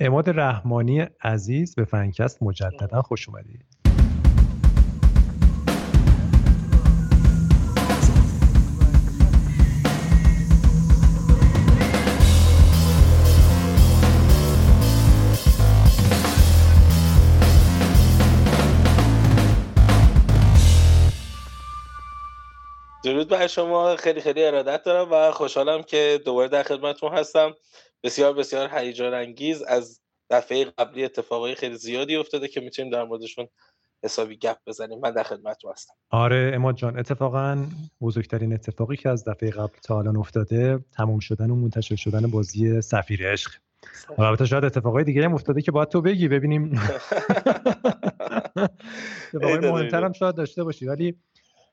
اماد رحمانی عزیز به فنکست مجددا خوش اومدید. درود بر شما. خیلی خیلی ارادت دارم و خوشحالم که دوباره در خدمتتون هستم. بسیار بسیار هیجان انگیز از دفعه قبلی اتفاقای خیلی زیادی افتاده که می‌تونیم در موردشون حسابی گپ بزنیم. من در خدمتتون هستم. آره اماد جان اتفاقا بزرگترین اتفاقی که از دفعه قبل تا الان افتاده تموم شدن و منتشر شدن بازی سفیر عشق. البته شاید اتفاقای دیگه هم افتاده که باید تو بگی ببینیم. اتفاقای مهمتر هم شاید داشته باشی. ولی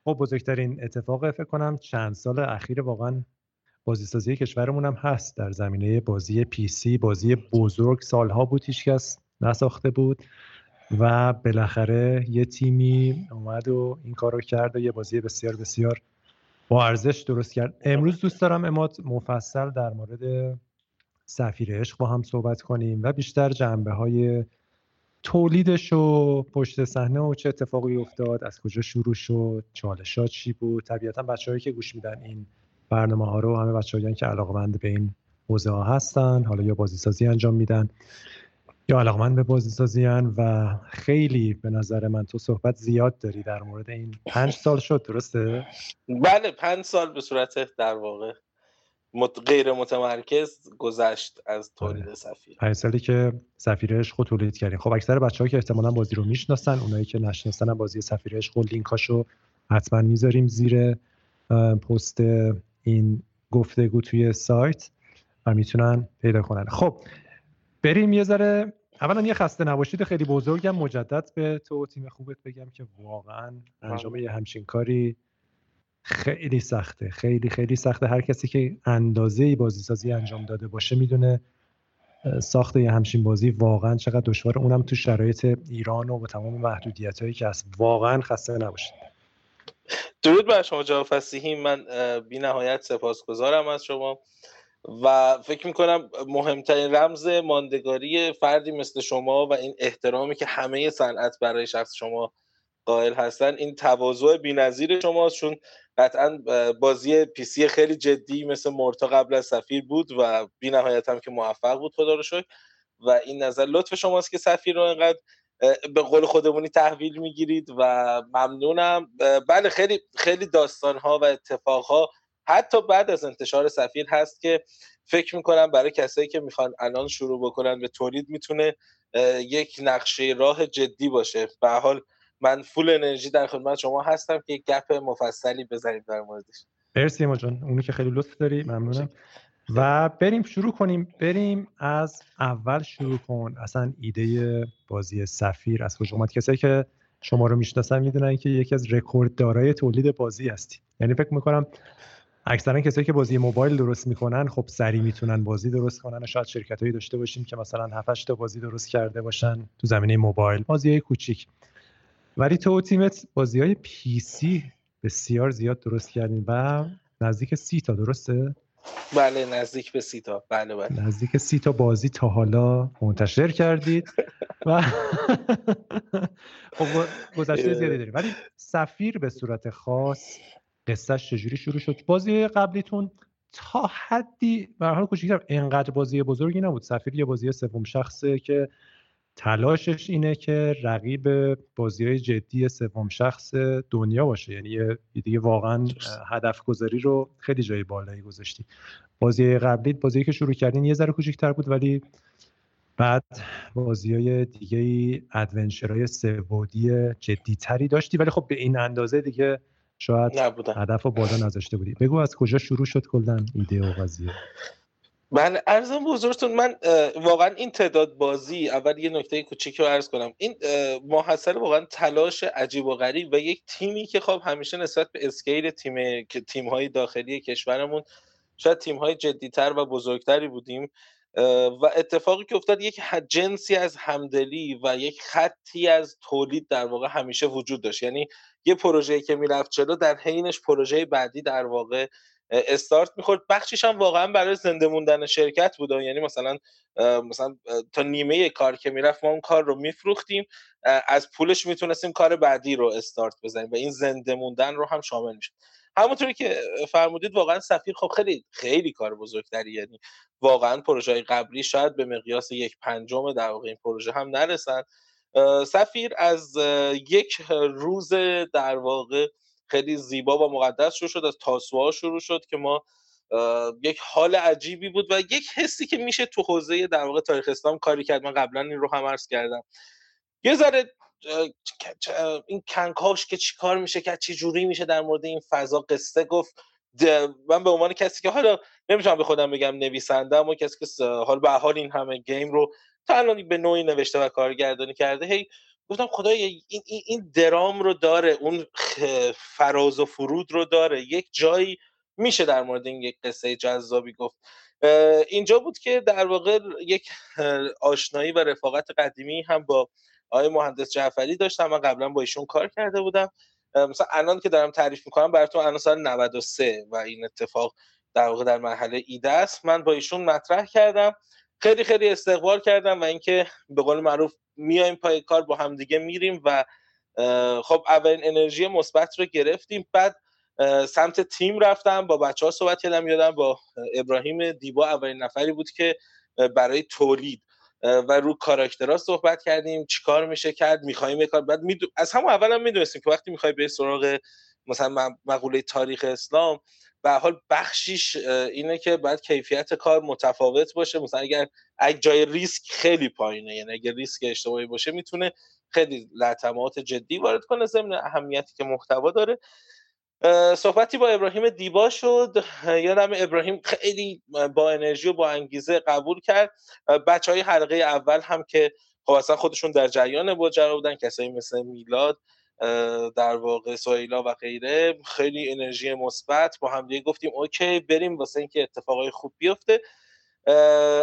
خب بزرگترین اتفاق فکر کنم چند سال اخیر واقعا بازیسازی کشورمون هم هست. در زمینه بازی پی سی بازی بزرگ سالها بود هیچکس نساخته بود و بالاخره یه تیمی اومد و این کار رو کرد و یه بازی بسیار بسیار با ارزش درست کرد. امروز دوست دارم اماد مفصل در مورد سفیر عشق با هم صحبت کنیم و بیشتر جنبه های تولیدش و پشت صحنه و چه اتفاقی افتاد از کجا شروع شد چالشات چی بود؟ طبیعتا بچههایی که گوش میدن این برنامه ها رو همه بچه‌هایی که علاقمند به این حوزه ها هستن حالا یا بازی سازی انجام میدن یا علاقمند به بازی سازی و خیلی به نظر من تو صحبت زیاد داری در مورد این پنج سال شد درسته؟ بله پنج سال به صورت در واقع غیر متمرکز گذشت از تولید آره. سفیر پنج سالی که سفیر عشق تولید کردیم خب اکثر بچه‌ها که احتمالا بازی رو می‌شناسن اونایی که نشناسن بازی سفیر عشق و لینکاشو حتما می‌ذاریم زیر پست این گفتگو توی سایت و می‌تونن پیدا کنن. خب بریم یه ذره اولا یه خسته نباشید خیلی بزرگم مجدد به تو تیم خوبت بگم که واقعا انجام یه همچین کاری خیلی سخته. خیلی خیلی سخته. هر کسی که اندازه بازی سازی انجام داده باشه می‌دونه ساخت یه همچین بازی واقعا چقدر دشواره. اونم تو شرایط ایران و با تمام محدودیت هایی که هست. واقعا خسته نباشید. درود بر شما جواب فسیحی. من بی نهایت سپاسگزارم از شما و فکر می‌کنم مهمترین رمز ماندگاری فردی مثل شما و این احترامی که همه صنعت برای شخص شما قائل هستن این تواضع بی‌نظیر شماست. چون قطعا بازی پیسی خیلی جدی مثل مرتا قبل از سفیر بود و بی نهایت هم که موفق بود خدا رو شکر. و این نظر لطف شماست که سفیر رو اینقدر به قول خودمونی تحویل می‌گیرید و ممنونم. بله خیلی خیلی داستان ها و اتفاق ها حتی بعد از انتشار سفیر هست که فکر می‌کنم برای کسایی که می‌خوان الان شروع بکنن به تولید می‌تونه یک نقشه راه جدی باشه. به حال من فول انرژی در خدمت شما هستم که یک گپ مفصلی بزنیم در موردش. مرسی ما جان. اونی که خیلی لطف داری. ممنونم. و بریم شروع کنیم. بریم از اول شروع کن. اصلا ایده بازی سفیر از اومد؟ کسایی که شما رو می‌شناسن می‌دونن که یکی از رکورد دارای تولید بازی هستی یعنی فکر می‌کنم اکثرا کسایی که بازی موبایل درست می‌کنن خب سریع می‌تونن بازی درست کنن و شاید شرکت هایی داشته باشیم که مثلا 7 تا بازی درست کرده باشن تو زمینه موبایل. بازی های کوچیک. ولی تو تیمت بازی های PC بسیار زیاد درست کردین و نزدیک سی تا درسته؟ بله نزدیک به سی تا. بله بله. نزدیک سی تا بازی تا حالا منتشر کردید. و خب گذشته زیادی داریم. ولی سفیر به صورت خاص قصهش چجوری شروع شد؟ بازی قبلیتون تا حدی به حال کوچیک‌تر انقدر بازی بزرگی نبود. سفیر یه بازی سوم شخصه که تلاشش اینه که رقیب بازی های جدی سوم شخص دنیا باشه. یعنی دیگه واقعا هدف گذاری رو خیلی جای بالایی گذاشتی. بازی قبلی بازی که شروع کردین یه ذره کوچیک‌تر بود ولی بعد بازی های دیگه ادونچرهای سبودی جدی تری داشتی. ولی خب به این اندازه دیگه شاید هدف رو بالا نذاشته بودی. بگو از کجا شروع شد کلا ایده و قضیه؟ من ارزم بزرگتون من واقعا این تعداد بازی اول یه نکته کوچیکی رو عرض کنم. این محصل واقعا تلاش عجیب و غریب و یک تیمی که خب همیشه نسبت به اسکیل تیم تیم های داخلی کشورمون شاید تیم های جدیتر و بزرگتری بودیم و اتفاقی که افتاد یک جنسی از همدلی و یک خطی از تولید در واقع همیشه وجود داشت. یعنی یه پروژه‌ای که می‌رفت جلو در حینش پروژه بعدی در واقع استارت می‌خورد. بخشش هم واقعا برای زنده موندن شرکت بود. یعنی مثلا مثلا تا نیمه کار که می‌رفت ما اون کار رو میفروختیم. از پولش می‌تونستیم کار بعدی رو استارت بزنیم و این زنده موندن رو هم شامل میشه همونطوری که فرمودید واقعا سفیر خب خیلی خیلی کار بزرگتری. یعنی واقعا پروژه قبلی شاید به مقیاس یک پنجم در واقع این پروژه هم نرسن. سفیر از یک روز در واقع خیلی زیبا و مقدس شروع شد از تاسوها شروع شد که ما یک حال عجیبی بود و یک حسی که میشه تو حوزه در واقع تاریخ اسلام کاری کرد. من قبلا این رو هم عرض کردم. یه ذره این کنکاش که چیکار میشه که چه جوری میشه در مورد این فضا قصه گفت. من به عنوان کسی که حالا نمی‌تونم به خودم بگم نویسنده اما کسی که حال به حال این همه گیم رو تا الان به نوعی نوشته و کارگردانی کرده هی گفتم خدای این, این, درام رو داره اون فراز و فرود رو داره. یک جایی میشه در مورد این یک قصه جذابی گفت. اینجا بود که در واقع یک آشنایی و رفاقت قدیمی هم با آقای مهندس جعفری داشتم. من قبلا با ایشون کار کرده بودم. مثلا الان که دارم تعریف می‌کنم براتون الان سال 93 و این اتفاق در واقع در مرحله ایده است. من با ایشون مطرح کردم. خیلی خیلی استقبال کردم و اینکه به قول معروف میایم پای کار با هم دیگه میریم و خب اولین انرژی مثبت رو گرفتیم. بعد سمت تیم رفتم با بچه ها صحبت کردم یادم با ابراهیم دیبا اولین نفری بود که برای تولید و رو کاراکترها صحبت کردیم چیکار میشه کرد می‌خوایم یه کار. بعد از همون اول هم می‌دونستیم که وقتی می‌خوای به سراغ مثلا مقوله تاریخ اسلام به حال بخشیش اینه که باید کیفیت کار متفاوت باشه. مثلا اگر اگه جای ریسک خیلی پایینه یعنی اگر ریسک اشتباهی باشه می‌تونه خیلی لطمات جدی وارد کنه ضمن اهمیتی که محتوا داره. صحبتی با ابراهیم دیبا شد. یادم ابراهیم خیلی با انرژی و با انگیزه قبول کرد. بچه های حلقه اول هم که خب اصلا خودشون در جریان ماجرا بودن کسایی مثل میلاد در واقع سویلا و غیره خیلی انرژی مثبت با هم دیگه گفتیم اوکی بریم واسه اینکه اتفاقای خوب بیفته.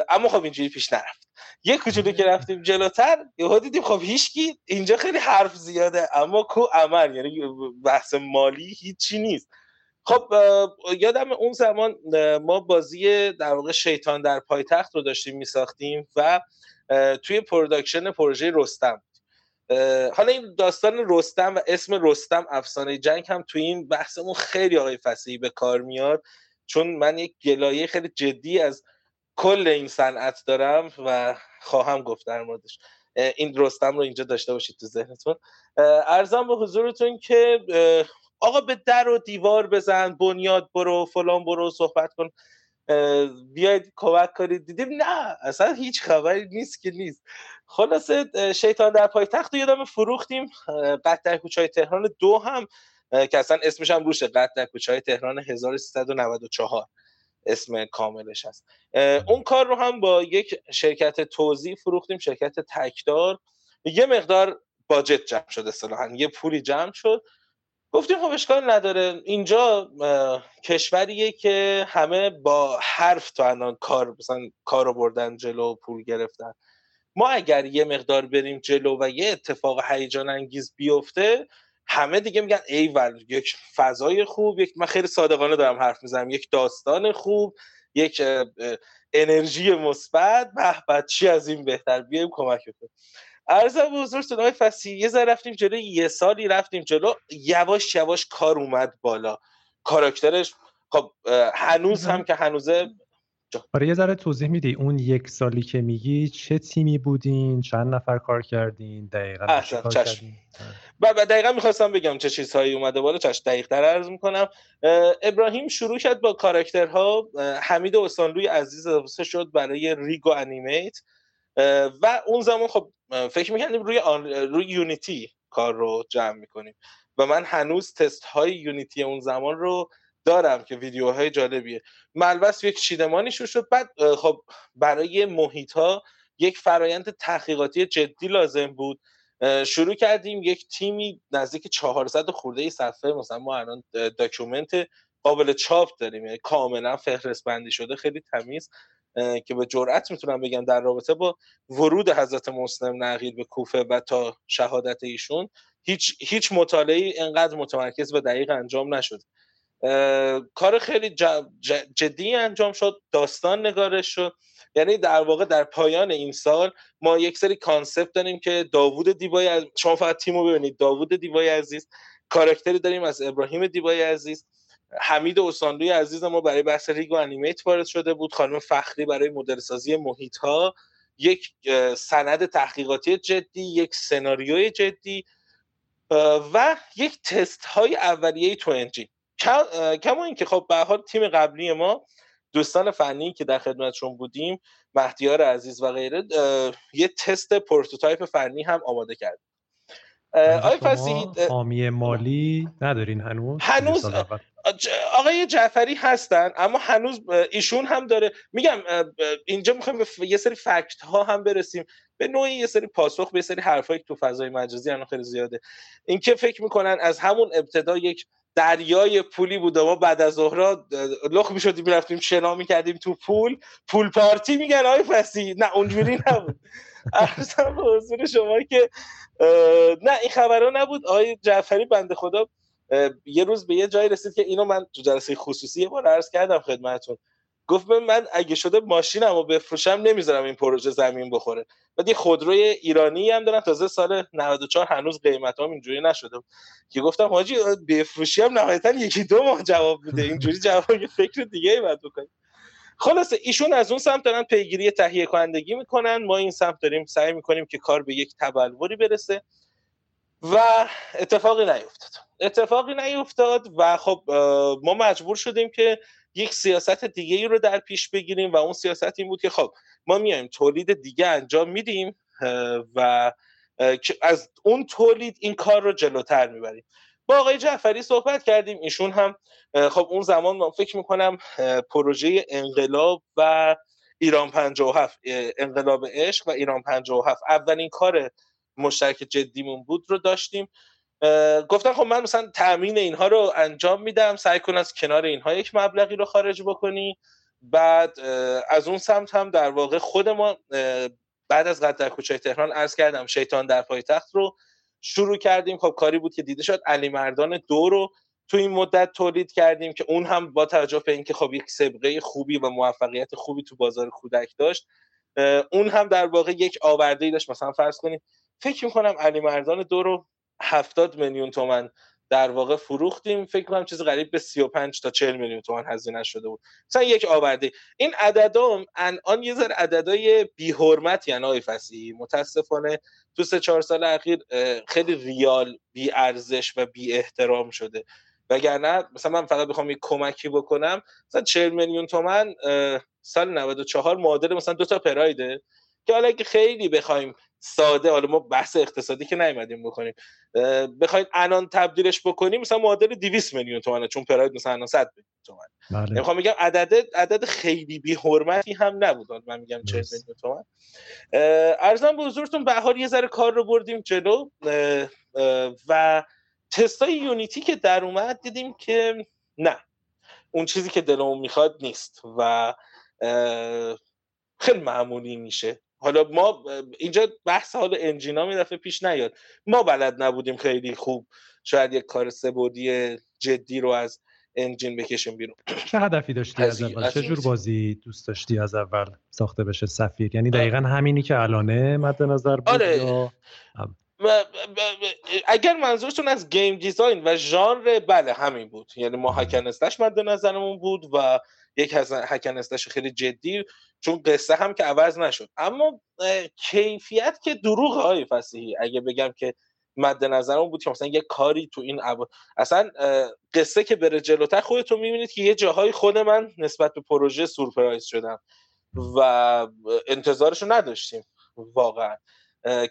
اما خب اینجوری پیش نرفت. یه کوچولو که رفتیم جلوتر یهو دیدیم خب هیچکی اینجا خیلی حرف زیاده اما کو عمل یعنی بحث مالی هیچی نیست. خب یادم اون زمان ما بازی در واقع شیطان در پایتخت رو داشتیم میساختیم و توی production پروژه رستم. حالا این داستان رستم و اسم رستم افسانه جنگ هم توی این بحثمون خیلی آقای فسیحی به کار میاد. چون من یک گلایه خیلی جدی از کل این صنعت دارم و خواهم گفت در موردش. این رستم رو اینجا داشته باشید تو ذهنتون. ارزم به حضورتون که آقا به در و دیوار بزن بنیاد برو فلان برو صحبت کن. بیاید کمک کنید. دیدیم نه اصلا هیچ خبری نیست که نیست. خلاصه شیطان در پایتخت رو یادم فروختیم. قطع در کوچه تهران دو هم که اصلا اسمش هم روشه. قطع در کوچه تهران 1394 اسم کاملش هست. اون کار رو هم با یک شرکت توزیع فروختیم شرکت تکدار. یه مقدار باجت جمع شد اصطلاحا. یه پولی جمع شد. گفتیم خب اشکال نداره. اینجا کشوریه که همه با حرف تو الان کار مثلا کار بردن جلو پول گرفتن. ما اگر یه مقدار بریم جلو و یه اتفاق هیجان انگیز بیفته همه دیگه میگن ایول یک فضای خوب یک من خیلی صادقانه دارم حرف می‌زنم. یک داستان خوب یک انرژی مثبت به چی از این بهتر؟ بیایم کمک کنیم ارزم به حضورتون آقای فسی یه ذره رفتیم جلو یه سالی رفتیم جلو یواش یواش کار اومد بالا. کاراکترش خب هنوز هم که هنوزه آره یه ذره توضیح میدی اون یک سالی که میگی چه تیمی بودین چند نفر کار کردین دقیقا کار کردین؟ و دقیقا می‌خواستم بگم چه چیزهایی اومده بالا چش دقیق تر عرض می‌کنم. ابراهیم شروع کرد با کاراکترها. حمید استانلوی عزیز اضافه شد برای ریگو انیمیت. و اون زمان خب فکر می‌کردیم روی, روی یونیتی کار رو جمع می‌کنیم. و من هنوز تست های یونیتی اون زمان رو دارم که ویدیوهای جالبیه. ملبس یک چیدمانی شد بعد خب برای محیط ها یک فرایند تحقیقاتی جدی لازم بود. شروع کردیم یک تیمی نزدیک 400 خورده صفحه مثلا ما الان document قابل چاپ داریم یعنی کاملا فهرست بندی شده خیلی تمیز که به جرئت می‌تونم بگم در رابطه با ورود حضرت مسلم بن عقیل به کوفه و تا شهادت ایشون هیچ هیچ مطالعه اینقدر متمرکز و دقیق انجام نشد کار خیلی جدی انجام شد داستان نگارش شد. یعنی در واقع در پایان این سال ما یک سری concept داریم که داوود دیبای از... شما فقط تیمو ببینید. داوود دیبای عزیز character ی داریم از ابراهیم دیبای عزیز. حمید استاندوی عزیز ما برای بحث rig و animate وارد شده بود. خانم فخری برای مدل سازی محیط ها یک سند تحقیقاتی جدی یک سناریوی جدی و یک تست های اولیه تو engine. کما اینکه خب به حال تیم قبلی ما دوستان فنی که در خدمتشون بودیم مهدیار عزیز و غیره یه تست prototype فنی هم آماده کرد. آقای فسیحی حامی مالی ندارین هنوز؟ هنوز آقای جعفری هستن اما هنوز ایشون هم داره. میگم اینجا می‌خوایم به یه سری فکت ها هم برسیم. به نوعی یه سری پاسخ به سری حرفایی که تو فضای مجازی الان خیلی زیاده. اینکه فکر می‌کنن از همون ابتدا یک دریای پولی بود ما بعد از ظهرا لخ می‌شدیم می‌رفتیم شنا می‌کردیم تو پول. پول پارتی میگن آقای فسی. نه اونجوری نبود. ارزم به حضور شما که نه این خبرها نبود. آقای جعفری بنده خدا یه روز به یه جایی رسید که اینو من تو جلسه خصوصی یه بار عرض کردم خدمتتون. گفت من اگه شده ماشینم رو بفروشم نمی‌ذارم این پروژه زمین بخوره. بعد یه خودروی ایرانی هم دارن تازه سال 94 هنوز قیمت هم اینجوری نشده که گفتم حاجی بفروشی هم نهایتا یکی دو ماه جواب میده. اینجوری جواب فکر دیگه ای باید بکنیم خلاصه ایشون از اون سمت دارن پیگیری تهیه کنندگی می‌کنن. ما این سمت داریم سعی می‌کنیم که کار به یک تبلوری برسه و اتفاقی نیفتاد. اتفاقی نیفتاد و خب ما مجبور شدیم که یک سیاست دیگه ای رو در پیش بگیریم و اون سیاست این بود که خب ما میایم تولید دیگه انجام میدیم و از اون تولید این کار رو جلوتر می‌بریم. با آقای جعفری صحبت کردیم ایشون هم خب اون زمان من فکر می‌کنم پروژه انقلاب و ایران 57 انقلاب عشق و ایران 57 اولین کار مشترک جدیمون بود رو داشتیم. گفتن خب من مثلا تامین اینها رو انجام میدم سعی کن از کنار اینها یک مبلغی رو خارج بکنی. بعد از اون سمت هم در واقع خود ما بعد از قدر کوچه تهران عرض کردم شیطان در پایتخت رو شروع کردیم. خب کاری بود که دیده شد علی مردان دو رو تو این مدت تولید کردیم که اون هم با توجه به اینکه خب یک سابقه خوبی و موفقیت خوبی تو بازار کودک داشت اون هم در واقع یک آورده ای داشت. مثلا فرض کنیم فکر می‌کنم علی مردان دو رو هفتاد میلیون تومن در واقع فروختیم. فکر کنم چیز قریب به 35 تا 40 میلیون تومان هزینه شده بود. مثلا یک آورده این عددام الان یه ذره عددای بی حرمت یعنی آقای فصیحی متاسفانه تو سه چهار سال اخیر خیلی ریال بی ارزش و بی احترام شده. وگرنه مثلا من فقط بخوام یک کمکی بکنم. مثلا 40 میلیون تومن سال 94 معادل مثلا دو تا پرایده که حالا اگه خیلی بخوایم ساده حالا ما بحث اقتصادی که نیومدیم بکنیم بخواید الان تبدیلش بکنیم مثلا معادل 200 میلیون تومانه چون پراید مثلا الان 100 میلیون تومن بله. می‌خوام میگم عدد عدد خیلی بی حرمتی هم نبود من میگم 40 میلیون تومن. ارزم به حضورتون به حال یه ذره کار رو بردیم جلو. و تستای یونیتی که در اومد دیدیم که نه. اون چیزی که دلمون می‌خواد نیست و خیلی معمولی میشه. حالا ما اینجا بحث حال انجینا می دفعه پیش نیاد. ما بلد نبودیم خیلی خوب شاید یک کار سبودی جدی رو از انجین بکشیم بیرون. چه هدفی داشتی از اول؟ چه جور بازی دوست داشتی از اول ساخته بشه سفیر؟ یعنی دقیقا همینی که الانه مد نظر بود آره. یا... اگر منظورتون از گیم دیزاین و ژانر بله همین بود. یعنی ما هکنستش مد نظرمون بود و یک هکنستش خیلی جدی چون قصه هم که عوض نشد. اما کیفیت که دروغ های فسیحی اگه بگم که مد نظرم بود که مثلا یه کاری تو این عب... اصلا قصه که بره جلوتر خودتون می‌بینید که یه جاهای خود من نسبت به پروژه سورپرایز شدم و انتظارشو نداشتیم واقعا.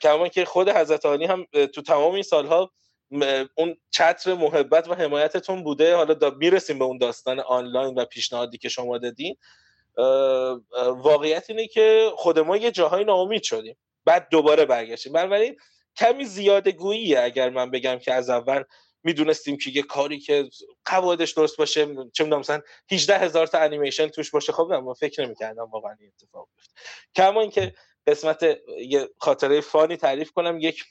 کما که خود حضرت علی هم تو تمام این سالها اون چتر محبت و حمایتتون بوده. حالا دا می‌رسیم به اون داستان آنلاین و پیشنهادی که شما دادین. واقعیت اینه که خود ما یه جاهای ناامید شدیم. بعد دوباره برگشتیم. بنابراین کمی زیاده گوییه اگر من بگم که از اول می‌دونستیم که یه کاری که قواعدش درست باشه چه می‌دونم مثلا 18 هزار تا انیمیشن توش باشه. خب من فکر نمی‌کردم واقعا این اتفاق بیفته. کما اینکه قسمت یه خاطره فانی تعریف کنم یک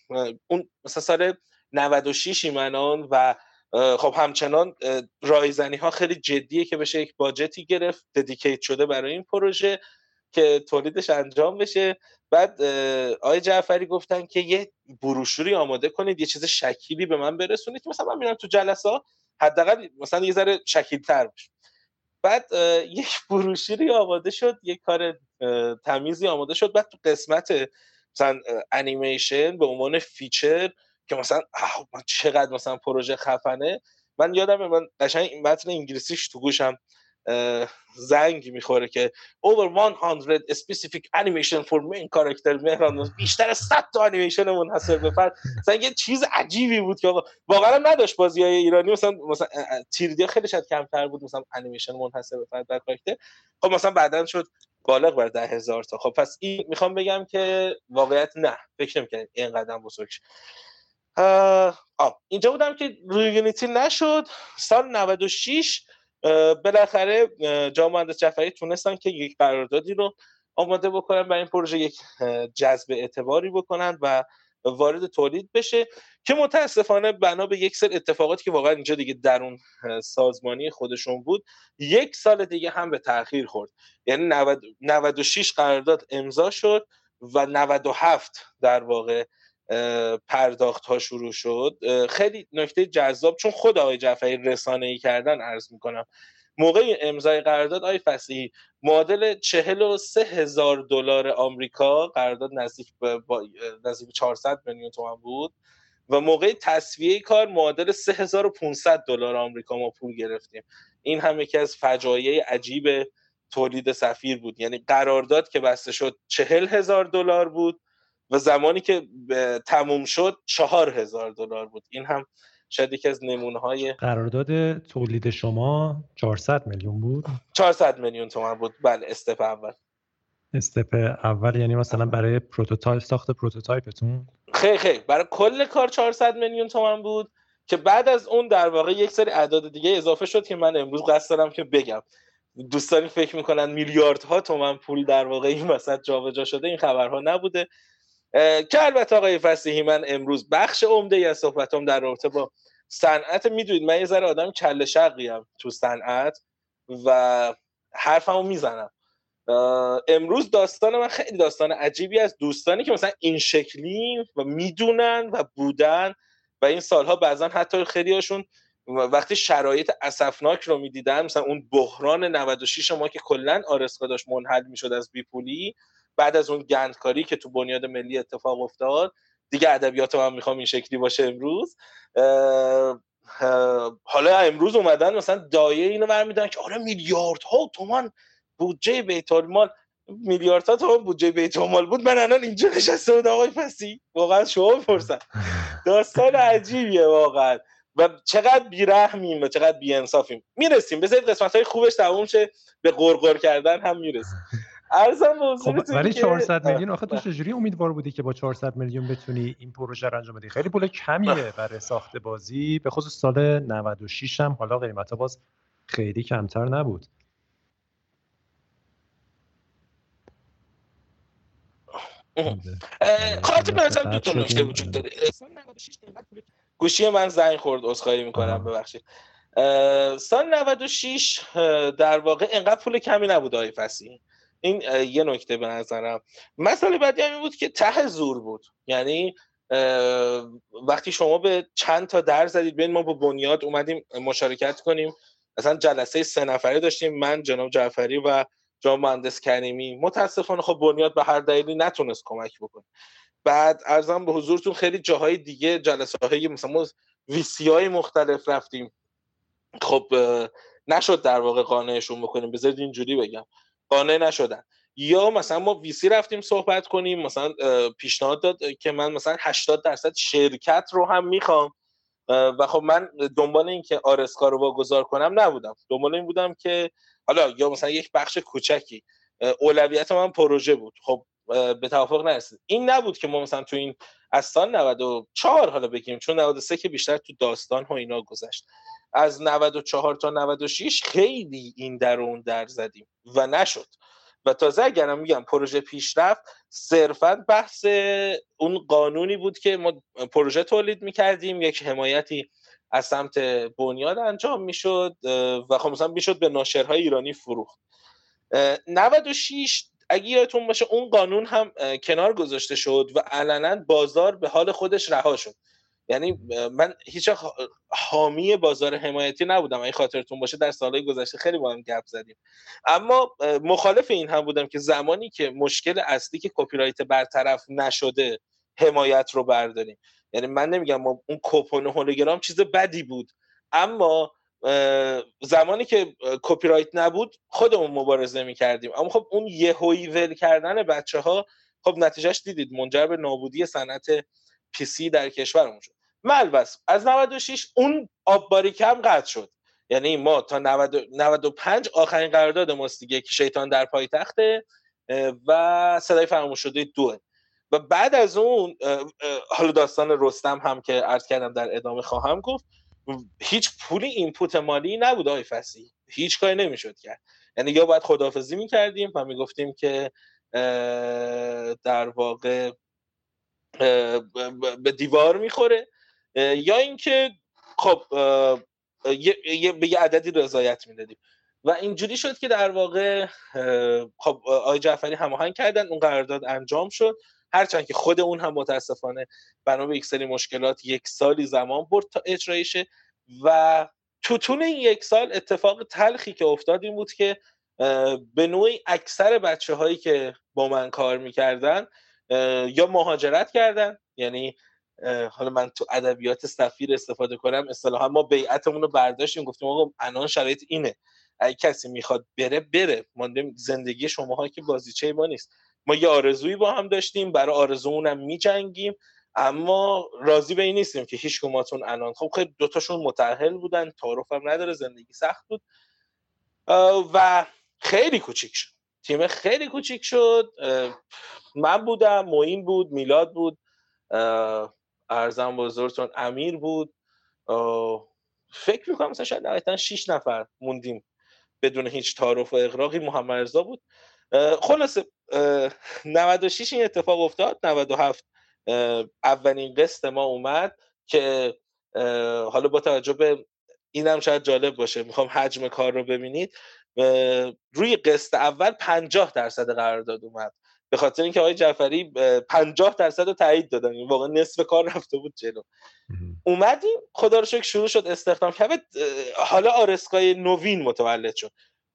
اون مثلا سال 96 ایمنان و خب همچنان رایزنی ها خیلی جدیه که بشه یک باجتی گرفت ددیکیت شده برای این پروژه که تولیدش انجام بشه. بعد آقای جعفری گفتن که یه بروشوری آماده کنید یه چیز شکیلی به من برسونید مثلا من میرم تو جلسه حداقل مثلا یه ذره شکیل تر بشه. بعد یک بروشوری آماده شد یک کار تمیزی آماده شد. بعد تو قسمت مثلا انیمیشن به عنوان feature که مثلا چقدر مثلا پروژه خفنه. من یادم من قشنگ متن انگلیسیش تو گوشم زنگ می‌خوره که over 100 specific animation for main character. مهران بیشتر از 100 تا انیمیشن منحصر به فرد مثلا یه چیز عجیبی بود که واقعا نداشت بازی های ایرانی. مثلا مثلا تیردی خیلی شاید کمتر بود مثلا انیمیشن منحصر به فرد در کاراکتر. خب مثلا بعدا شد بالغ بر ده هزار تا. خب پس این می‌خوام بگم که واقعیت نه فکر نمی‌کنم این قدم بزرگ آه. اینجا بودم که روی یونیتی نشد سال 96 بالاخره جا مهندس جعفری تونستن که یک قراردادی رو آماده بکنن برای این پروژه یک جذب اعتباری بکنن و وارد تولید بشه که متاسفانه بنا به یک سر اتفاقاتی که واقعا اینجا دیگه درون سازمانی خودشون بود یک سال دیگه هم به تاخیر خورد یعنی 96 قرارداد امضا شد و 97 در واقع پرداخت ها شروع شد. خیلی نکته جذاب چون خود آقای جعفری رسانه ای کردن عرض می‌کنم. موقع امضای قرارداد آقای فصیحی معادل چهل و سه هزار دلار آمریکا قرارداد نزدیک به نزدیک 400 میلیون تومان بود. و موقع تصویه کار معادل 3500 دلار آمریکا ما پول گرفتیم. این هم یکی از فجایع عجیب تولید سفیر بود. یعنی قرارداد که بسته شد چهل هزار دلار بود. و زمانی که تموم شد چهار هزار دلار بود. این هم شاید یکی از نمونه های قرارداد تولید شما 400 میلیون بود؟ 400 میلیون تومن بود. بله استپ اول. استپ اول یعنی مثلا برای prototype ساخت prototype تون؟ خیلی خیلی. برای کل کار 400 میلیون تومن بود که بعد از اون در واقع یک سری اعداد دیگه اضافه شد که من امروز قصد دارم که بگم. دوستانی فکر می‌کنن میلیاردها تومن پول در واقع این وسط جابجا شده این خبرها نبوده. که البته آقای فسیحی من امروز بخش عمده ای از صحبتم در رابطه با صنعت. می‌دونید من یه ذره آدم کله شقی تو صنعت و حرفمو می‌زنم. امروز داستان من خیلی داستان عجیبی از دوستانی که مثلا این شکلی و می‌دونن و بودن و این سالها بعضا حتی خیلی هاشون وقتی شرایط اسفناک رو می‌دیدن مثلا اون بحران 96 ما که کلا آرسکا داشت منحل می‌شد از بیپولی بعد از اون گندکاری که تو بنیاد ملی اتفاق افتاد دیگه ادبیات هم می‌خوام این شکلی باشه امروز حالا امروز اومدن مثلا دایه اینو برمیدن که آره میلیاردها تومان بودجه بیت المال میلیاردها تومان بودجه بیت المال بود من الان اینجا نشسته بودم آقای فسی. واقعا شما بپرسن. داستان عجیبیه واقعا. و چقدر بیرحمیم و چقدر بیانصافیم. می‌رسیم. بذارید قسمت های خوبش تموم شه به قرقر کردن هم می‌رسیم. ارزم خب ولی 400 میلیون آخه تو چجوری امیدوار بودی که با 400 میلیون بتونی این پروژه رو انجام بدی؟ خیلی پول کمیه برای ساخت بازی. به خصوص سال 96 هم حالا قیمتا باز خیلی کمتر نبود. خاطر مثلا دو تا نکته وجود داره. گوشی من زنگ خورد عذرخواهی می‌کنم ببخشید. سال 96 در واقع انقدر پول کمی نبود آقای فسی این یه نکته به نظرم. مسئله بعدی هم بود که ته زور بود. یعنی وقتی شما به چند تا در زدید بین ما با بنیاد اومدیم مشارکت کنیم. مثلا جلسه سه نفره داشتیم من جناب جعفری و جناب مهندس کریمی. متاسفانه خب بنیاد به هر دلیلی نتونست کمک بکنه. بعد ارزم به حضورتون خیلی جاهای دیگه جلسه های مثلا ویسی های مختلف رفتیم. خب نشد در واقع قانعشون بکنیم. بذارید اینجوری بگم. قانع نشدن. یا مثلا ما ویسی رفتیم صحبت کنیم مثلا پیشنهاد داد که من مثلا 80 درصد شرکت رو هم می‌خوام. و خب من دنبال این که آرسکا رو واگذار کنم نبودم. دنبال این بودم که حالا یا مثلا یک بخش کوچکی. اولویت من پروژه بود. خب به توافق نرسید. این نبود که ما مثلا تو این از سال 94 حالا بگیم چون 93 که بیشتر تو داستان ها اینا گذشت. از 94 تا 96 خیلی این در اون در زدیم و نشد. و تازه اگرم میگم پروژه پیشرفت صرفا بحث اون قانونی بود که ما پروژه تولید می‌کردیم یک حمایتی از سمت بنیاد انجام می‌شد و خب مثلا می‌شد به ناشرهای ایرانی فروخت. 96 اگه یادتون باشه اون قانون هم کنار گذاشته شد و علنا بازار به حال خودش رها شد. یعنی من هیچ حامی بازار حمایتی نبودم. اگه خاطرتون باشه در سالهای گذشته خیلی با هم گپ زدیم. اما مخالف این هم بودم که زمانی که مشکل اصلی که کپی رایت برطرف نشده حمایت رو برداریم. یعنی من نمیگم اون کوپن هولوگرام چیز بدی بود. اما زمانی که کپی رایت نبود خودمون مبارزه می‌کردیم. اما خب اون یهویی ول کردن بچه ها خب نتیجهش دیدید. منجر به نابودی صنعت پیسی در کشورمون شد. ملبس. از 96 اون آب باریکم قطع شد. یعنی ما تا 95 آخرین قرارداد ماست دیگه که شیطان در پایتخته و صدای فراموش شده دو و بعد از اون حالا داستان رستم هم که عرض کردم در ادامه خواهم گفت هیچ پولی اینپوت مالی نبود آقای فسی هیچ کاری نمی‌شد کرد. یعنی یا باید خدافزی می‌کردیم و می‌گفتیم که در واقع به دیوار می‌خوره یا اینکه خب به یه عددی رضایت می‌دادیم. و اینجوری شد که در واقع خب آقای جعفری هماهنگ کردن اون قرارداد انجام شد. هرچند که خود اون هم متاسفانه بنا به یک سری مشکلات یک سالی زمان برد تا اجرایشه و تو طول این یک سال اتفاق تلخی که افتاد این بود که به نوعی اکثر بچه هایی که با من کار می‌کردن یا مهاجرت کردن یعنی حالا من تو ادبیات سفیر استفاده کنم اصطلاحا ما بیعتمون رو برداشتیم گفتیم آقا الان شرایط اینه. اگه کسی می‌خواد بره بره. مانده زندگی شماها که بازیچه ما نیست. ما یه آرزویی با هم داشتیم برای آرزومونم میجنگیم اما راضی به این نیستیم که هیچ کماتون الان. خب خیلی دوتاشون متأهل بودن تعارف هم نداره زندگی سخت بود. و خیلی کوچیک شد. تیم خیلی کوچیک شد. من بودم معین بود میلاد بود. ارزم بزرگتون امیر بود. فکر می‌کنم مثلا شاید نهایتا 6 نفر موندیم بدون هیچ تعارف و اقراقی محمد رضا بود. خلاصه 96 این اتفاق افتاد. 97 اولین قسط ما اومد که حالا با توجه به اینم شاید جالب باشه می‌خوام حجم کار رو ببینید. روی قسط اول 50 درصد قرارداد اومد. به خاطر اینکه آقای جعفری 50 درصد رو تایید دادن. این واقعا نصف کار رفته بود جلو. اومدیم خدا رو شکر شروع شد استخدام کرد حالا آرسکای نوین متولد شد.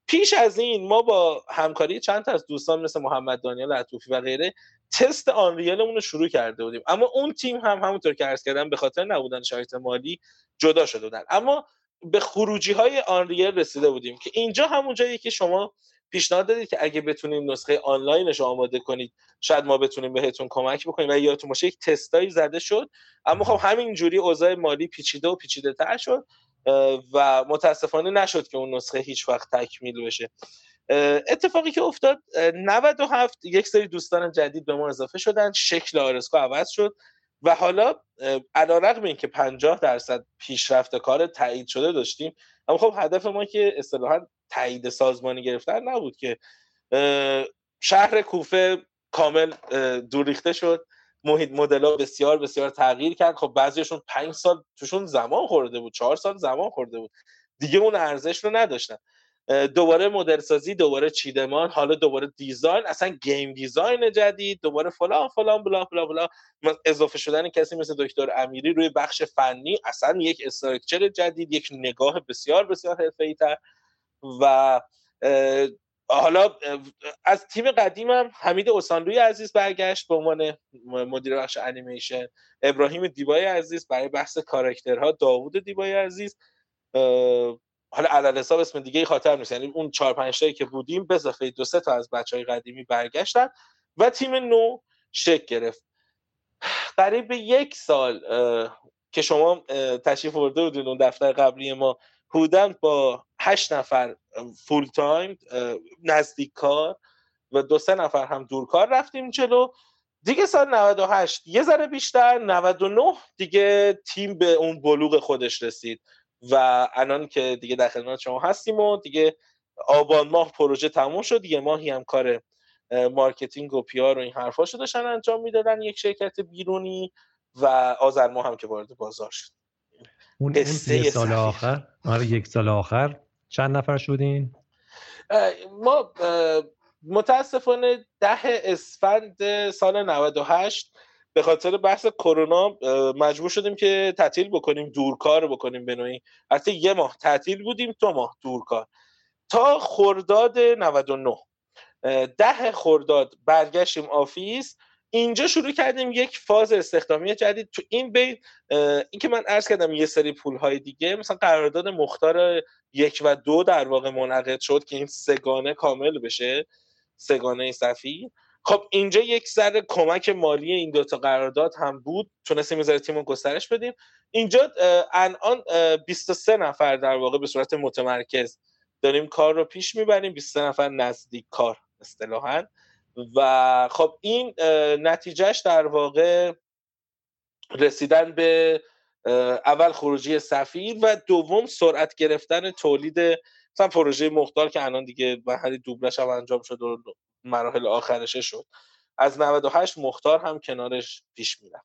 پیش از این ما با همکاری چند تا از دوستان مثل محمد دانیال عطوفی و غیره تست آنریلمون رو شروع کرده بودیم. اما اون تیم هم همونطور که عرض کردم به خاطر نبودن شرایط مالی جدا شده بودن. اما به خروجی های آنریل رسیده بودیم که اینجا همون جایی که شما پیشنهاد دادید که اگه بتونیم نسخه آنلاینش آماده کنید شاید ما بتونیم بهتون کمک بکنیم و یادتون باشه یک تستایی زده شد. اما خب همین جوری اوضاع مالی پیچیده و پیچیده تر شد و متاسفانه نشد که اون نسخه هیچ وقت تکمیل بشه. اتفاقی که افتاد 97 یک سری دوستان جدید به ما اضافه شدن شکل آرسکو عوض شد و حالا علیرغم اینکه 50 درصد پیشرفت کار تایید شده داشتیم اما خب هدف ما که اصطلاحا تایید سازمانی گرفتن نبود که. شهر کوفه کامل دوریخته شد. محیط مدل بسیار بسیار تغییر کرد. خب بعضیشون پنج سال توشون زمان خورده بود چهار سال زمان خورده بود. دیگه اون ارزش رو نداشتن. دوباره مدل سازی دوباره چیدمان حالا دوباره design اصلا game design جدید دوباره فلان فلان بلا بلا بلا. اضافه شدن کسی مثل دکتر امیری روی بخش فنی اصلا یک structure جدید یک نگاه بسیار بسیار حرفه‌ای تر و حالا از تیم قدیمم حمید اوسانلوی عزیز برگشت به عنوان مدیر بخش انیمیشن. ابراهیم دیبای عزیز برای بحث کاراکترها. داوود دیبای عزیز حالا علل حساب اسم دیگه خاطر نیست. یعنی اون 4 5 تایی که بودیم به اضافه دو سه تا از بچهای قدیمی برگشتن و تیم نو شک گرفت. قریب یک سال که شما تشریف برده بودین اون دفتر قبلی ما حدودا با هشت نفر فول تایم نزدیک کار و دو سه نفر هم دورکار رفتیم جلو. دیگه سال 98 یه ذره بیشتر 99 دیگه تیم به اون بلوغ خودش رسید و الان که دیگه در خدمت شما هستیم و دیگه آبان ماه پروژه تموم شد یه ماهی هم کار marketing و PR و این حرفا شو داشتن انجام می‌دادن یک شرکت بیرونی و آذر ماه هم که وارد بازار شد. اون, اون سال آخر آره یک سال آخر. چند نفر شدین؟ ما متاسفانه ده اسفند سال 98 به خاطر بحث کرونا مجبور شدیم که تعطیل بکنیم دورکار بکنیم به نوعی. حتی یه ماه تعطیل بودیم دو ماه دورکار. تا خرداد 99 ده خرداد برگشتیم آفیس. اینجا شروع کردیم یک فاز استخدامی جدید. تو این بین این که من عرض کردم یه سری پول های دیگه مثلا قرارداد مختار یک و دو در واقع منعقد شد که این سگانه کامل بشه سگانه صفی. خب اینجا یک ذره کمک مالی این دوتا قرارداد هم بود. تونستیم یه تیم رو گسترش بدیم. اینجا الان 23 نفر در واقع به صورت متمرکز داریم کار رو پیش می‌بریم. 23 نفر نزدیک کار اصطلاحا. و خب این نتیجهش در واقع رسیدن به اول خروجی سفیر و دوم سرعت گرفتن تولید مثلا پروژه مختار که الان دیگه محلی دوبلش هم انجام شد و مراحل آخرشه شد. از 98 مختار هم کنارش پیش میرم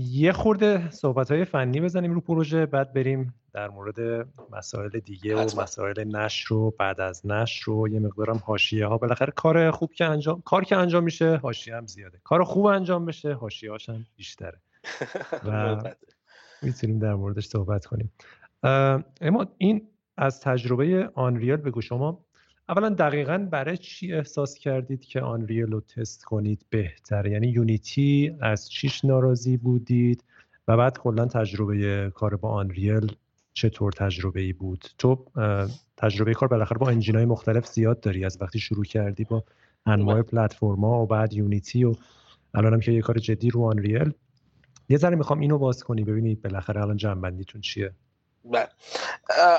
یه خورده صحبت های فنی بزنیم رو پروژه بعد بریم در مورد مسائل دیگه و مسائل نشر رو بعد از نشر رو. یه مقدارم حاشیه ها. بالاخره کار خوب که انجام کار که انجام میشه حاشیه هم زیاده. کار خوب انجام بشه حاشیه هاش هم بیشتره. و می‌تونیم در موردش صحبت کنیم. اما این از تجربه Unreal بگو شما. اولا دقیقا برای چی احساس کردید که Unreal رو تست کنید بهتر؟ یعنی Unity از چیش ناراضی بودید؟ و بعد کلا تجربه کار با Unreal چطور تجربه ای بود؟ تو تجربه کار بالاخره با engine های مختلف زیاد داری از وقتی شروع کردی با انواع پلتفرما و بعد Unity و الانم که یه کار جدی رو آنریل. یه ذره می‌خوام اینو باز کنی. ببینید بالاخره الان جنبندیتون چیه. بله.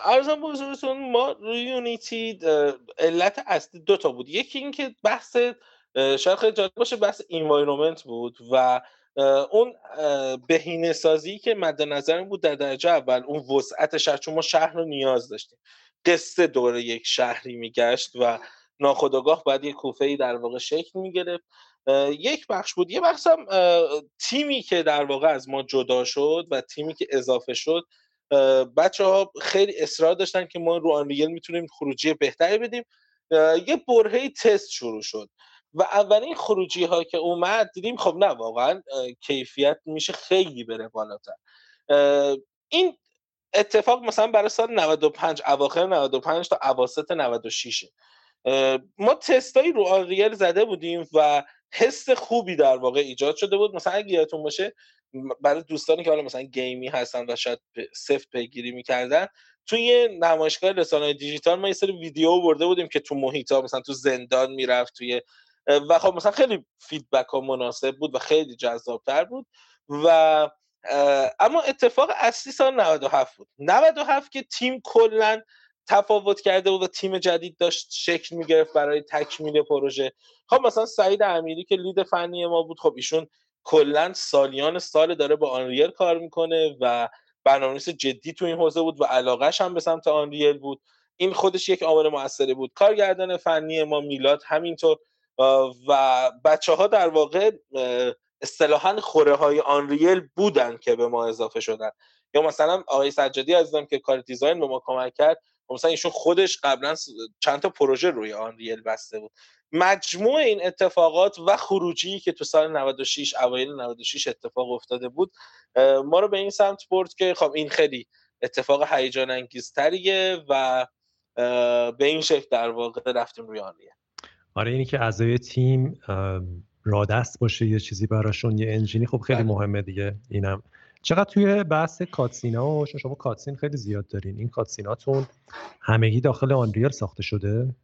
ارزم بزرگتون ما روی یونیتی علت اصلی دو تا بود. یکی اینکه بحث شاید خیلی جالب باشه بحث انوایرومنت بود و اون بهینه سازی که مد نظر بود در درجه اول اون وسعت شهر چون ما شهر رو نیاز داشتیم. قصه دور یک شهری میگشت و ناخداگاه باید یک کوفه ای در واقع شکل می‌گرفت. یک بخش بود. یه بخش هم تیمی که در واقع از ما جدا شد و تیمی که اضافه شد بچه ها خیلی اصرار داشتن که ما رو آنریل می‌تونیم خروجی بهتری بدیم. یه برهه تست شروع شد و اولین خروجی ها که اومد دیدیم خب نه واقعا کیفیت میشه خیلی بره بالاتر. این اتفاق مثلا برای سال 95 اواخر 95 تا اواسط 96 ما تستایی رو Unreal زده بودیم و حس خوبی در واقع ایجاد شده بود. مثلا اگه یادتون باشه برای دوستانی که حالا مثلا گیمری هستن و شاید سفت پیگیری می‌کردن توی نمایشگاه رسانه دیجیتال ما یه سری ویدیو برده بودیم که تو محیط ها مثلا تو زندان می‌رفت توی و خب مثلا خیلی feedback ها مناسب بود و خیلی جذابتر بود و اما اتفاق اصلی سال 97 بود. 97 که تیم کلا تفاوت کرده بود و تیم جدید داشت شکل می‌گرفت برای تکمیل پروژه. خب مثلا سعید امیری که lead فنی ما بود خب ایشون کلا سالیان سال داره با Unreal کار می‌کنه و برنامه‌نویس جدی تو این حوزه بود و علاقهش هم به سمت Unreal بود. این خودش یک عامل موثری بود. کارگردان فنی ما میلاد همینطور و بچه ها در واقع اصطلاحا خوره های Unreal بودن که به ما اضافه شدن. یا مثلا آقای سجادی عزیزم که کار دیزاین به ما کمک کرد مثلا ایشون خودش قبلا چند تا پروژه روی آنریل بسته بود. مجموع این اتفاقات و خروجی که تو سال 96 اوایل 96 اتفاق افتاده بود ما رو به این سمت برد که خب این خیلی اتفاق هیجان انگیزتریه و به این شکل در واقع رفتیم روی آنریل آره اینی که اعضای تیم رادست باشه یه چیزی براشون یه انجینی خب خیلی بله. مهمه دیگه اینم. چقدر توی بحث cutscene ا و شما cutscene خیلی زیاد دارین. این cutscene اتون همگی داخل Unreal ساخته شده؟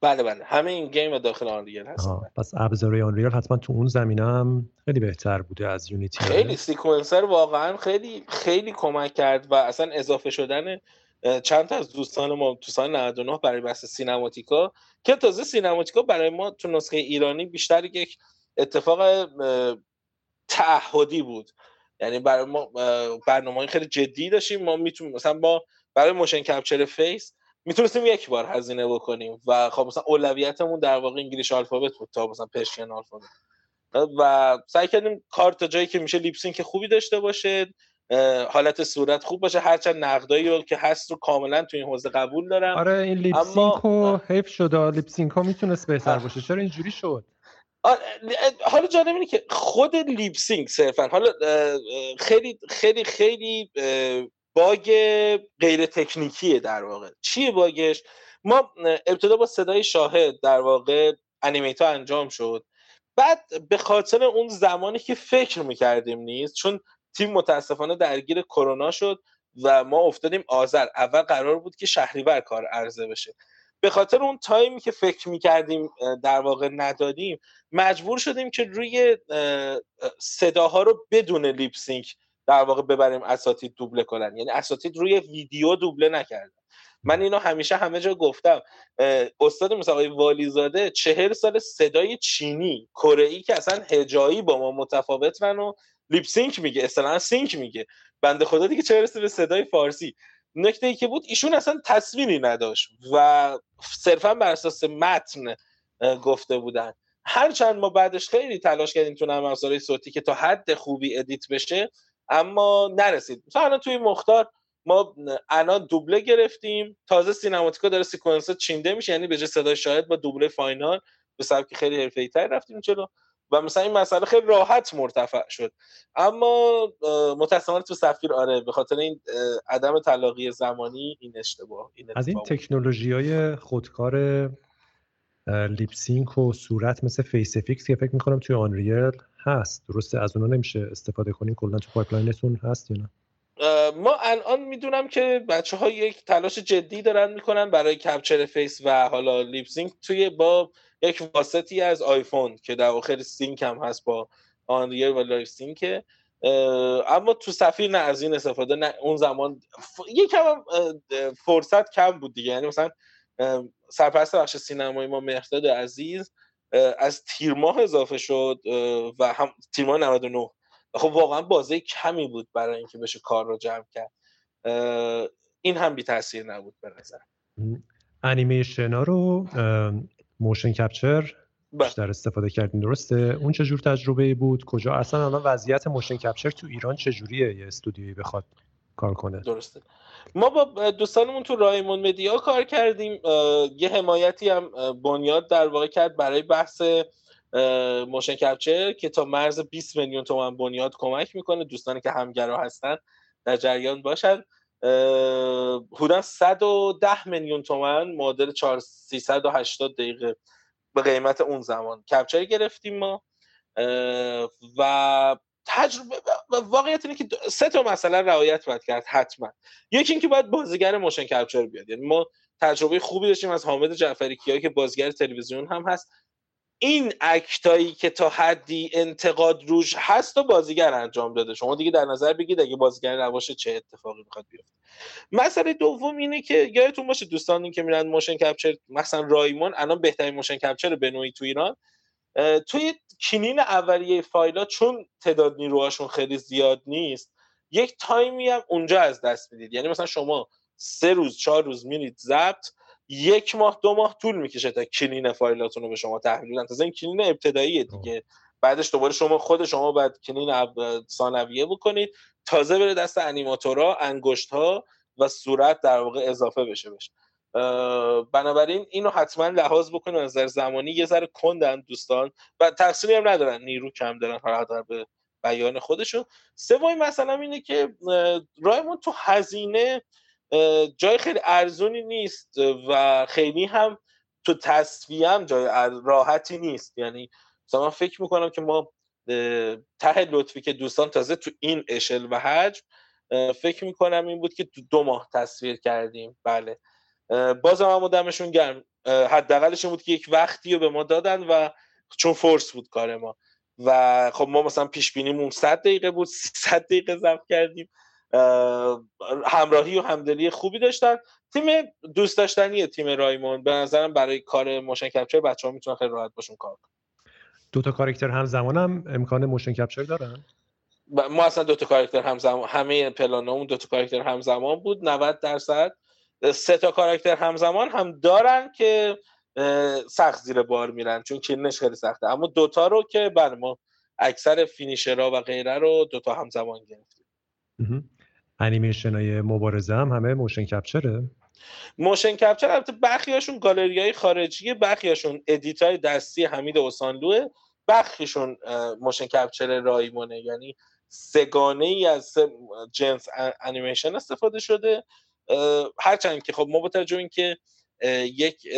بله بله. همه این game داخل Unreal هست پس ابزار Unreal حتما تو اون زمینه هم خیلی بهتر بوده از Unity خیلی Sequencer واقعا خیلی خیلی کمک کرد و اصلا اضافه شدن چند تا از دوستان ما تو سال 99 برای بحث cinematic ا که تازه cinematic ا برای ما تو نسخه ایرانی بیشتر یک اتفاق تعهدی بود. یعنی برای ما برنامه خیلی جدی داشتیم. ما می‌تونیم مثلا با برای motion capture face می‌تونستیم یک بار هزینه بکنیم و خب مثلا اولویتمون در واقع English alphabet بود تا مثلا Persian alphabet. و سعی کردیم کار تا جایی که میشه lip sync خوبی داشته باشه حالت صورت خوب باشه. هرچند نقدایی رو که هست رو کاملا تو این حوزه قبول دارم. آره این lip sync اما... حیف شده lip sync ها می‌تونست بهتر باشه. چرا اینجوری شد؟ حالا جالب اینه که خود lip sync صرفا حالا خیلی خیلی خیلی bug غیر تکنیکیه در واقع. چیه bug ش؟ ما ابتدا با صدای شاهد در واقع animate ا انجام شد. بعد به خاطر اون زمانی که فکر می‌کردیم نیست چون تیم متاسفانه درگیر کرونا شد و ما افتادیم آذر. اول قرار بود که شهریور کار عرضه بشه. به خاطر اون تایمی که فکر می‌کردیم در واقع ندادیم مجبور شدیم که روی صداها رو بدون لیپسینک در واقع ببریم اساتید دوبله کنن. یعنی اساتید روی ویدیو دوبله نکردن. من اینو همیشه همه جا گفتم. استاد مثلا آقای والیزاده چهل سال صدای چینی کره که اصلا هجایی با ما متفاوتن و lip sync میگه اصلا sync میگه. بنده خدا دیگه چه به صدای فارسی؟ نکته ای که بود ایشون اصلا تصویری نداشت و صرفا بر اساس متن گفته بودن. هرچند ما بعدش خیلی تلاش کردیم تو نرم صوتی که تا حد خوبی edit بشه اما نرسید. مثلا توی مختار ما الان دوبله گرفتیم. تازه cinematic ا داره sequence چینده میشه یعنی به جای صدای شاهد با دوبله final به سبک خیلی حرفه‌ای تر رفتیم جلو. و مثلا این مسئله خیلی راحت مرتفع شد. اما متاسفانه تو سفیر آره به خاطر این عدم تلاقی زمانی این اشتباه این از این تکنولوژی های خودکار lip sync و صورت مثل FaceFX که فکر می‌کنم توی Unreal هست. درسته از اونها نمیشه استفاده کنیم کلا تو pipeline تون هست یا نه؟ ما الان می‌دونم که بچه ها یک تلاش جدی دارن می‌کنن برای capture face و حالا lip sync توی با یک واسطی از آیفون که در واقع sync هم هست با Unreal و live sync. اما تو سفیر نه از این استفاده نه. اون زمان ف... یکم فرصت کم بود دیگه. یعنی مثلا سرپرست بخش سینمایی ما مهرداد عزیز از تیر ماه اضافه شد و هم تیر ماه 99 خب واقعا بازه کمی بود برای اینکه بشه کار رو جمع کرد. این هم بی تاثیر نبود به نظر. انیمیشن ها رو motion capture بیشتر استفاده کردین درسته؟ اون چه جور تجربه بود؟ کجا؟ اصلا الان وضعیت motion capture تو ایران چه جوریه یه استودیویی بخواد کار کنه. درسته. ما با دوستانمون تو رایمون مدیا کار کردیم. یه حمایتی هم بنیاد در واقع کرد برای بحث motion capture که تا مرز 20 میلیون تومن بنیاد کمک می‌کنه. دوستانی که همگرا هستن در جریان باشن. حدودا 110 میلیون تومن معادل 380 دقیقه به قیمت اون زمان. کپچر گرفتیم ما. و تجربه واقعیت اینه که سه تا مسئله رعایت باید کرد حتما. یکی اینکه باید بازیگر موشن کپچر بیاد. یعنی ما تجربه خوبی داشتیم از حامد جعفری کیا که بازیگر تلویزیون هم هست. این اکتایی که تا حدی انتقاد روش هست و بازیگر انجام داده. شما دیگه در نظر بگید اگه بازیگر نباشه چه اتفاقی می‌خواد بیفته. مسئله دوم اینه که یادتون باشه دوستانی که میرن motion capture مثلا رایمون الان بهترین motion capture به نوعی تو ایران توی clean اولیه فایلا چون تعداد نیروهاشون خیلی زیاد نیست یک time ی هم اونجا از دست می‌دید. یعنی مثلا شما سه روز چهار روز میرید ضبط یک ماه دو ماه طول می‌کشه تا clean فایلاتون رو به شما تحویل بدن. تازه این clean ابتداییه دیگه. بعدش دوباره شما خود شما باید clean ثانویه بکنید. تازه بره دست انیماتورها انگشت ها و صورت در واقع اضافه بشه بشه بنابراین اینو حتما لحاظ بکنید از نظر زمانی یه ذره کندن دوستان و تقصیری هم ندارن نیرو کم دارن حالا به بیان خودشون. سومین مثلا اینه که رایمون تو هزینه جای خیلی ارزونی نیست و خیلی هم تو تصفیه هم جای راحتی نیست. یعنی مثلا من فکر می‌کنم که ما ته لطفی که دوستان تازه تو این اشل و حجم فکر می‌کنم این بود که دو ماه تصویر کردیم. بله. بازم هم دمشون گرم. حداقلش بود که یک وقتی رو به ما دادن و چون force بود کار ما. و خب ما مثلا پیش بینیمون 100 دقیقه بود 300 دقیقه ضبط کردیم. همراهی و همدلی خوبی داشتن. تیم دوست داشتنی تیم رایمون به نظرم برای کار motion capture بچه ها می‌تونن خیلی راحت باشون کار کنن دو تا کاراکتر همزمان هم امکان motion capture دارن؟ ما اصلا دو تا کاراکتر همزمان همه پلانمون دو تا کاراکتر همزمان بود. 90 درصد. سه تا کاراکتر همزمان هم دارن که سخت زیر بار میرن چون clean ش خیلی سخته. اما دوتا رو که بله ما اکثر finisher ها و غیره رو دوتا همزمان گرفتیم. انیمیشن های مبارزه هم همه motion capture ه motion capture البته برخیاشون گالری های خارجی برخیاشون edit های دستی حمید اوسانلوه. برخیشون motion capture رایمونه. یعنی سه‌گانه ای از جنس انیمیشن استفاده شده. هرچند که خب ما با توجه اینکه یک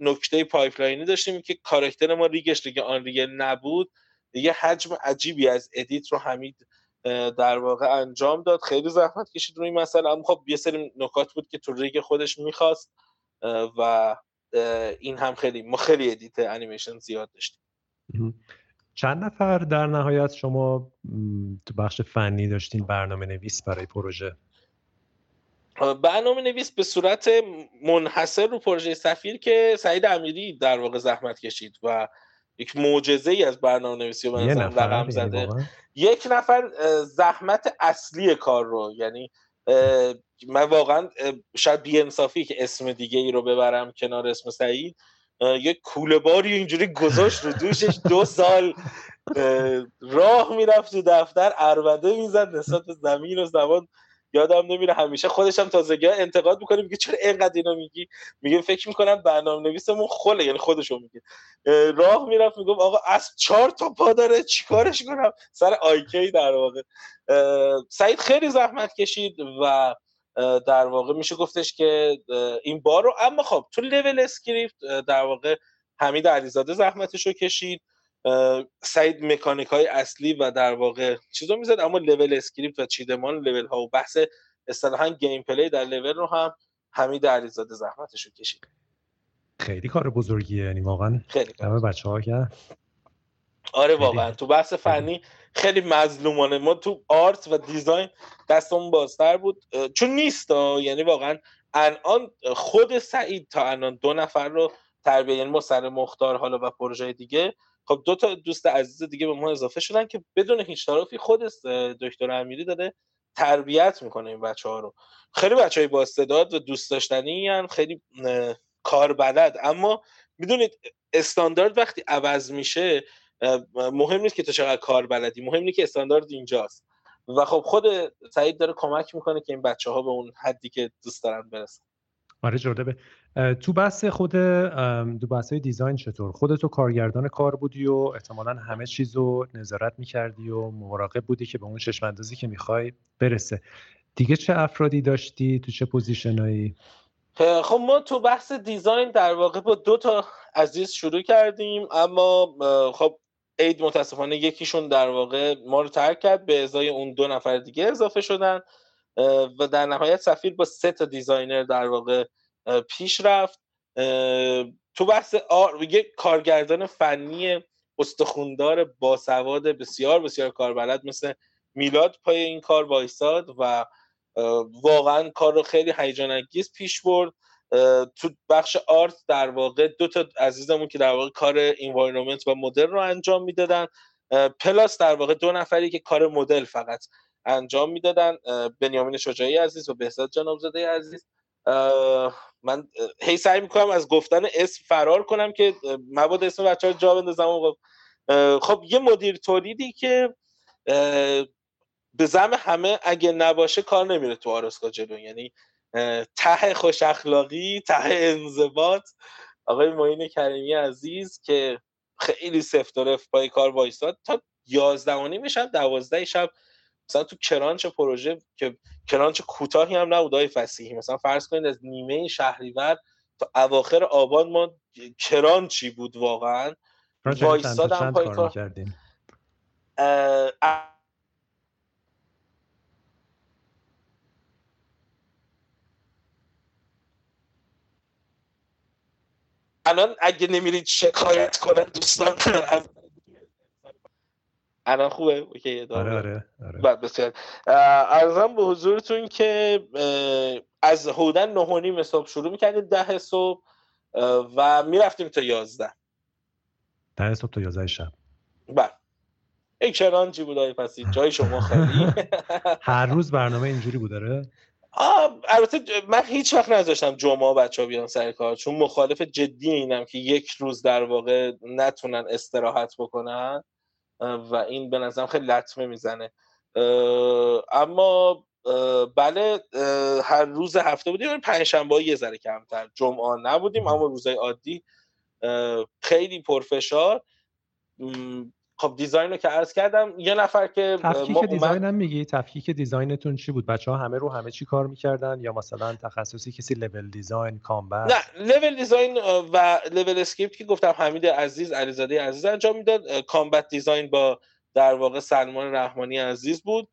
نکته pipeline ی داشتیم که کارکتر ما rig ش دیگه Unreal نبود دیگه حجم عجیبی از edit رو حمید در واقع انجام داد. خیلی زحمت کشید روی این مسئله اما خب یه سری نکات بود که تو rig خودش می‌خواست و این هم خیلی ما خیلی edit انیمیشن زیاد داشتیم. چند نفر در نهایت شما تو بخش فنی داشتین برنامه نویس برای پروژه؟ برنامه نویس به صورت منحصر رو پروژه سفیر که سعید امیری در واقع زحمت کشید و یک معجزه ای از برنامه نویسی رو رقم زده. یک نفر زحمت اصلی کار رو یعنی من واقعا شاید بیانصافی که اسم دیگه ای رو ببرم کنار اسم سعید. یک کوله باری اینجوری گذاشت رو دوشش دو سال راه می‌رفت تو دفتر اربده می‌زد نسبت به زمین و زبان یادم نمیره همیشه خودش هم تازگی انتقاد می‌کنه میگه چرا اینقدر اینو میگی؟ میگه فکر می‌کنم برنامه نویسمون خله یعنی خودشو میگه. راه می‌رفت میگم آقا از چهار تا پا داره چیکارش کنم؟ سر آیکی در واقع. سعید خیلی زحمت کشید و در واقع میشه گفتش که این بار رو اما خب تو level script در واقع حمید علیزاده زحمتش رو کشید. سعید مکانیک های اصلی و در واقع چیزا می‌زد اما level script و چیدمان لول ها و بحث اصطلاحا gameplay در level رو هم حمید علیزاده زحمتش رو کشید. خیلی کار بزرگیه یعنی واقعا خیلی همه بچه ها کرد آره واقعا. تو بحث فنی خیلی مظلومانه. ما تو آرت و دیزاین دستمون بازتر بود. چون نیست یعنی واقعا الان خود سعید تا الان دو نفر رو تربیه یعنی ما سر مختار حالا و پروژه دیگه خب دو تا دوست عزیز دیگه به ما اضافه شدن که بدون هیچ تعارفی خود دکتر امیری داده تربیت می‌کنه این بچه ها رو. خیلی بچه های با استعداد و دوست داشتنی هن خیلی کاربلد اما می‌دونید استاندارد وقتی عوض میشه مهم نیست که تو چقدر کار بلدی مهم نیست که استاندارد اینجاست. و خب خود سعید داره کمک می‌کنه که این بچه ها به اون حدی که دوست دارن برسن. آره جرده تو بحث خود دو بحث های دیزاین چطور؟ خودتو کارگردان کار بودی و احتمالا همه چیز رو نظارت می‌کردی و مراقب بودی که به اون چشم که می‌خوای برسه. دیگه چه افرادی داشتی؟ تو چه position ایی خب ما تو بحث design در واقع با دو تا عزیز شروع کردیم اما خب اید متاسفانه یکیشون در واقع ما رو ترک کرد به ازای اون دو نفر دیگه اضافه شدن و در نهایت سفیر با سه تا designer در واقع پیش رفت. تو بحث آر... یک کارگردان فنی استخوندار باسواد بسیار بسیار کاربلد مثل میلاد پای این کار وایساد و واقعا کار رو خیلی هیجان انگیز پیش برد. تو بخش art در واقع دو تا عزیزمون که در واقع کار environment و مدل رو انجام می‌دادن. plus در واقع دو نفری که کار مدل فقط انجام می‌دادن. بنیامین شجاعی عزیز و بهزاد جنابزاده عزیز. من هی سعی می‌کنم از گفتن اسم فرار کنم که مباد اسم بچه ها جا بندازم خب یه مدیر تولیدی که به زم همه اگه نباشه کار نمیره تو آرسکا جلو. یعنی ته خوش اخلاقی ته انضباط. آقای معین کریمی عزیز که خیلی سفت و پای کار وایستاد تا یازده و شب دوازده شب مثلا تو کرانچ پروژه که کرانچ کوتاهی هم نبود های فسیحی. مثلا فرض کنید از نیمه شهریور تا اواخر آبان ما کرانچی بود واقعا. وایستادم پای کار الان اگه نمیرید شکایت کنن دوستان الان خوبه؟ اوکی آره آره, آره. بسیار. ارزم به حضورتون که از حدودن نه و نیم صبح شروع می‌کردیم ده صبح و می‌رفتیم تا یازده. ده صبح تا یازده شب. بله. یک کرانچی بود پسی؟ جای شما خالی. هر روز برنامه اینجوری بود داره البته من هیچ وقت نذاشتم جمعه بچه ها بیان سر کار چون مخالف جدی اینم که یک روز در واقع نتونن استراحت بکنن. و این به نظرم خیلی لطمه می‌زنه. اما بله هر روز هفته بودیم. پنجشنبه یه ذره کمتر. جمعه نبودیم اما روزهای عادی خیلی پرفشار. خب design رو که عرض کردم یه نفر که تفکیک دیزاین هم میگی؟ تفکیک design تون چی بود؟ بچه ها همه رو همه چی کار می‌کردن؟ یا مثلا تخصصی کسی level design combat نه level design و level script که گفتم حمید عزیز علیزاده عزیز انجام می‌داد. combat design با در واقع سلمان رحمانی عزیز بود.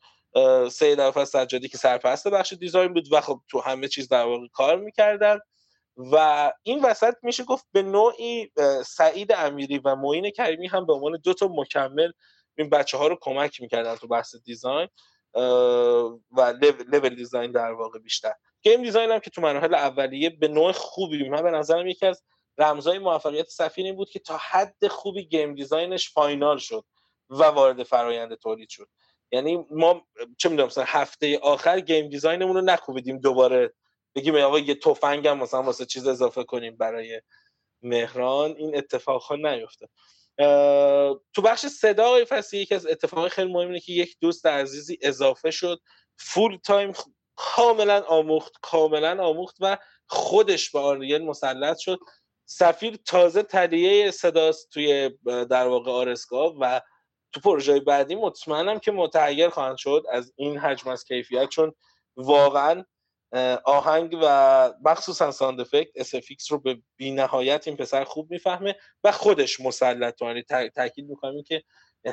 سید از سجادی که سرپرست بخش design بود و خب تو همه چیز در واقع کار می‌کردن. و این وسط میشه گفت به نوعی سعید امیری و معین کریمی هم به عنوان دو تا مکمل این بچه ها رو کمک می‌کردن تو بحث design و level design در واقع بیشتر. game design هم که تو مراحل اولیه به نوع خوبی من به نظرم یکی از رمزهای موفقیت سفیر این بود که تا حد خوبی game design ش final شد و وارد فرایند تولید شد. یعنی ما چه می‌دونم مثلا هفته آخر game design مون رو نکوبیدیم دوباره بگیم آقا یه تفنگ هم مثلا واسه چیز اضافه کنیم برای مهران این اتفاق ها نیفته. تو بخش صدا آقای فصلی یکی از اتفاقای خیلی مهم اینه که یک دوست عزیزی اضافه شد full time کاملا آموخت کاملا آموخت و خودش به Unreal مسلط شد. سفیر تازه تلیه صداست توی در واقع آرسکا و تو پروژه بعدی مطمئنم که متغیر خواهند شد از این حجم از کیفیت چون واقعا آهنگ و مخصوصا ساند افکت اسفیکس رو به بی نهایت این پسر خوب می‌فهمه و خودش مسلط یعنی تاکید می‌کنم که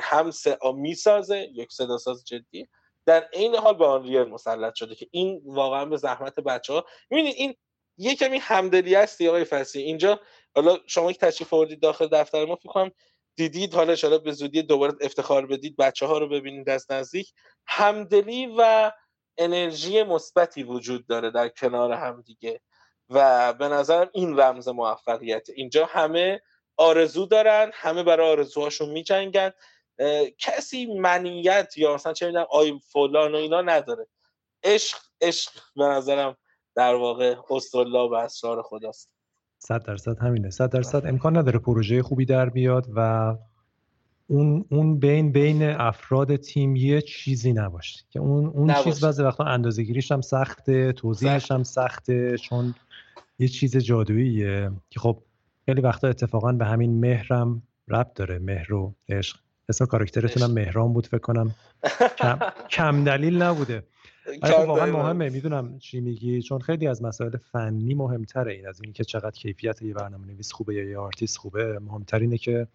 هم می‌سازه یک صدا ساز جدی در عین حال به آن ریل مسلط شده که این واقعا به زحمت بچه ها می‌بینید این یه کمی همدلی هستی آقای فصلی اینجا حالا شما یک تشریف آوردید داخل دفتر ما فکر دیدید حالا شاید به زودی دوباره افتخار بدید بچه ها رو ببینید از نزدیک. همدلی و انرژی مثبتی وجود داره در کنار هم دیگه. و به نظرم این رمز موفقیت. اینجا همه آرزو دارن همه برای آرزوهاشون میجنگن. کسی منیت یا مثلا چه می‌دونم آی فلان و اینا نداره. عشق عشق به نظرم در واقع استرلا و اسرار خداست. صد درصد همینه صد درصد. امکان نداره پروژه خوبی در بیاد و اون اون بین بین افراد تیم یه چیزی نباشه که اون اون چیز بعضی وقتا اندازه‌گیریش هم سخته توضیحش هم سخته چون یه چیز جادوییه که خب خیلی وقتا اتفاقا به همین مهرم رب داره. مهر و عشق. اسم کاراکترتون هم مهران بود فکر کنم. کم, کم دلیل نبوده. خب واقعا مهمه. می‌دونم چی میگی. چون خیلی از مسائل فنی مهمتره این از اینکه چقدر کیفیت یه برنامه نویس خوبه یا یه آرتیست خوبه. مهمتر اینه که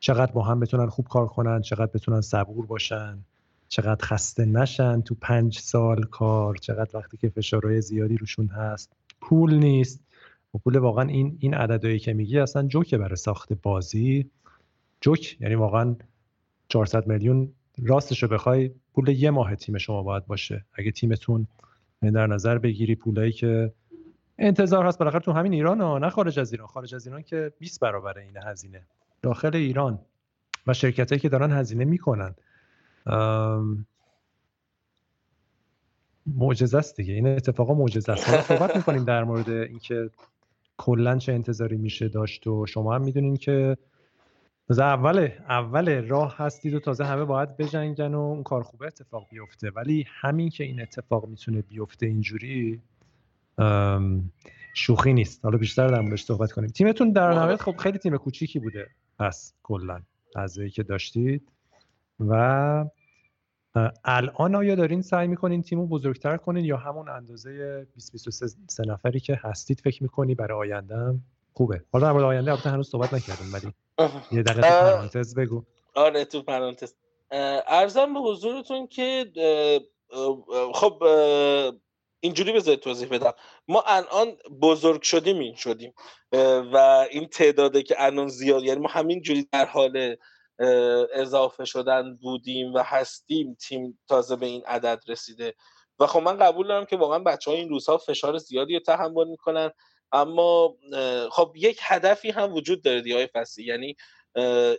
چقدر با هم بتونن خوب کار کنن چقدر بتونن صبور باشن چقدر خسته نشن تو پنج سال کار چقدر وقتی که فشارهای زیادی روشون هست. پول نیست. و پول واقعا این این عددهایی که میگی اصلا جوکه برای ساخت بازی. جوک یعنی واقعا 400 میلیون راستش رو بخوای پول یه ماه تیم شما باید باشه. اگه تیمتون در نظر بگیری پولایی که انتظار هست بالاخره تو همین ایران ها نه خارج از ایران. خارج از ایران که 20 برابر این هزینه. داخل ایران و شرکت که دارن هزینه می‌کنن. معجزه است دیگه. این اتفاقا معجزه است. حالا صحبت می‌کنیم در مورد اینکه کلا چه انتظاری میشه داشت و شما هم می‌دونین که تازه اول اول راه هستید و تازه همه باید بجنگن و اون کار خوبه اتفاق بیفته. ولی همین که این اتفاق می‌تونه بیفته اینجوری شوخی نیست. حالا بیشتر در موردش صحبت کنیم. تیمتون در نهایت خب خیلی تیم کوچیکی بوده. پس کلا اعضایی که داشتید. و الان آیا دارین سعی می‌کنین تیمو بزرگتر کنین یا همون اندازه 20 23 نفری که هستید فکر می‌کنی؟ برای آینده خوبه. حالا در مورد آینده البته هنوز صحبت نکردیم ولی یه دقیقه پرانتز بگو. آره تو پرانتز. ارزم به حضورتون که خب اینجوری بذارید توضیح بدم. ما الان بزرگ شدیم این شدیم. و این تعداده که الان زیاد یعنی ما همین جوری در حال اضافه شدن بودیم و هستیم تیم تازه به این عدد رسیده. و خب من قبول دارم که واقعا بچه های این روزها فشار زیادی رو تحمل می‌کنن. اما خب یک هدفی هم وجود داره دیگه فصلی یعنی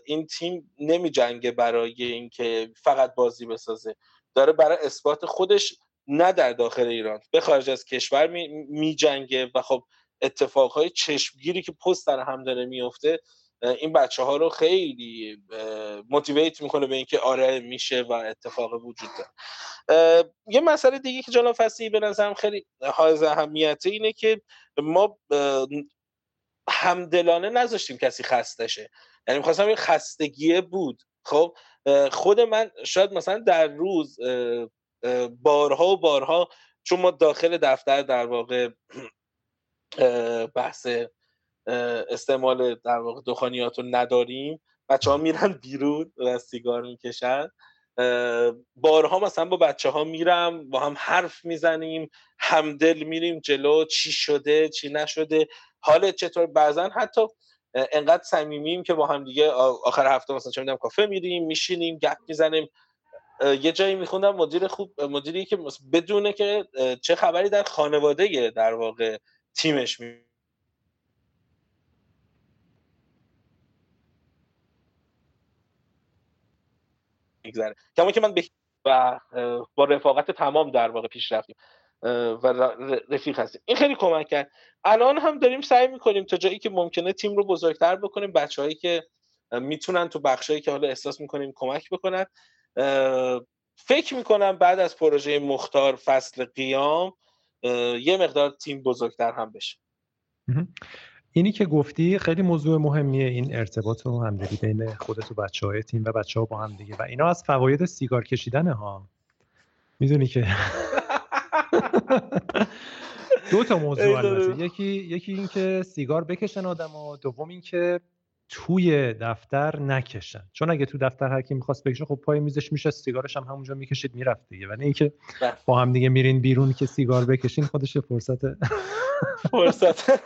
این تیم نمی جنگه برای اینکه فقط بازی بسازه. داره برای اثبات خودش نه در داخل ایران به خارج از کشور می, جنگه و خب اتفاقهای چشمگیری که پست در هم داره میفته این بچه ها رو خیلی موتیویت می‌کنه به اینکه آره میشه و اتفاق وجود داره. یه مسئله دیگه که جناب فسی به نظرم خیلی حائز اهمیته اینه که ما همدلانه نذاشتیم کسی خسته شه یعنی می‌خواستم این خستگیه بود. خب خود من شاید مثلا در روز بارها و بارها چون ما داخل دفتر در واقع بحث استعمال در واقع دخانیات رو نداریم بچه ها میرن بیرون و سیگار می‌کشن. بارها مثلا با بچه ها میرم با هم حرف می‌زنیم همدل میریم جلو چی شده چی نشده. حالت چطور؟ بعضا حتی انقدر صمیمیم که با هم دیگه آخر هفته مثلا چه کافه میریم میشینیم گپ می‌زنیم. یه جایی میخوندم مدیر خوب مدیری که بدونه که چه خبری در خانواده در واقع تیمش می کما که من به و با رفاقت تمام در واقع پیش رفتیم. و رفیق هستیم. این خیلی کمک کرد. الان هم داریم سعی می‌کنیم تا جایی که ممکنه تیم رو بزرگتر بکنیم. بچههایی که می‌تونن تو بخشایی که حالا احساس می‌کنیم کمک بکنن. فکر می‌کنم بعد از پروژه مختار فصل قیام یه مقدار تیم بزرگتر هم بشه. اینی که گفتی خیلی موضوع مهمیه این ارتباط و همدلی بین خودت و بچه های تیم و بچه ها با هم دیگه. و اینا از فواید سیگار کشیدن ها. می‌دونی که دو تا موضوع یکی یکی این که سیگار بکشن آدم و دوم این که توی دفتر نکشن. چون اگه تو دفتر هر کی می‌خواست بکشه خب پای میزش میشه سیگارش هم همونجا می‌کشید می‌رفت دیگه. ولی اینکه بله. با هم دیگه میرین بیرون که سیگار بکشین خودش فرصت. فرصت.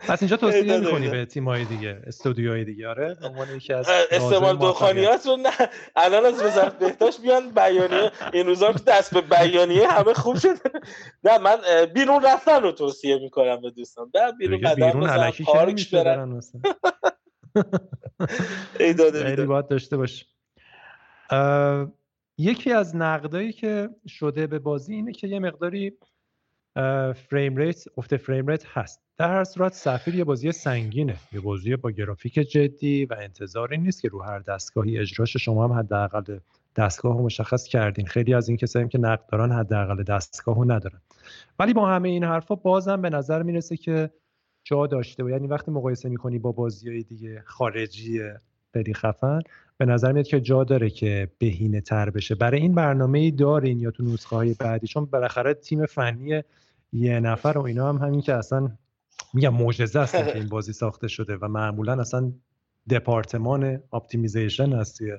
پس اینجا توصیه می‌کنی به تیمای دیگه استودیوهای دیگه. آره عنوان یکی از استعمال دخانیات رو نه. الان از وزارت بهداشت بیان بیانیه. این روزا دست به بیانیه همه خوب شده. نه من بیرون رفتن رو توصیه می‌کنم به دوستان. بیرون بیرون الکی پارک برن. خیلی باید داشته باش یکی از نقدایی که شده به بازی اینه که یه مقداری frame rate افت frame rate هست. در هر صورت سفیر یه بازی سنگینه. یه بازی با گرافیک جدی و انتظاری نیست که رو هر دستگاهی اجراش شما هم حداقل دستگاه رو مشخص کردین. خیلی از این کسایی که نقد دارن حداقل دستگاه رو ندارن. ولی با همه این حرفا بازم به نظر می‌رسه که جا داشته و یعنی وقتی مقایسه می‌کنی با بازی های دیگه خارجی خیلی خفن به نظر میاد که جا داره که بهینه تر بشه. برای این برنامه ای دارین یا تو نسخه های بعدی؟ چون بالاخره تیم فنی یه نفر و اینا هم همین که اصلا میگم معجزه است که این بازی ساخته شده و معمولا اصلا دپارتمان optimization هستی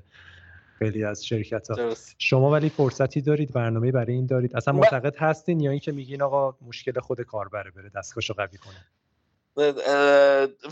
خیلی از شرکت ها شما ولی فرصتی دارید برنامه برای این دارید؟ اصلا معتقد هستین یا اینکه میگین آقا مشکل خود کاربره بره دستگاهشو قوی کنه؟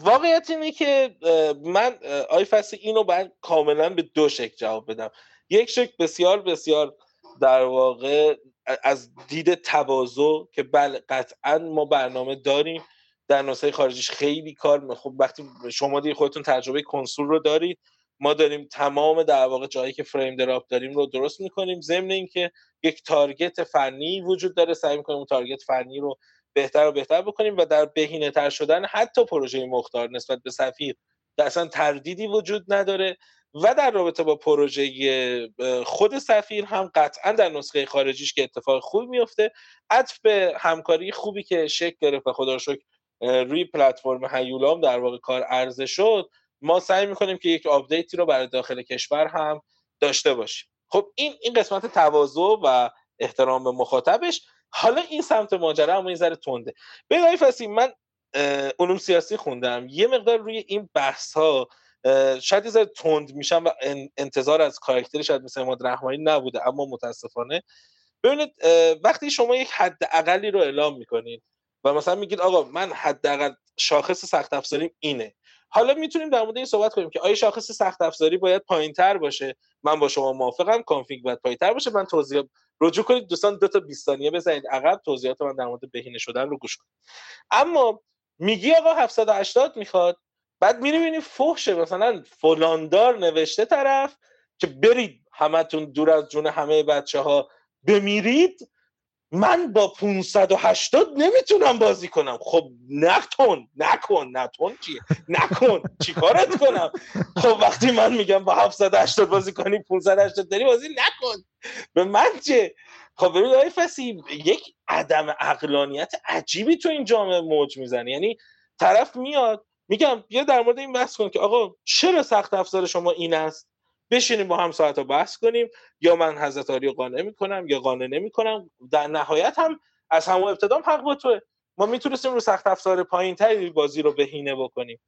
واقعیت اینه که من آی فصل اینو باید کاملا به دو شکل جواب بدم. یک شکل بسیار بسیار در واقع از دید تواضع که بله قطعا ما برنامه داریم. در نسخه خارجیش خیلی کار خب وقتی شما دیگه خودتون تجربه کنسول رو دارید ما داریم تمام در واقع جایی که فریم دراپ داریم رو درست می‌کنیم. ضمن اینکه یک تارگت فنی وجود داره سعی می‌کنیم اون تارگت فنی رو بهتر و بهتر بکنیم و در بهینه تر شدن حتی پروژه مختار نسبت به سفیر اصلا تردیدی وجود نداره و در رابطه با پروژه خود سفیر هم قطعا در نسخه خارجیش که اتفاق خوب میفته عطف به همکاری خوبی که شکل گرفت و خدا شکر روی پلتفرم هیولام در واقع کار عرضه شد ما سعی می‌کنیم که یک آپدیتی رو برای داخل کشور هم داشته باشیم. خب این این قسمت تواضع و احترام به مخاطبش. حالا این سمت ماجرا اما این ذره تنده. به فصیح من علوم سیاسی خوندم. یه مقدار روی این بحث ها شاید یه تند میشم و انتظار از کاراکتری شاید مثل اماد رحمانی نبوده اما متاسفانه. ببینید وقتی شما یک حد اقلی رو اعلام می‌کنید و مثلا میگید آقا من حداقل شاخص سخت افزاریم اینه حالا می‌تونیم در مورد این صحبت کنیم که آیا شاخص سخت افزاری باید پایین تر باشه؟ من با شما موافقم کانفیگ باید پایین تر باشه. من توضیح رجوع کنید. دوستان دو تا 20 ثانیه بزنید. عقب توضیحات من در مورد بهینه شدن رو گوش کنید. اما میگی آقا 780 می‌خواد. بعد میری فحشه. مثلا فلاندار نوشته طرف که برید همتون دور از جون همه بچه ها بمیرید. من با 580 نمی‌تونم بازی کنم. خب نکن نکن. نتون چیه؟ نکن. چیکارت کنم؟ خب وقتی من میگم با 780 بازی کنی 580 داری بازی نکن. به من چه؟ خب ببین آقای فسی یک عدم اقلانیت عجیبی تو این جامعه موج می‌زنه یعنی طرف میاد میگم بیا در مورد این بحث کن که آقا چرا سخت افزار شما این است؟ بشینیم با هم ساعت ها بحث کنیم. یا من حضرت علی قانع می‌کنم یا قانع نمی‌کنم. در نهایت هم از همون ابتدا حق با توه. ما می‌تونستیم رو سخت افزار پایین تری بازی رو بهینه بکنیم.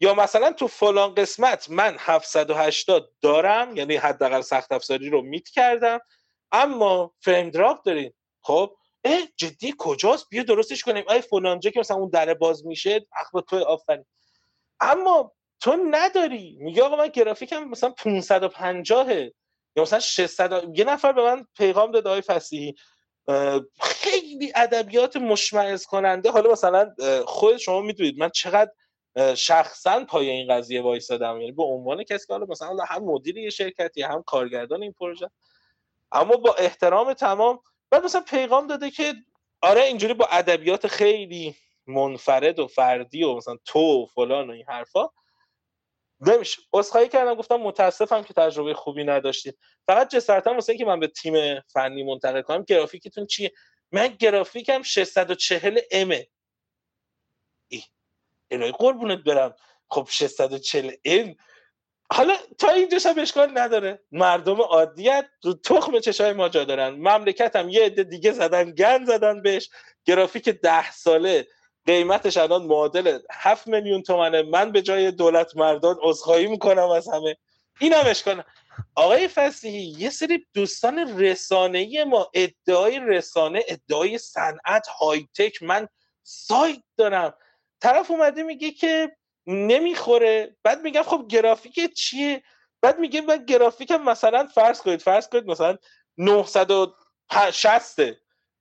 یا مثلا تو فلان قسمت من 780 دارم یعنی حداقل سخت افزاری رو میت کردم. اما فریم دراپ داریم خب اه جدی کجاست؟ بیا درستش کنیم. آیا فلان جا که مثلا اون در باز میشه حق تو آفرین. اما تو نداری. میگه آقا من گرافیکم مثلا 550 یا مثلا 600 یه نفر به من پیغام داد آقای فصیحی خیلی ادبیات مشمئز کننده حالا مثلا خود شما می‌دونید من چقدر شخصا پای این قضیه وایسادم یعنی به عنوان کسی که حالا مثلا هم مدیر یه شرکتی هم کارگردان این پروژه. اما با احترام تمام بعد مثلا پیغام داده که آره اینجوری با ادبیات خیلی منفرد و فردی و مثلا تو و فلان و این حرفا. نمیشه. اسخایی کردم گفتم متاسفم که تجربه خوبی نداشتید فقط جسارتا واسه اینکه من به تیم فنی منتقل کنم گرافیکتون چیه؟ من گرافیکم 640 امه ای الهی قربونت برم. خب 640 ام. حالا تا اینجاش هم اشکال نداره. مردم عادیت تخم چشای ما جا دارن. مملکت هم یه عده دیگه زدن گن زدن بهش. گرافیک ده ساله. قیمتش الان معادل 7 میلیون تومنه. من به جای دولت مردان عذرخواهی می‌کنم از همه. این هم اشکال آقای فسیحی یه سری دوستان رسانه ما ادعای رسانه ادعای صنعت های تک من سایت دارم. طرف اومده میگه که نمی‌خوره. بعد میگم خب گرافیک چیه؟ بعد میگه من گرافیکم مثلا فرض کنید فرض کنید مثلا 960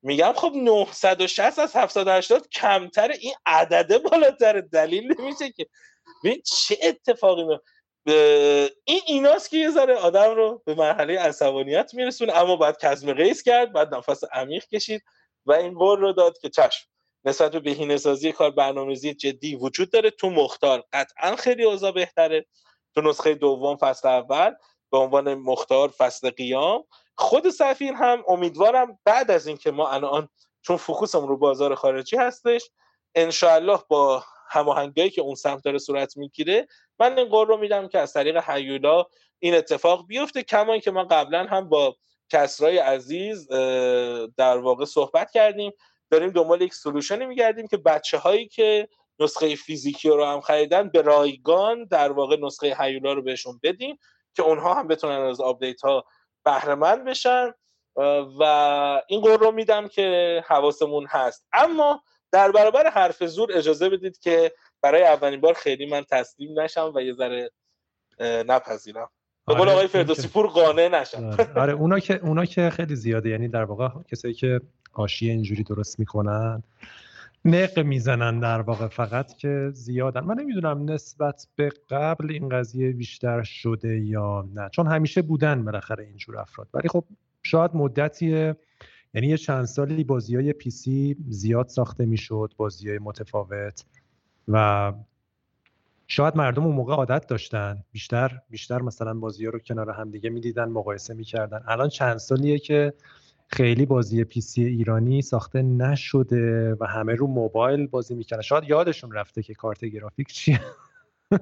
میگم خب 960 از 780 کمتر این عدده بالاتر دلیل نمیشه که. ببین چه اتفاقی می این ایناست که یه ذره آدم رو به مرحله عصبانیت میرسونه اما بعد کزم قیس کرد بعد نفس عمیق کشید و این قول رو داد که چشم نسبت به بهینه سازی کار برنامه‌ریزی جدی وجود داره تو مختار قطعا خیلی اوضاع بهتره. تو نسخه دوم فصل اول به عنوان مختار فصل قیام. خود سفیر هم امیدوارم بعد از اینکه ما الان چون فوکوسمون رو بازار خارجی هستش انشاءالله با هماهنگی که اون سمت داره صورت می‌گیره من این قول رو میدم که از طریق هیولا این اتفاق بیفته. کما که ما قبلا هم با کسرای عزیز در واقع صحبت کردیم. داریم دنبال یک سلوشنی میگردیم که بچه هایی که نسخه فیزیکی رو هم خریدن به رایگان در واقع نسخه هیولا رو بهشون بدیم. که اونها هم بتونن از آپدیت ها بهرهمند بشن. و این قول رو میدم که حواسمون هست. اما در برابر حرف زور اجازه بدید که برای اولین بار خیلی من تسلیم نشم و یه ذره نپذیرم. به قول آره، آقای فردوسی پور قانع نشم. آره. آره اونا که اونا که خیلی زیاده. یعنی در واقع کسایی که حاشیه اینجوری درست می‌کنن نق می‌زنن در واقع فقط که زیادن. من نمی‌دونم نسبت به قبل این قضیه بیشتر شده یا نه. چون همیشه بودن بالاخره اینجور افراد. ولی خب شاید مدتیه. یعنی یه چند سالی بازی های پی سی زیاد ساخته می‌شد بازی های متفاوت. و شاید مردم اون موقع عادت داشتن. بیشتر بیشتر مثلا بازی ها رو کنار هم دیگه می‌دیدن مقایسه می‌کردن. الان چند سالیه که خیلی بازی پی سی ایرانی ساخته نشده و همه رو موبایل بازی می‌کنن شاید یادشون رفته که کارت گرافیک چیه.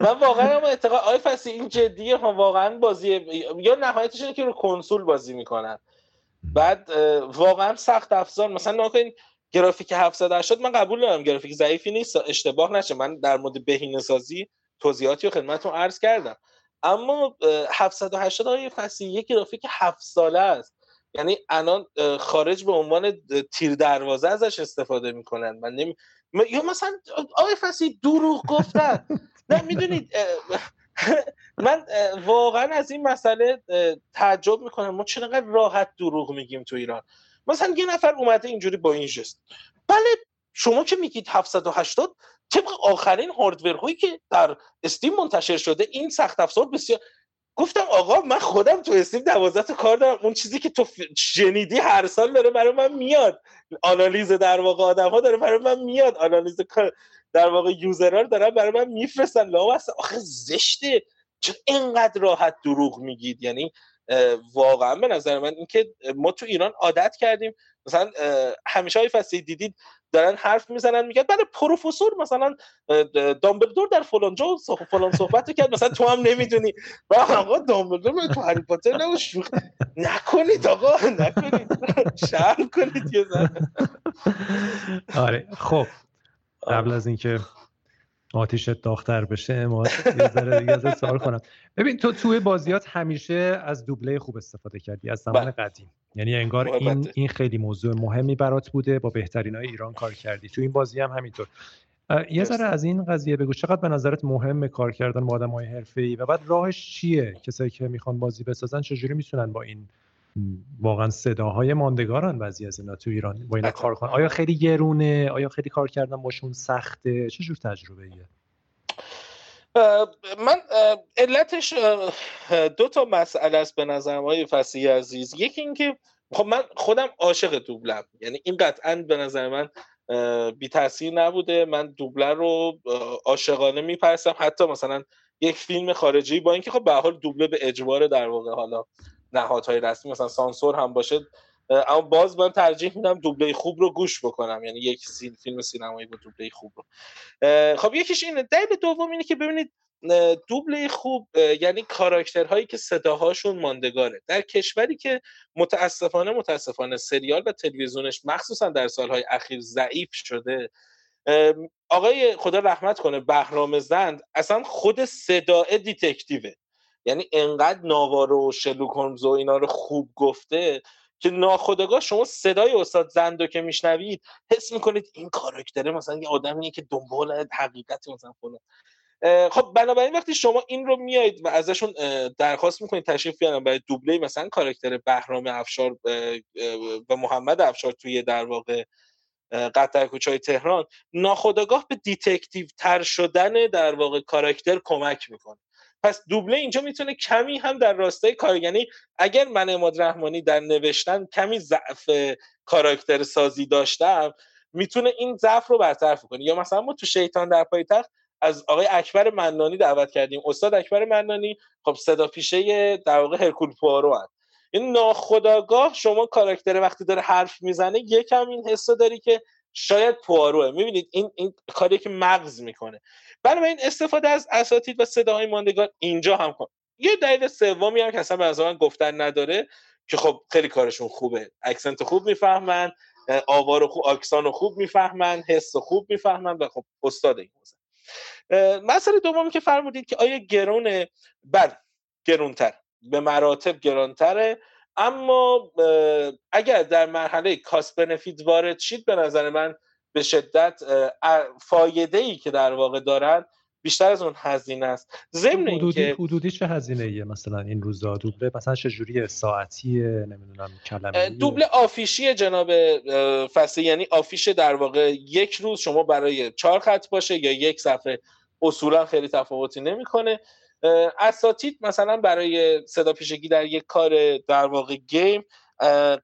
من واقعا اعتقاد آی فسی این جدیه ها واقعا بازی یا نهایتش اینه که رو کنسول بازی می‌کنن. بعد واقعا سخت افزار. مثلا نکنین گرافیک 780 من قبول دارم گرافیک ضعیفی نیست اشتباه نشه. من در مورد بهینه سازی توضیحاتی و خدمتتون عرض کردم. اما 780 های فصلی یک گرافیک هفت ساله است. یعنی الان خارج به عنوان تیر دروازه ازش استفاده می‌کنن. من نمی... یا مثلا آقای فصلی دروغ گفتن. نه می‌دونید من واقعا از این مسئله تعجب می‌کنم. ما چقدر راحت دروغ میگیم تو ایران. مثلا یه نفر اومده اینجوری با این جست بله شما که میگید 780 طبق آخرین هاردور هایی که در استیم منتشر شده این سخت افزار بسیار گفتم آقا من خودم تو استیم دوازده تا کار دارم. اون چیزی که تو شنیدی هر سال داره برای من میاد. آنالیز در واقع آدم ها داره برای من میاد. آنالیز در واقع یوزرها رو دارن برای من میفرستن. اصلا آخه زشته چون اینقدر راحت دروغ میگید؟ یعنی واقعا به نظر من اینکه ما تو ایران عادت کردیم. مثلا همیشه های فصلی دیدید دارن حرف می‌زنن میگن بله پروفسور مثلا دامبلدور در فلان جا فلان صحبت کرد مثلا تو هم نمی‌دونی. و آقا دامبلدور تو هری پاتر نکنید آقا نکنید. شرم کنید یه آره خب. قبل از اینکه آتیش داختر بشه ما یه ذره دیگه سوال کنم. ببین تو توی بازیات همیشه از دوبله خوب استفاده کردی از زمان بله. قدیم. یعنی انگار این این خیلی موضوع مهمی برات بوده با بهترین های ایران کار کردی. تو این بازی هم همینطور. یه ذره از این قضیه بگو. چقدر به نظرت مهمه کار کردن با آدم های حرفه‌ای و بعد راهش چیه؟ کسایی که می‌خوان بازی بسازن چجوری می‌تونن با این واقعا صداهای ماندگارن بعضی از اینا تو ایران با اینا کار کنن. آیا خیلی گرونه؟ آیا خیلی کار کردن باشون سخته؟ چه جور تجربه ایه من علتش دو تا مسئله است به نظرم های فصیح عزیز. یکی اینکه خب من خودم عاشق دوبلم. یعنی این قطعا به نظر من بی تاثیر نبوده. من دوبله رو عاشقانه می‌پرسم. حتی مثلا یک فیلم خارجی با اینکه خب به حال دوبله به اجبار در واقع حالا نهادهای رسمی مثلا سانسور هم باشه. اما باز من ترجیح میدم دوبله خوب رو گوش بکنم. یعنی یک فیلم سینمایی با دوبله خوب رو. خب یکیش اینه. دلیل دوم اینه که ببینید دوبله خوب یعنی کاراکترهایی که صداهاشون ماندگاره. در کشوری که متاسفانه متاسفانه سریال و تلویزیونش مخصوصا در سالهای اخیر ضعیف شده آقای خدا رحمت کنه بهرام زند اصلا خود صدای دیتکتیوه. یعنی انقدر ناوار و شلوک هولمز و اینا رو خوب گفته که ناخداگاه شما صدای استاد زندو که میشنوید حس می‌کنید این کاراکتره مثلا یه آدمیه که دنبال حقیقت مثلا فلان خب بنابراین وقتی شما این رو میایید و ازشون درخواست می‌کنید تشریف بیارن برای دوبله مثلا کاراکتر بهرام افشار و محمد افشار توی در واقع قتل کوچه‌های تهران ناخودآگاه به detective تر شدن در واقع کاراکتر کمک می‌کنه. پس دوبله اینجا می‌تونه کمی هم در راستای کار یعنی اگر من عماد رحمانی در نوشتن کمی ضعف کاراکتر سازی داشتم می‌تونه این ضعف رو برطرف کنه یا مثلا ما تو شیطان در پایتخت از آقای اکبر منانی دعوت کردیم. استاد اکبر منانی خب صدا پیشه در واقع هرکول پوارو هست. این ناخداگاه شما کاراکتر وقتی داره حرف می‌زنه یکم این حسو داری که شاید پواروه می‌بینید این این کاری که مغز می‌کنه. این استفاده از اساتید و صداهای ماندگار اینجا هم کن. یه دلیل سومی هم که اصلا به من گفتن نداره که خب خیلی کارشون خوبه. اکسنت خوب می‌فهمن آوار خوب اکسان خوب می‌فهمن حس خوب می‌فهمن و خب استاد این مسئله دومی که فرمودید که آیا گرونه بله گرونتر به مراتب گرانتره اما اگر در مرحله کاست بنفیت وارد شید به نظر من به شدت فایده ای که در واقع دارن بیشتر از اون هزینه است. ضمن اینکه حدودی چه هزینه ایه مثلا این روزا؟ دوبله مثلا چه جوری ساعتیه؟ نمی‌دونم کلمه دوبله آفیشی جناب فصل یعنی آفیش در واقع یک روز شما برای چهار خط باشه یا یک صفحه اصولا خیلی تفاوتی نمی‌کنه. اساتید مثلا برای صدا پیشگی در یک کار در واقع گیم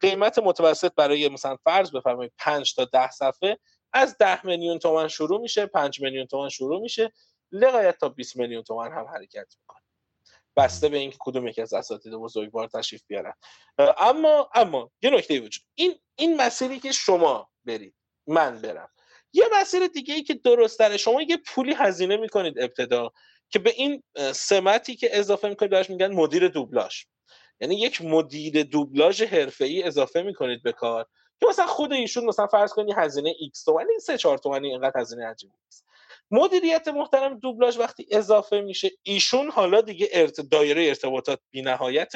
قیمت متوسط برای مثلا فرض بفرمایید 5 تا 10 صفحه از 10 میلیون تومان شروع میشه 5 میلیون تومان شروع میشه. لغایت تا 20 میلیون تومان هم حرکت می‌کنه. بسته به اینکه کدوم یکی از اساتید بزرگوار تشریف بیارن. اما اما یه نکته وجود. این این مسیری که شما برید من برم. یه مسیر دیگه ای که درست داره شما یه پولی هزینه می‌کنید ابتدا که به این سمتی که اضافه می‌کنید براش میگن مدیر دوبلاژ. یعنی یک مدیر دوبلاژ حرفه‌ای اضافه می‌کنید به کار. که مثلا خود ایشون مثلا فرض کنید هزینه X تومانی 3 4 تومانی اینقدر هزینه عجیبی نیست. مدیریت محترم دوبلاژ وقتی اضافه میشه ایشون حالا دیگه ارت... دایره ارتباطات نهایت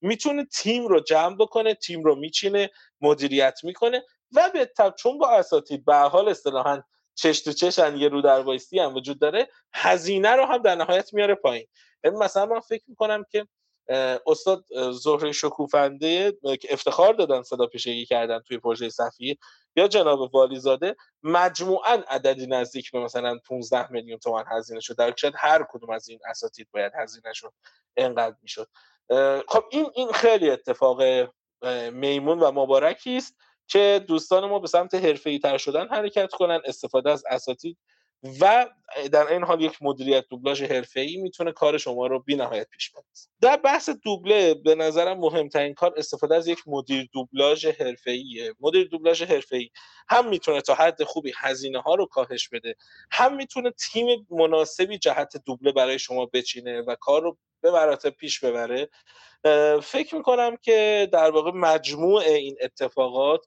می‌تونه تیم رو جمع بکنه تیم رو میچینه مدیریت می‌کنه و به تب چون با اساتید به حال اصطلاحا چش تو چشن یه رو در هم وجود داره هزینه رو هم در نهایت میاره پایین. یعنی مثلا من فکر می‌کنم که استاد زهره شکوفنده که افتخار دادن صدا پیشگی کردن توی پروژه صفی. یا جناب والیزاده مجموعا عددی نزدیک به مثلا 15 میلیون تومان هزینه شد. در شاید هر کدوم از این اساتید باید هزینه شد. انقدر می‌شد. خب این این خیلی اتفاق میمون و مبارکی است که دوستان ما به سمت حرفه‌ای تر شدن حرکت کنن استفاده از اساتید و در این حال یک مدیریت دوبلاژ حرفه‌ای می‌تونه کار شما رو بی‌نهایت پیش ببره. در بحث دوبله به نظرم مهمترین کار استفاده از یک مدیر دوبلاژ حرفه‌ایه. مدیر دوبلاژ حرفه‌ای هم می‌تونه تا حد خوبی هزینه ها رو کاهش بده هم می‌تونه تیم مناسبی جهت دوبله برای شما بچینه و کار رو به مراتب پیش ببره. فکر می‌کنم که در واقع مجموع این اتفاقات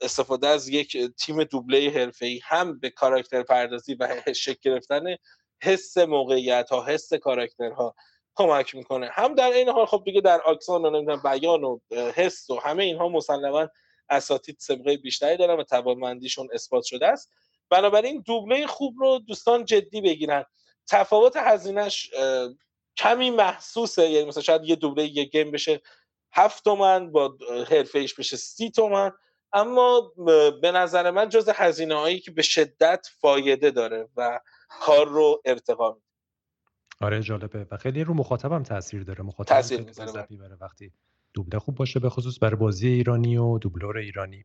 استفاده از یک تیم دوبله حرفه‌ای هم به کاراکتر پردازی و شکل گرفتن حس موقعیت ها حس کاراکترها کمک می‌کنه. هم در این حال خب دیگه در آکسان و نمی‌دونم بیان و حس و همه اینها مسلما اساتید سابقه بیشتری دارن و توانمندیشون اثبات شده است. بنابراین دوبله خوب رو دوستان جدی بگیرن. تفاوت هزینهش کمی محسوسه. یعنی مثلا شاید یه دوبله یه گیم بشه هفت تومن با حرفه ایش بشه سی تومن. اما به نظر من جز هزینه هایی که به شدت فایده داره و کار رو ارتقا میده آره جالبه. و خیلی رو مخاطبم تاثیر داره. مخاطب تاثیر می‌ذاره وقتی دوبله خوب باشه به خصوص برای بازی ایرانی و دوبلور ایرانی.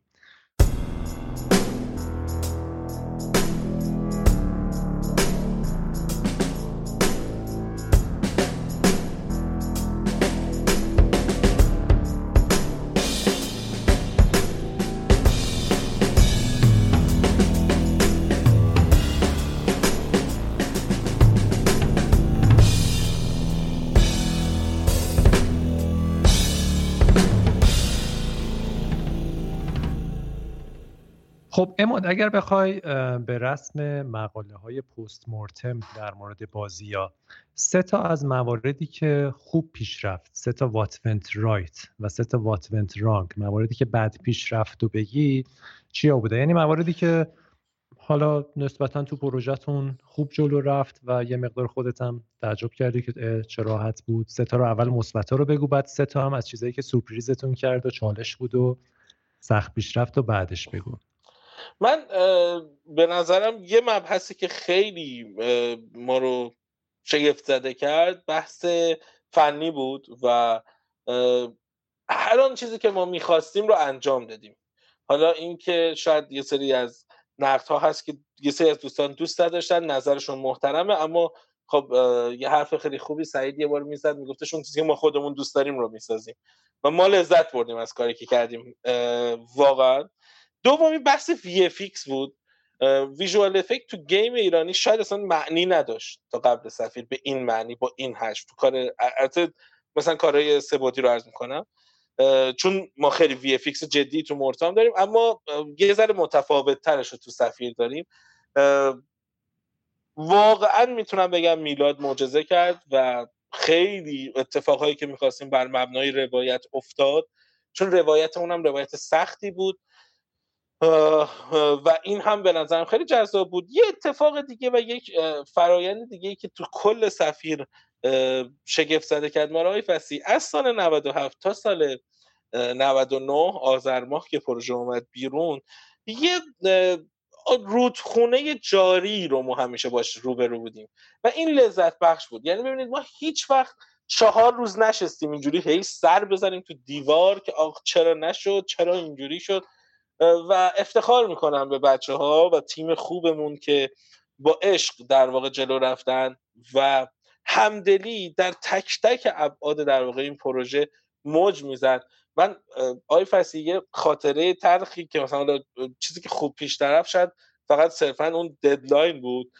خب اماد اگر بخوای به رسم مقاله های پست مورتم در مورد بازی یا سه تا از مواردی که خوب پیش رفت سه تا وات رایت و سه تا وات رانگ مواردی که بد پیش رفت و بگی چیا بوده؟ یعنی مواردی که حالا نسبتا تو پروژهتون خوب جلو رفت و یه مقدار خودت هم تعجب کردی که چه راحت بود. سه تا رو اول مثبت رو بگو بعد سه تا هم از چیزایی که سورپریزتون کرد و چالش بود و سخت پیش رفت و بعدش بگو. من به نظرم یه مبحثی که خیلی ما رو شگفت زده کرد بحث فنی بود و هر آن چیزی که ما می‌خواستیم رو انجام دادیم. حالا اینکه شاید یه سری از نقد ها هست که یه سری از دوستان دوست داشتن نظرشون محترمه اما خب یه حرف خیلی خوبی سعید یه بار می‌زد میگفتش اون چیزی که ما خودمون دوست داریم رو می‌سازیم. و ما لذت بردیم از کاری که کردیم. واقعا. دومی بحث VFX بود. visual effect تو game ایرانی شاید اصلا معنی نداشت تا قبل سفیر به این معنی با این هشت تو کار مثلا کارهای سبودی رو عرض می‌کنم. چون ما خیلی VFX جدی تو مورتام داریم اما یه ذره متفاوت ترش رو تو سفیر داریم. واقعا می‌تونم بگم میلاد معجزه کرد و خیلی اتفاقهایی که می‌خواستیم بر مبنای روایت افتاد. چون روایت اونم روایت سختی بود. و این هم به نظرم خیلی جذاب بود. یه اتفاق دیگه و یک فرایند دیگه که تو کل سفیر شگفت زده کرد. ما رای فسی از سال 97 تا سال 99 آذر ماه که پروژه اومد بیرون یه رودخونه جاری رو ما همیشه باش روبرو بودیم و این لذت بخش بود. یعنی ببینید ما هیچ وقت چهار روز نشستیم اینجوری هی سر بزنیم تو دیوار که آخ چرا نشد چرا اینجوری شد. و افتخار می‌کنم به بچه ها و تیم خوبمون که با عشق در واقع جلو رفتن و همدلی در تک تک ابعاد در واقع این پروژه موج می‌زد. من آی فسی یه خاطره ترخی که مثلا چیزی که خوب پیش طرف شد فقط صرفا اون ددلاین بود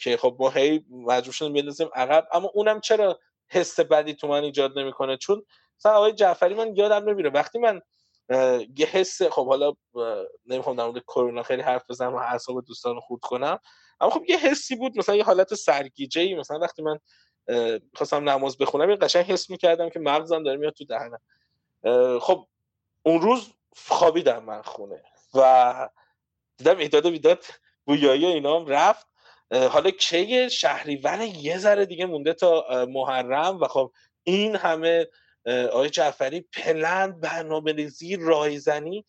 که خب ما هی مجبور شدیم بندازیم عقب اما اونم چرا حس بدی تو من ایجاد نمی‌کنه؟ چون مثلا آقای جعفری من یادم نمیره وقتی من یه حس خب حالا نمی‌خوام در مورد کرونا خیلی حرف بزنم و اعصاب دوستان رو خورد کنم اما خب یه حسی بود مثلا یه حالت سرگیجه ای مثلا وقتی من خواستم نماز بخونم یه قشنگ حس می‌کردم که مغزم داره میاد تو دهنم. خب اون روز خوابیدم من خونه و دیدم ایداد ویداد بویایی اینا هم رفت. حالا کی شهریور یه ذره دیگه مونده تا محرم و خب این همه آقای جعفری پلند برنامه ریزی رایزنی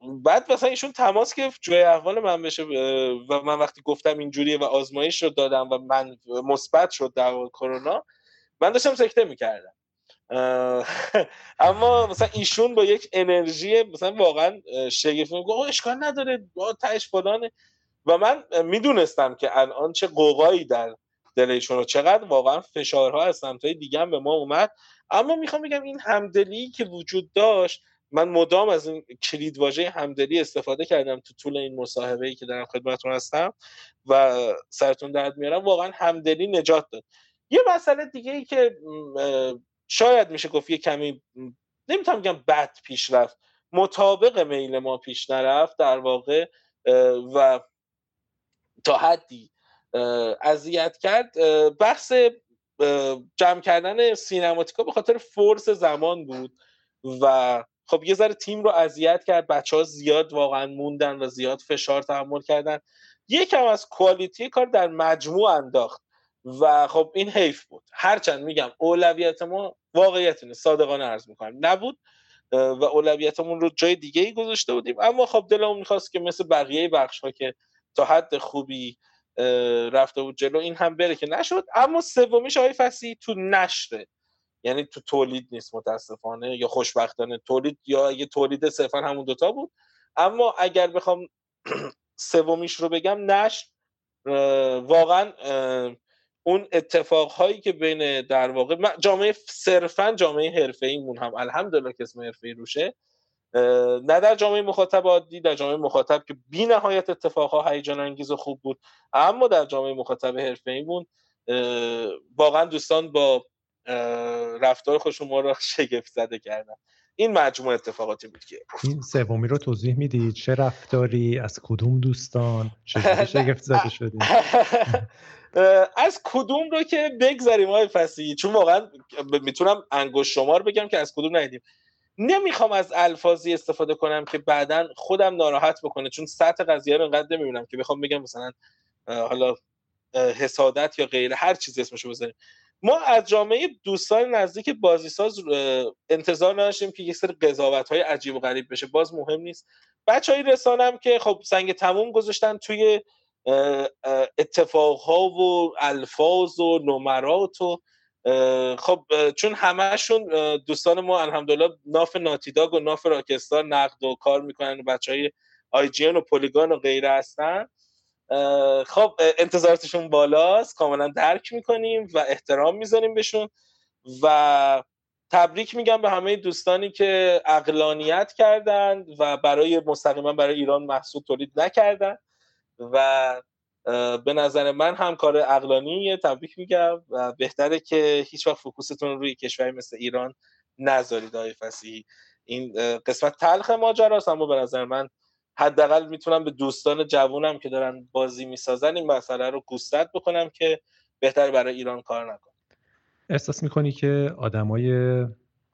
بعد مثلا ایشون تماس گرفت جای احوال من بشه و من وقتی گفتم اینجوریه و آزمایش رو دادم و من مثبت شد در کرونا من داشتم سکته می‌کردم. اما مثلا ایشون با یک انرژی مثلا واقعا شگفتی میگه اشکال نداره تهش فلانه. و من می‌دونستم که الان چه قوقایی در دل ایشون چقدر واقعا فشارها از سمتهای دیگه هم به ما اومد. اما می‌خوام بگم این همدلی که وجود داشت من مدام از این کلید واژه همدلی استفاده کردم تو طول این مصاحبه ای که دارم خدمتتون هستم و سرتون درد میارم. واقعا همدلی نجات داد. یه مسئله دیگه ای که شاید میشه گفت یه کمی نمی‌تونم بگم بد پیش رفت مطابق میل ما پیش نرفت در واقع و تا حدی اذیت کرد. بحث جمع کردن سینماتیکا به خاطر فرس زمان بود و خب یه ذره تیم رو اذیت کرد. بچه ها زیاد واقعا موندن و زیاد فشار تحمل کردن. یکم از کوالیتی کار در مجموع انداخت و خب این حیف بود. هرچند میگم اولویت ما واقعیت اینه. صادقانه عرض می‌کنم. نبود و اولویتمون رو جای دیگه ای گذاشته بودیم. اما خب دلمون می‌خواست که مثل بقیه بخش ها که تا حد خوبی رفته بود جلو این هم بره که نشد. اما سومیش آقای فسی تو نشره یعنی تو تولید نیست متاسفانه یا خوشبختانه تولید یا اگه تولید صرفا همون دوتا بود. اما اگر بخوام سومیش رو بگم نشر واقعا اون اتفاق هایی که بین در واقع جامعه صرفا جامعه حرفه ایمون هم الحمدلله که اسم حرفه روشه نه در جامعه مخاطب عادی در جامعه مخاطب که بی نهایت اتفاقها هیجان انگیز و خوب بود. اما در جامعه مخاطب حرفه ایمون واقعا دوستان با رفتار خودشون ما رو شگفت زده کردن. این مجموع اتفاقاتی بود که این سومی رو توضیح می‌دید؟ چه رفتاری؟ از کدوم دوستان؟ چه شگفت زده شدید از کدوم رو که بگذاریم های فسی چون واقعا می‌تونم انگوش شمار بگم که از کدوم ندیدیم. نمی‌خوام از الفاظی استفاده کنم که بعدا خودم ناراحت بکنه چون سطح قضیه رو انقدر نمی‌بینم که بخوام بگم مثلا حالا حسادت یا غیره هر چیزی اسمشو بزنیم ما از جامعه دوستان نزدیک بازیساز انتظار نداشتیم که یک سری قضاوت های عجیب و غریب بشه. باز مهم نیست. بچه های رسانم که خب سنگ تموم گذاشتن توی اتفاقها و الفاظ و نمرات و خب چون همهشون دوستان ما الحمدلله ناف ناتیداگ و ناف راکستار نقد و کار می‌کنن و بچه های آی و پولیگان و غیره هستن. خب انتظاراتشون بالاست. کاملا درک می‌کنیم و احترام می‌ذاریم بهشون و تبریک میگم به همه دوستانی که اقلانیت کردند و برای مستقیما برای ایران محصول تولید نکردن و به نظر من هم کار اقلانیه تبریک میگم و بهتره که هیچ وقت فوکوستون روی کشوری مثل ایران نذارید آقای فسیحی. این قسمت تلخ ماجراست اما به نظر من حداقل می‌تونم به دوستان جوونم که دارن بازی می‌سازن این مسئله رو گوستت بکنم که بهتر برای ایران کار نکن احساس می‌کنی که آدمای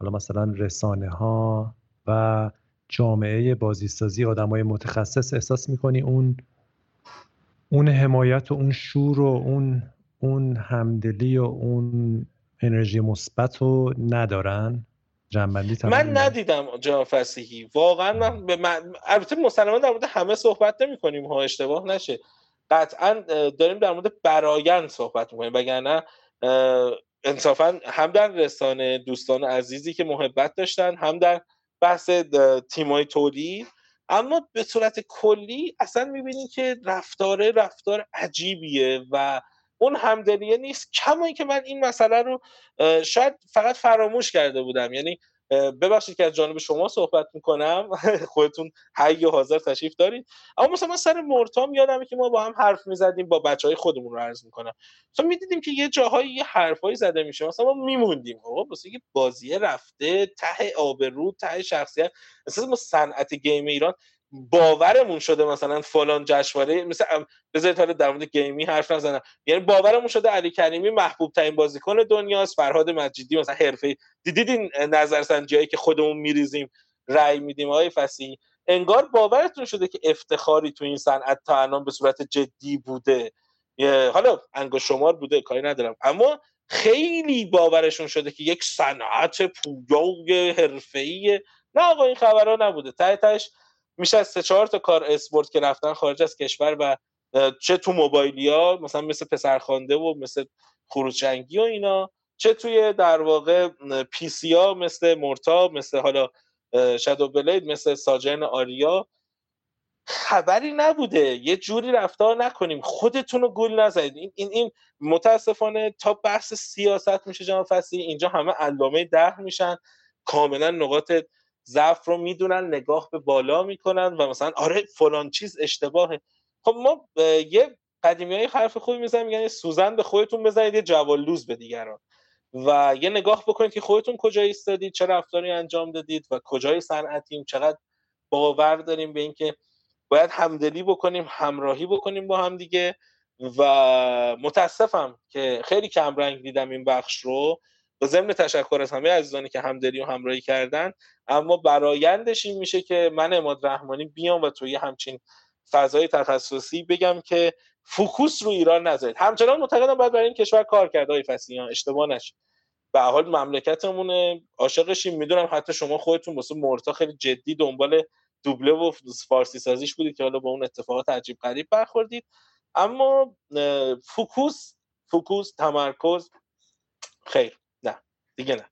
حالا مثلا رسانه ها و جامعه بازیسازی آدمای متخصص احساس می‌کنی اون اون حمایت و اون شور و اون اون همدلی و اون انرژی مثبت رو ندارن؟ جنبندی من ندیدم جناب فسیحی. واقعا من, به من... البته مسلمان در مورد همه صحبت نمی کنیم ها اشتباه نشه. قطعا داریم در مورد برایند صحبت می‌کنیم وگرنه انصافا هم در رسانه دوستان عزیزی که محبت داشتن هم در بحث تیمای تولید. اما به صورت کلی اصلا می‌بینید که رفتاره رفتار عجیبیه و اون همدلیه نیست. کما که من این مسئله رو شاید فقط فراموش کرده بودم. یعنی ببخشید که از جانب شما صحبت می‌کنم. خودتون حی و حاضر تشریف دارید. اما مثلا من سر مرتام یادمه که ما با هم حرف می‌زدیم با بچه های خودمون رو عرض می‌کنم. مثلا می‌دیدیم که یه جاهایی یه حرفایی زده میشه. مثلا ما میموندیم آقا واسه که بازی رفته ته آبرو ته شخصیت. مثلا ما صنعت گیم ایران باورمون شده مثلا فلان جشنواره مثل بذارید حالا در مورد گیمی حرف نزنم. یعنی باورمون شده علی کریمی محبوب ترین بازیکن دنیاست فرهاد مجیدی مثلا حرفه دیدید این نظرسنجی که خودمون میریزیم رأی میدیم آقای فسی انگار باورتون شده که افتخاری تو این صنعت تا الان به صورت جدی بوده. حالا انگشت شمار بوده کاری ندارم. اما خیلی باورشون شده که یک صنعت پویا حرفه‌ای نه آقا این خبرها نبوده. ته میشه از سه چهار تا کار اسپورت که رفتن خارج از کشور و چه تو موبایلیا مثلا مثل پسرخوانده و مثل خروجنگی و اینا چه توی در واقع پی سی ها مثل مرتا مثل حالا شادو بلید مثل ساجن آریا. خبری نبوده. یه جوری رفتار نکنیم. خودتون رو گل نزنید. این این این متاسفانه تا بحث سیاست میشه جناب فصلی. اینجا همه علامه ده میشن. کاملا نقاط ضعف رو می‌دونن نگاه به بالا می‌کنن و مثلا آره فلان چیز اشتباهه. خب ما یه قدیمی های حرف خوبی می‌زنن میگن سوزن به خودتون بزنید یه جوالوز به دیگران. و یه نگاه بکنید که خودتون کجا ایستادید چه رفتاری انجام دادید و کجای صنعتیم چقدر باور داریم به اینکه باید همدلی بکنیم همراهی بکنیم با هم دیگه. و متاسفم که خیلی کم رنگ دیدم این بخش رو. با ضمن تشکر از همه عزیزانی که همدلی و همراهی کردن. اما برایندش این میشه که من اماد رحمانی بیام و توی همچین فضای تخصصی بگم که focus رو ایران نذارید. همچنان معتقدم باید برای این کشور کار کرد آقای فسیان اشتباه نشه. به حال مملکتمونه. عاشقشیم. می‌دونم حتی شما خودتون واسه مرتا خیلی جدی دنبال دوبله و فارسی سازیش بودید که حالا با اون اتفاقات عجیب غریب برخوردید. اما focus focus تمرکز خیر. دیگه نه.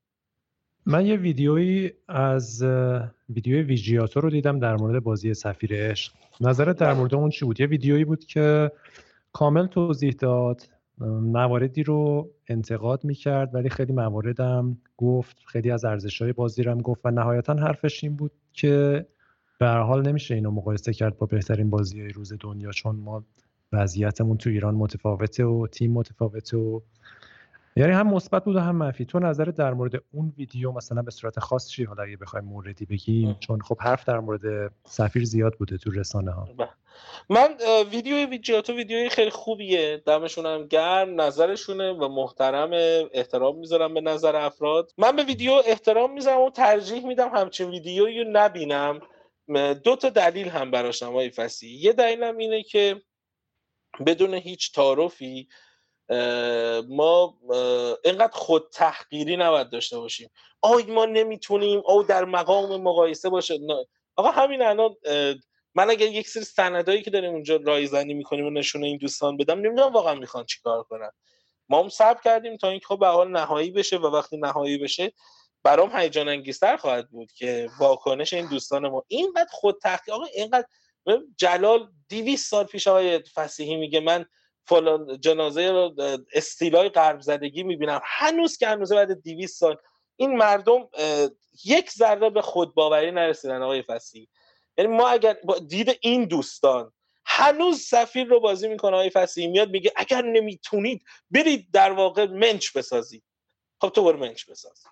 من یه ویدیویی از ویدیو ویژیاتو رو دیدم در مورد بازی سفیر عشق. نظرت در بله. مورد اون چی بود؟ یه ویدیویی بود که کامل توضیح داد مواردی رو انتقاد می‌کرد ولی خیلی مواردم گفت خیلی از ارزش های بازی رو هم گفت و نهایتا حرفش این بود که به هر حال نمیشه اینو مقایسه کرد با بهترین بازی روز دنیا چون ما وضعیتمون تو ایران متفاوته و تیم متفاوته و یعنی هم مثبت بود و هم منفی. تو نظر در مورد اون ویدیو مثلا به صورت خاص چی حالا اگه بخوایم موردی بگیم چون خب حرف در مورد سفیر زیاد بوده تو رسانه ها. بله. من ویدیو ویدیو ویدیوی خیلی خوبیه. دمشون هم گرم نظرشونه و محترم احترام می‌ذارم به نظر افراد. من به ویدیو احترام می‌ذارم و ترجیح میدم همچین ویدیویی نبینم. دو تا دلیل هم براشم های فسی یه دلیلم اینه که بدون هیچ تعارفی ما اینقدر خود تحقیری نباید داشته باشیم. آی ما نمی‌تونیم او در مقام مقایسه باشه. آقا همین الان من اگر یک سری سندایی که داریم اونجا رایزنی می‌کنیم و نشونه این دوستان بدم نمی‌دونم واقعا می‌خوان چیکار کنن. ما هم صبر کردیم تا اینکه خب به حال نهایی بشه و وقتی نهایی بشه برام هیجان انگیزتر خواهد بود که واکنش این دوستان ما. اینقدر خود تحقیق آقا اینقدر جلال 200 سال پیش آقای فسیحی میگه من فلان جنازه رو استیلای غرب زدگی می‌بینم. هنوز که هنوز بعد 200 سال. این مردم یک ذره به خودباوری نرسیدن آقای فسیحی یعنی ما اگر با دید این دوستان هنوز سفیر رو بازی می‌کنه آقای فسیحی میاد میگه اگر نمی‌تونید برید در واقع منچ بسازید. خب تو برو منچ بساز.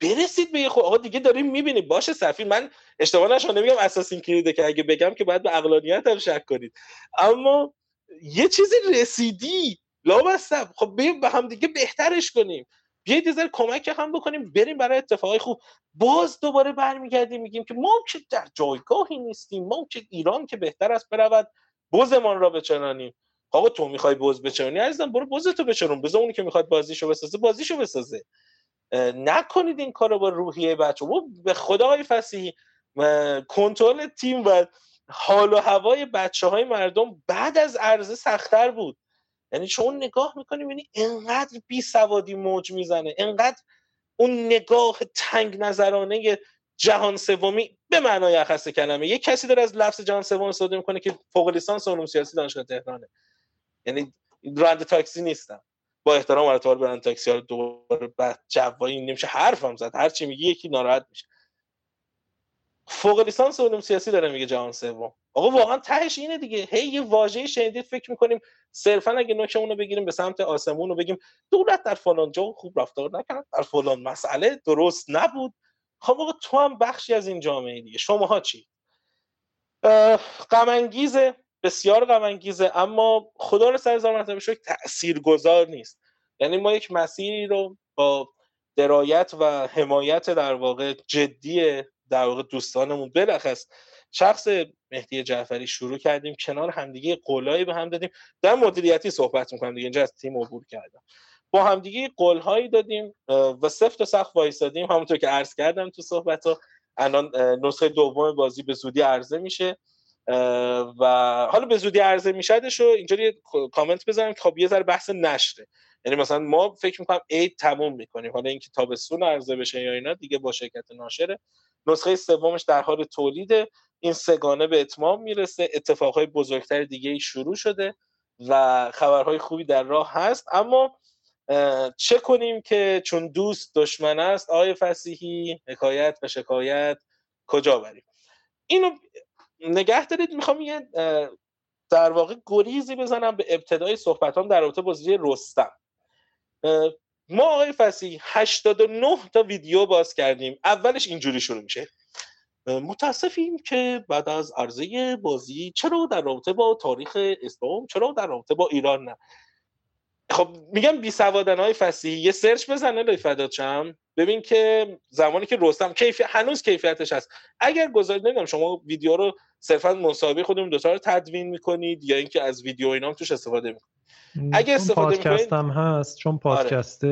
برسید به خب آقا دیگه داریم می‌بینیم. باشه سفیر من اشتباه نشون نمیگم اساسین کلیده که اگه بگم که باید به اقلانیت هم شک کنید. اما یه چیزی رسیدی. لامصب خب بیایم به هم دیگه بهترش کنیم. بیایید یه کمک هم بکنیم. بریم برای اتفاقای خوب. باز دوباره برمیگردیم میگیم که ما که در جایگاهی نیستیم. ما که ایران که بهتر است برود. بزمان را بچنانیم. آقا تو می‌خوای بز بچرونی عزیزم برو بزتو بچرون بذار اونی که می‌خواد بازیشو بسازه بازیشو بسازه. نکنید این کارو با روحیه بچه و به خدای فسیحی. کنترل تیم و حال و هوای بچه های مردم بعد از عرضه سختتر بود. یعنی شما نگاه می‌کنی ببینی انقدر بی سوادی موج می‌زنه انقدر اون نگاه تنگ نظرانه جهان سومی به معنای اخص کلمه. یه کسی داره از لفظ جهان سوم استفاده می‌کنه که فوق لیسانس علوم سیاسی دانشگاه تهرانه. یعنی راننده تاکسی نیستم. با احترام ارتباط برند تاکسی ها دوباره بعد جوایی نمیشه حرفم زد. هر چی میگی یکی ناراحت میشه. فوق لیسانس علوم سیاسی داره میگه جهان سوم. آقا واقعا تهش اینه دیگه. هی یه واژه شنیدید فکر می‌کنیم صرفا اگه نوکمون رو بگیریم به سمت آسمون رو بگیم دولت در فلان جا خوب رفتار نکرد در فلان مسئله درست نبود. خب آقا تو هم بخشی از این جامعه دیگه. شماها چی؟ غم بسیار غم اما خدا رو سر هزار مرتبه تاثیرگذار نیست. یعنی ما یک مسیری رو با درایت و حمایت در واقع جدی در واقع دوستانمون. بلخص شخص مهدی جعفری شروع کردیم کنار همدیگه قولایی به هم دادیم. در مدیریتی صحبت می‌کنم دیگه اینجا از تیم عبور کردم. با همدیگه قولهایی دادیم و سفت و سخت وایسادیم. همونطور که عرض کردم تو صحبت ها الان نسخه دوم بازی به زودی عرضه میشه. و حالا به زودی عرضه میشدش و اینجوری کامنت بزنم که خب یه ذره بحث نشره یعنی مثلا ما فکر می‌کنم عید تموم می‌کنیم. حالا اینکه تابستون عرضه بشه یا اینا دیگه با شرکت ناشره. نسخه سومش در حال تولیده این سگانه به اتمام می‌رسه. اتفاقهای بزرگتر دیگه ای شروع شده و خبرهای خوبی در راه هست. اما چه کنیم که چون دوست دشمن است آقای فسیحی حکایت و شکایت کجا بریم؟ اینو نگه دارید. می‌خوام یه در واقع گریزی بزنم به ابتدای صحبتام در رابطه بازی رستم. ما آقای فسی 89 تا ویدیو باز کردیم. اولش اینجوری شروع میشه. متاسفیم که بعد از عرضه بازی چرا در رابطه با تاریخ اسلام چرا در رابطه با ایران نه؟ خب میگم بی سوادن های فسیحی یه سرچ بزنه لای فدات ببین که زمانی که رستم کیف... هنوز کیفیتش هست. اگر گذارید نمی‌دونم شما ویدیو رو صرفا مصاحبه خودمون دوتا رو تدوین می‌کنید یا اینکه از ویدیو اینام توش استفاده می‌کنید. اگه استفاده پادکست هم هست. چون آره. پادکست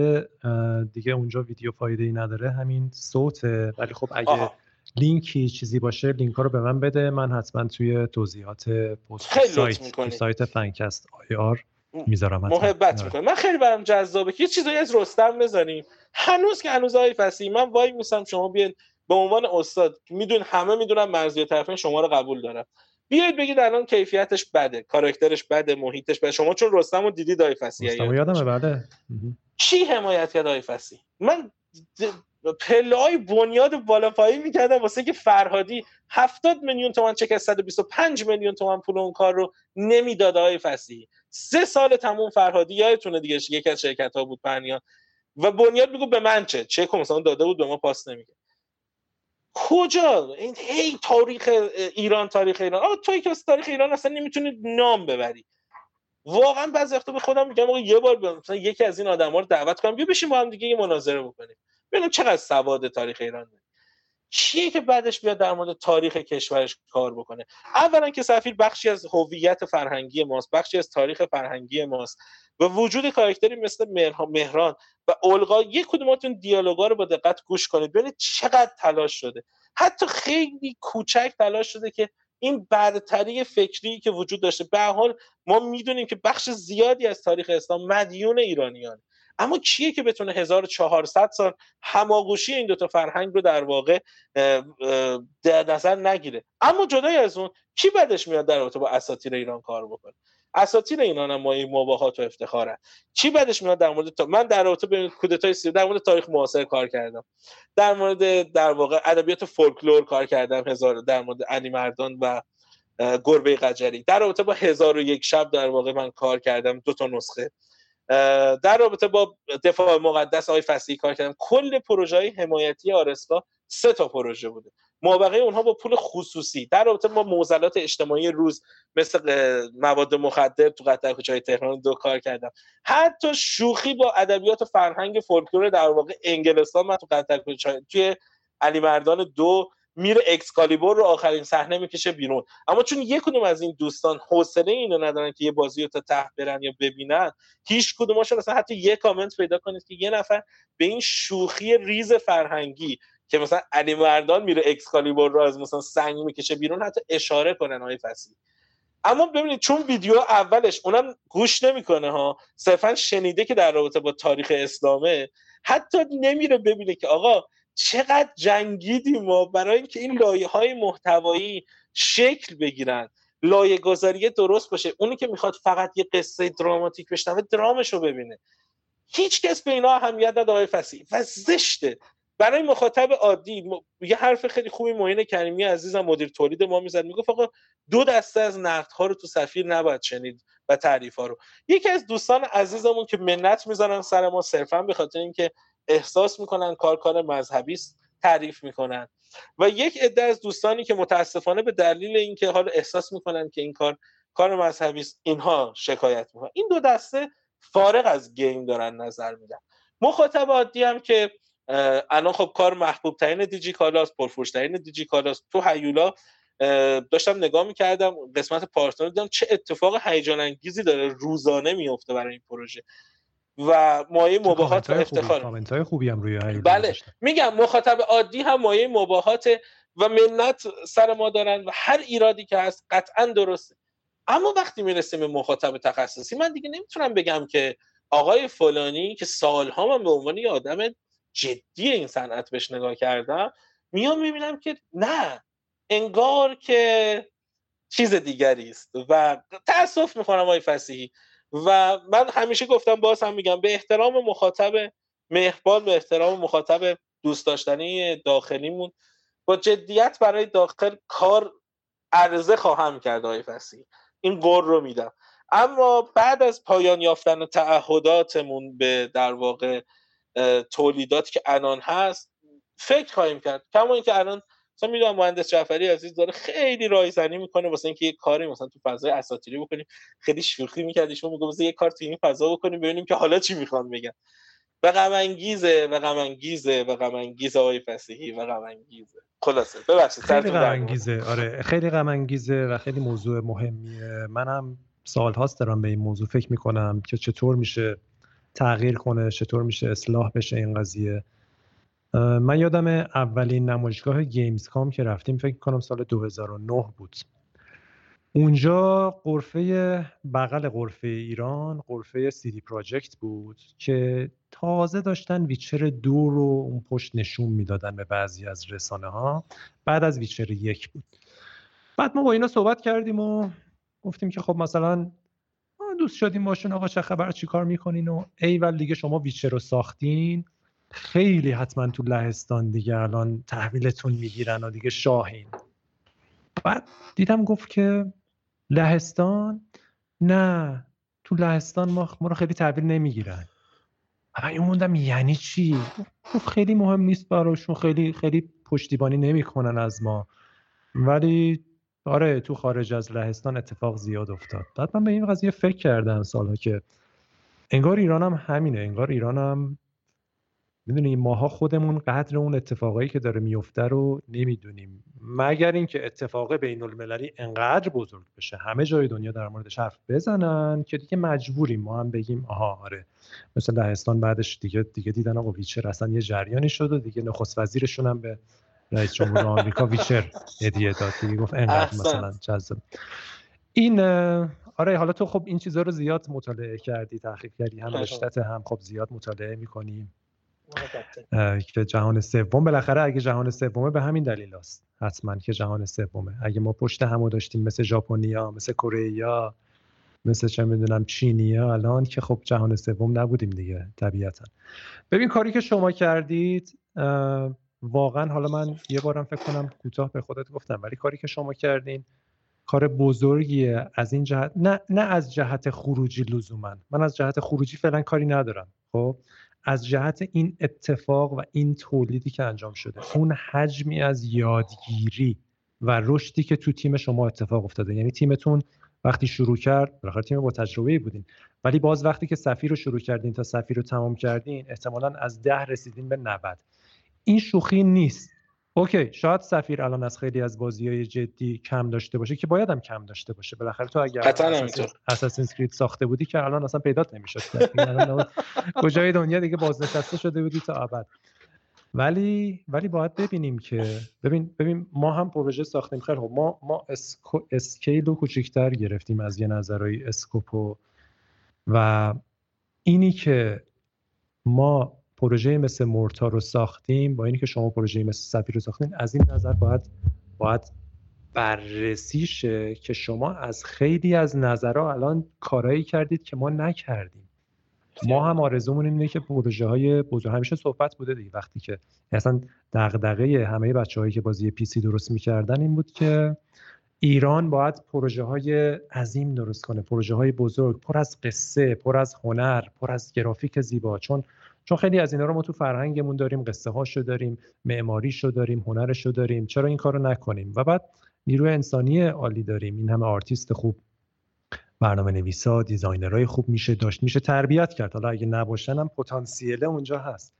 دیگه اونجا ویدیو فایده ای نداره. همین صوته. ولی خب اگه آها. لینکی چیزی باشه لینک ها رو به من بده. من حتما توی توضیحات پست سایت سایت فنکست آی آر می‌ذارم محبت آره. می‌کنم. من خیلی برام جذابه که یه چیزایی از رستم بزنیم. هنوز که هنوز های فسی من وای میسم شما بیاین به عنوان استاد. میدون همه می‌دونم مرزی طرفین شما رو قبول دارم. بیاید بگید الان کیفیتش بده کاراکترش بده محیطش بده. شما چون رستم رو دیدی دای فسی رستم یادمه بله. چی حمایت کرد دای فسی من پله های بنیاد بالا پایی می‌کردم واسه که فرهادی 70 میلیون تومان چک از 125 میلیون تومان پول اون کار رو نمی‌داد های فسی سه سال تموم فرهادی یادتونه دیگه یکی از شرکت ها بود پرنیان و بنیاد میگو به من چه؟ چه مثلا داده بود به ما پاس نمیگه. کجا؟ این هی تاریخ ایران تاریخ ایران. آقا توی که تاریخ ایران اصلا نمی‌تونی نام ببری. واقعا بعضی وقتا به خودم میگم آقا یه بار مثلا یکی از این آدما رو دعوت کنم بیا بشین با هم دیگه یه مناظره بکنیم. ببینم چقدر سواد تاریخ ایران داره. چیه که بعدش بیاد در مورد تاریخ کشورش کار بکنه؟ اولا که سفیر بخشی از هویت فرهنگی ماست بخشی از تاریخ فرهنگی ماست و وجود کاراکتری مثل مهران و القا یک کدوماتون دیالوگا رو با دقت گوش کنید ببینید چقدر تلاش شده. حتی خیلی کوچک تلاش شده که این برتری فکری که وجود داشته. به حال ما می‌دونیم که بخش زیادی از تاریخ اسلام مدیون ایرانیان. اما کیه که بتونه 1400 سال هماغوشی این دوتا فرهنگ رو در واقع در نظر نگیره؟ اما جدای از اون کی بدش میاد در رابطه با اساطیر ایران کار بکنه؟ اساطیر اینا هم این مباهات و افتخاره. چی بدش میاد در مورد من در رابطه به کودتای سی در مورد تاریخ معاصر کار کردم. در مورد در واقع ادبیات فولکلور کار کردم هزار در مورد علی مردان و گربه قجری. در رابطه با هزار و یک شب در واقع من کار کردم دو تا نسخه. در رابطه با دفاع مقدس آقای فصیحی کار کردم کل پروژه های حمایتی آرستا سه تا پروژه بوده. مابقی اونها با پول خصوصی. در رابطه با معضلات اجتماعی روز مثل مواد مخدر تو قتل کوچه تهران دو کار کردم حتی شوخی با ادبیات فرهنگ فولکلور در واقع انگلستان من تو قتل کوچه توی علی مردان دو میره اکسکالیبور رو آخرین صحنه می‌کشه بیرون. اما چون یک کدوم از این دوستان حوصله اینو ندارن که یه بازی رو تا ته برن یا ببینن هیچ کدومشون اصلا حتی یه کامنت پیدا کنید که یه نفر به این شوخی ریز فرهنگی که مثلا علی مردان میره اکسکالیبور رو از مثلا سنگ می‌کشه بیرون حتی اشاره کنن های فصیح. اما ببینید چون ویدیو اولش اونم گوش نمی‌کنه ها صرفا شنیده که در رابطه با تاریخ اسلامه حتی نمیره ببینه که آقا چقدر جنگیدیم ما برای اینکه این لایه های محتوایی شکل بگیرن. لایه گذاری درست باشه. اونی که می‌خواد فقط یه قصه دراماتیک بشنوه درامش رو ببینه. هیچ کس به اینا اهمیت آقای فسی و زشته. برای مخاطب عادی یه حرف خیلی خوبی معین کریمی عزیزم مدیر تولید ما می‌زد. می‌گفت آقا دو دسته از نقد ها رو تو سفیر نباید شنید و تعریف ها رو. یکی از دوستان عزیزمون که منت می‌زنن سر ما صرفا به خاطر اینکه احساس می‌کنن کار کار مذهبی است تعریف می‌کنن. و یک عده از دوستانی که متاسفانه به دلیل اینکه حالا احساس می‌کنن که این کار کار مذهبی است اینها شکایت می‌کنن. این دو دسته فارغ از game دارن نظر میدن. مخاطب عادی هم که الان خب کار محبوب ترین دیجی کالاس پرفروش ترین دیجی کالاس تو هیولا داشتم نگاه می‌کردم قسمت partner دیدم چه اتفاق هیجان انگیزی داره روزانه میفته برای این پروژه. و مایه مباهات و افتخار کامنت های خوبی هم روی بله. میگم مخاطب عادی هم مایه مباهات و منت سر ما دارن و هر ایرادی که هست قطعا درسته. اما وقتی می‌رسیم به مخاطب تخصصی من دیگه نمی‌تونم بگم که آقای فلانی که سالها من به عنوان یه آدم جدی این صنعت بهش نگاه کردم میام می‌بینم که نه انگار که چیز دیگری است و تاسف می‌کنم آقای فسیحی. و من همیشه گفتم باز هم میگم به احترام مخاطب مهربان به احترام مخاطب دوست داشتنی داخلیمون با جدیت برای داخل کار عرضه خواهم کرد آقای فسیحی این قر رو میدم. اما بعد از پایان یافتن تعهداتمون به در واقع تولیدات که الان هست فکر خواهیم کرد. کما اینکه الان مثلا می‌دونم مهندس جعفری عزیز داره خیلی رایزنی می‌کنه واسه اینکه یه کاری مثلا تو فضای اساطیری بکنیم. خیلی شوخی می‌کردی شما میگه یه کار تو این فضا بکنیم ببینیم که حالا چی می‌خوان بگن. و غم انگیزه و غم انگیزه و غم انگیزه آقای فسیحی و غم انگیزه. خلاصه. ببخشید خیلی غم انگیزه. آره. خیلی غم انگیزه و خیلی موضوع مهمیه. منم سال هاست دارم به این موضوع. فکر می‌کنم که چطور میشه تغییر کنه چطور میشه اصلاح بشه این قضیه. من یادم اولین نمایشگاه گیمز کام که رفتیم فکر کنم سال 2009 بود. اونجا قرفه بغل غرفه ایران غرفه CD Projekt بود که تازه داشتن Witcher دو رو اون پشت نشون می‌دادن به بعضی از رسانه ها بعد از Witcher یک بود. بعد ما با اینا صحبت کردیم و گفتیم که خب مثلا دوست شدیم باشون آقا چه خبر چی کار می‌کنین؟ و ایول دیگه شما Witcher رو ساختین. خیلی حتما تو لهستان دیگه الان تحویلتون می‌گیرن و دیگه شاهین. بعد دیدم گفت که لهستان؟ نه تو لهستان ما, ما رو خیلی تحویل نمی‌گیرن. من موندم یعنی چی؟ گفت خیلی مهم نیست براشون خیلی خیلی پشتیبانی نمی‌کنن از ما. ولی آره تو خارج از لهستان اتفاق زیاد افتاد. بعد من به این قضیه فکر کردم سالها که انگار ایرانم همینه انگار ایرانم می‌دونی ماها خودمون قدر اون اتفاقایی که داره میفته رو نمی‌دونیم. مگر اینکه اتفاق بین المللی انقدر بزرگ بشه همه جای دنیا در موردش حرف بزنن که دیگه مجبوریم. ما هم بگیم آها آره. مثل لهستان بعدش دیگه دیگه دیدن آقا ویچر اصلا یه جریانی شد و دیگه نخست وزیرشون هم به رئیس جمهور آمریکا ویچر هدیه داد. دیگه گفت انقدر مثلا جذاب. این آره حالا تو خب این چیزها رو زیاد مطالعه کردی تحقیق کردی هم رشتت هم خب زیاد مطالعه می‌کنی. که جهان سوم بالاخره اگه جهان سومه به همین دلیل است. حتما که جهان سومه. اگه ما پشت همو داشتیم مثل ژاپنیا مثل کره مثل چه می‌دونم چینیا الان که خب جهان سوم نبودیم دیگه طبیعتا. ببین کاری که شما کردید واقعا حالا من یه بارم فکر کنم کوتاه به خودت گفتم ولی کاری که شما کردین کار بزرگیه. از این جهت نه نه از جهت خروجی لزوما. من از جهت خروجی فعلا کاری ندارم خب؟ از جهت این اتفاق و این تولیدی که انجام شده اون حجمی از یادگیری و رشدی که تو تیم شما اتفاق افتاده. یعنی تیمتون وقتی شروع کرد بالاخره تیم با تجربه بودین. ولی باز وقتی که سفیر رو شروع کردین تا سفیر رو تمام کردین احتمالا از ده رسیدین به 90 این شوخی نیست. اوکی شاید سفیر الان از خیلی از بازی های جدی کم داشته باشه که باید هم کم داشته باشه. بالاخره تو اگر Assassin's Creed ساخته بودی که الان اصلا پیدات نمی‌شد. کجای دنیا دیگه بازنشسته شده بودی تا ابد. ولی ولی باید ببینیم که ببین ببین ما هم پروژه ساختیم. خیلی خب ما ما اسکو اسکیل رو کوچیک‌تر گرفتیم از یه نظرهای اسکوپو و اینی که ما پروژه مثل مورتا رو ساختیم با اینی که شما پروژه مثل سفیر رو ساختیم از این نظر باید باید بررسی شه که شما از خیلی از نظرها الان کارایی کردید که ما نکردیم. ما هم آرزومون اینه که پروژه های بزرگ همیشه صحبت بوده دیگه وقتی که اصلا دغدغه همه بچه هایی که بازی PC درست می‌کردن این بود که ایران باید پروژه های عظیم درست کنه پروژه های بزرگ پر از قصه پر از هنر پر از گرافیک زیبا. چون چون خیلی از اینا رو ما تو فرهنگمون داریم قصه هاشو داریم معماریشو داریم هنرشو داریم. چرا این کارو نکنیم؟ و بعد نیروی انسانی عالی داریم. این همه آرتیست خوب برنامه نویسا designer های خوب میشه داشت میشه تربیت کرد. حالا اگه نباشن هم پتانسیل اونجا هست.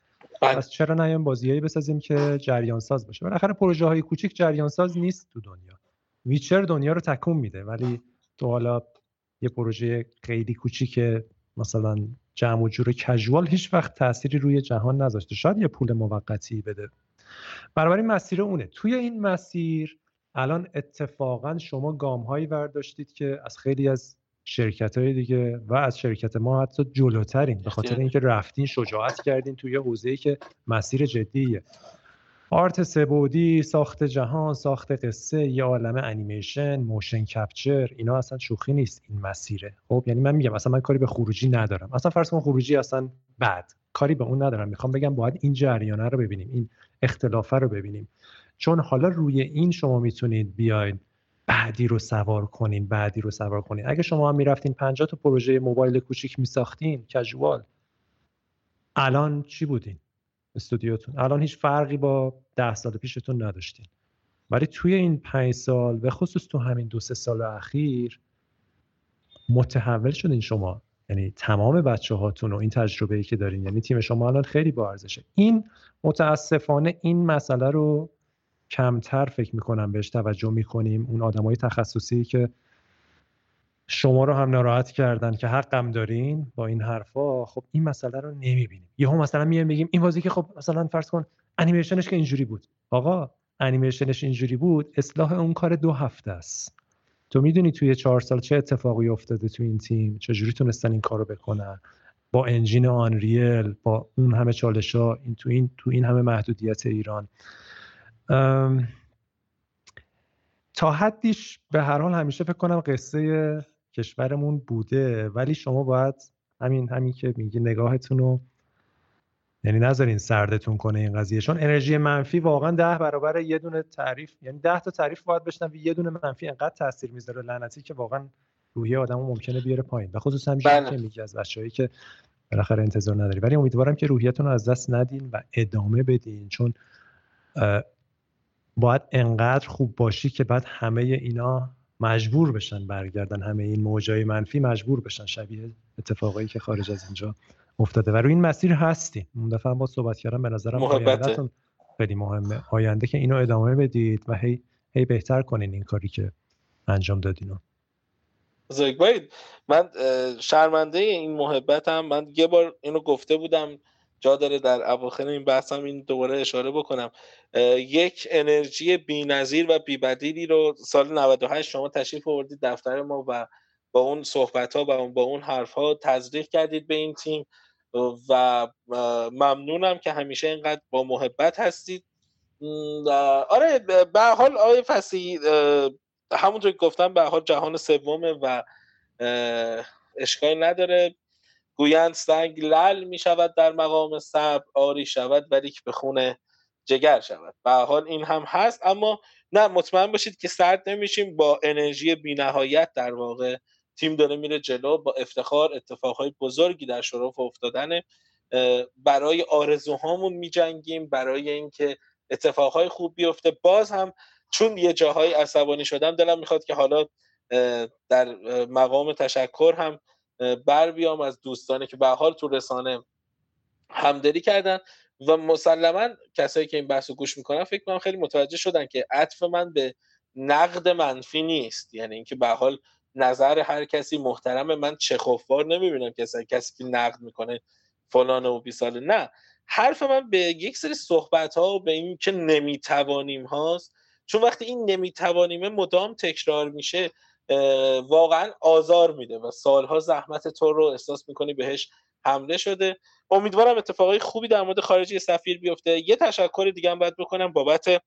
بله. پس چرا نیام بازیایی بسازیم که جریان ساز باشه؟ بالاخره پروژه های کوچیک جریان ساز نیست تو دنیا. Witcher دنیا رو تکون میده ولی تو حالا یه پروژه خیلی کوچیک مثلا جمع و جور casual هیچ وقت تأثیری روی جهان نذاشته. شاید یه پول موقتی بده. بنابراین مسیر اونه. توی این مسیر الان اتفاقا شما گام هایی برداشتید که از خیلی از شرکت های دیگه و از شرکت ما حتی جلوترین به خاطر اینکه رفتین شجاعت کردین توی حوزه‌ای که مسیر جدیه. art سبودی ساخت جهان ساخت قصه یه عالم انیمیشن motion capture اینا اصلا شوخی نیست این مسیره. خب یعنی من میگم اصلا من کاری به خروجی ندارم. اصلا فرض کن خروجی اصلا بد. کاری به اون ندارم. می‌خوام بگم باید این جریانه رو ببینیم این اختلافه رو ببینیم. چون حالا روی این شما می‌تونید بیاید بعدی رو سوار کنین بعدی رو سوار کنین. اگه شما هم می‌رفتین 50 تا پروژه موبایل کوچیک میساختین کژوال الان چی بودین؟ استودیوتون. الان هیچ فرقی با ده سال پیشتون نداشتین. ولی توی این پنج سال به خصوص تو همین دو سه سال اخیر متحول شدین شما. یعنی تمام بچه هاتون و این تجربه ای که دارین. یعنی تیم شما الان خیلی با ارزشه. این متاسفانه این مسئله رو کمتر فکر می‌کنم بهش توجه می‌کنیم. اون آدمای تخصصی که شما رو هم ناراحت کردن که حقم دارین با این حرفا خب این مسئله رو نمی‌بینیم. یهو مثلا میایم بگیم این بازی که خب مثلا فرض کن انیمیشنش که اینجوری بود. آقا انیمیشنش اینجوری بود اصلاح اون کار دو هفته است. تو می‌دونی توی چهار سال چه اتفاقی افتاده تو این تیم؟ چجوری تونستن این کارو بکنن؟ با انجین آنریل با اون همه چالش ها این تو این تو این همه محدودیت ایران. تا حدیش به هر حال همیشه فکر کنم قصه کشورمون بوده. ولی شما باید همین همین که میگی نگاهتون رو یعنی نذارین سردتون کنه این قضیه. چون انرژی منفی واقعا ده برابر یه دونه تعریف یعنی ده تا تعریف باید بشنم یه دونه منفی انقدر تاثیر می‌ذاره لعنتی که واقعا روحیه آدمو ممکنه بیاره پایین. و خصوصا همین بله. که میگی از بچه‌ای که بالاخره انتظار نداری. ولی امیدوارم که روحیتون رو از دست ندین و ادامه بدین. چون باید انقدر خوب باشی که بعد همه اینا مجبور بشن برگردن همه این موجای منفی مجبور بشن شبیه اتفاقایی که خارج از اینجا افتاده. و روی این مسیر هستی اون دفعه با صحبت کردم به نظرم آیندهتون خیلی مهمه. آینده که اینو ادامه بدید و هی هی بهتر کنین این کاری که انجام دادین باید من شرمنده این محبتم. من یه بار اینو گفته بودم جا داره در اواخر این بحثم این دوباره اشاره بکنم. یک انرژی بی‌نظیر و بی‌بدیلی رو سال 98 شما تشریف آوردید دفتر ما و با اون صحبت ها و با اون حرف ها تزریق کردید به این تیم و ممنونم که همیشه اینقدر با محبت هستید. آره به حال آقای فسی همونطور که گفتم به حال جهان سومه و اشکالی نداره. گویند سنگ لل می شود در مقام صبر آری شود ولی که به خونه جگر شود. به حال این هم هست اما نه مطمئن باشید که سرد نمیشیم. با انرژی بینهایت در واقع تیم داره میره جلو با افتخار اتفاقهای بزرگی در شرف افتادن برای آرزوهامون میجنگیم برای اینکه اتفاقهای خوب بیفته. باز هم چون یه جاهای عصبانی شدم دلم می‌خواد که حالا در مقام تشکر هم بر بیام از دوستانی که به حال تو رسانه همدلی کردن و مسلما کسایی که این بحث رو گوش می‌کنن فکر کنم خیلی متوجه شدن که عطف من به نقد منفی نیست. یعنی اینکه به حال نظر هر کسی محترم من چه خوفوار نمی‌بینم کسی کسی که نقد می‌کنه فلان و بی ساله. نه حرف من به یک سری صحبت ها و به این که نمی‌توانیم هاست چون وقتی این نمیتوانیمه مدام تکرار میشه واقعا آزار میده و سالها زحمت تو رو احساس می‌کنی بهش حمله شده. امیدوارم اتفاقای خوبی در مورد خارجی سفیر بیفته. یه تشکر دیگه هم باید بکنم بابت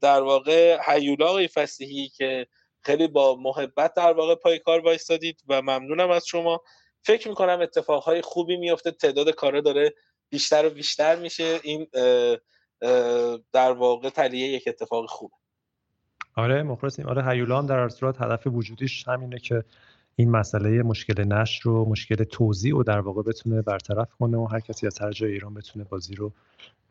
در واقع حیولا فسیحی که خیلی با محبت در واقع پای کار وایستادید و ممنونم از شما. فکر می‌کنم اتفاقهای خوبی میفته تعداد کارا داره بیشتر و بیشتر میشه. این در واقع تلیه یک اتفاق خوبه آره مخلصیم. آره هیولا هم در هر صورت هدف وجودیش همینه که این مسئله مشکل نشر رو مشکل توزیع و در واقع بتونه برطرف کنه و هر کسی از هر جای ایران بتونه بازی رو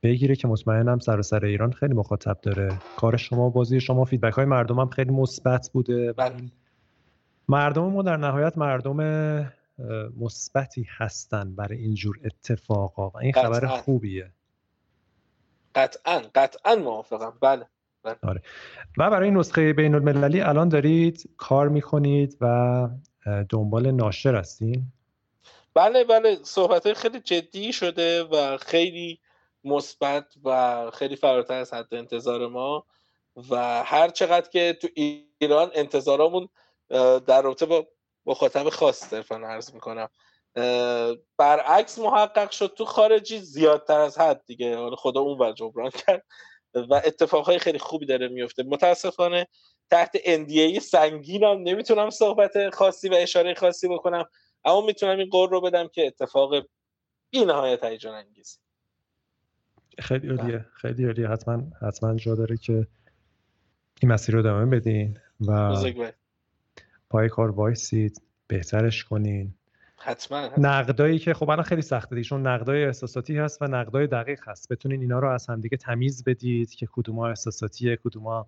بگیره که مطمئنم سر سر ایران خیلی مخاطب داره. کار شما بازی شما فیدبک های مردم هم خیلی مثبت بوده. بله. مردم ما در نهایت مردم مثبتی هستن برای اینجور اتفاقا و این خبر خوبیه. قطعا قطعا موافقم. بله. آره. و برای نسخه بین المللی الان دارید کار می‌کنید و دنبال ناشر هستین؟ بله بله. صحبت خیلی جدی شده و خیلی مثبت و خیلی فراتر از حد انتظار ما. و هر چقدر که تو ایران انتظارمون در رابطه با مخاطب خاص صرفا عرض می‌کنم. برعکس محقق شد تو خارجی زیادتر از حد دیگه. حالا خدا اون بر جبران کرد. و اتفاقهای خیلی خوبی داره میفته. متاسفانه تحت NDA سنگینم نمی‌تونم صحبت خاصی و اشاره خاصی بکنم اما می‌تونم این قول رو بدم که اتفاق بی نهایت هیجان انگیز خیلی عالیه خیلی عالیه. حتما حتما جا داره که این مسیر رو ادامه بدین و پای کار وایسید بهترش کنین. حتما, نقدایی که خب الان خیلی سخته چون نقدای احساساتی هست و نقدای دقیق هست. بتونین اینا رو از همدیگه تمیز بدید که کدوم احساساتیه کدوم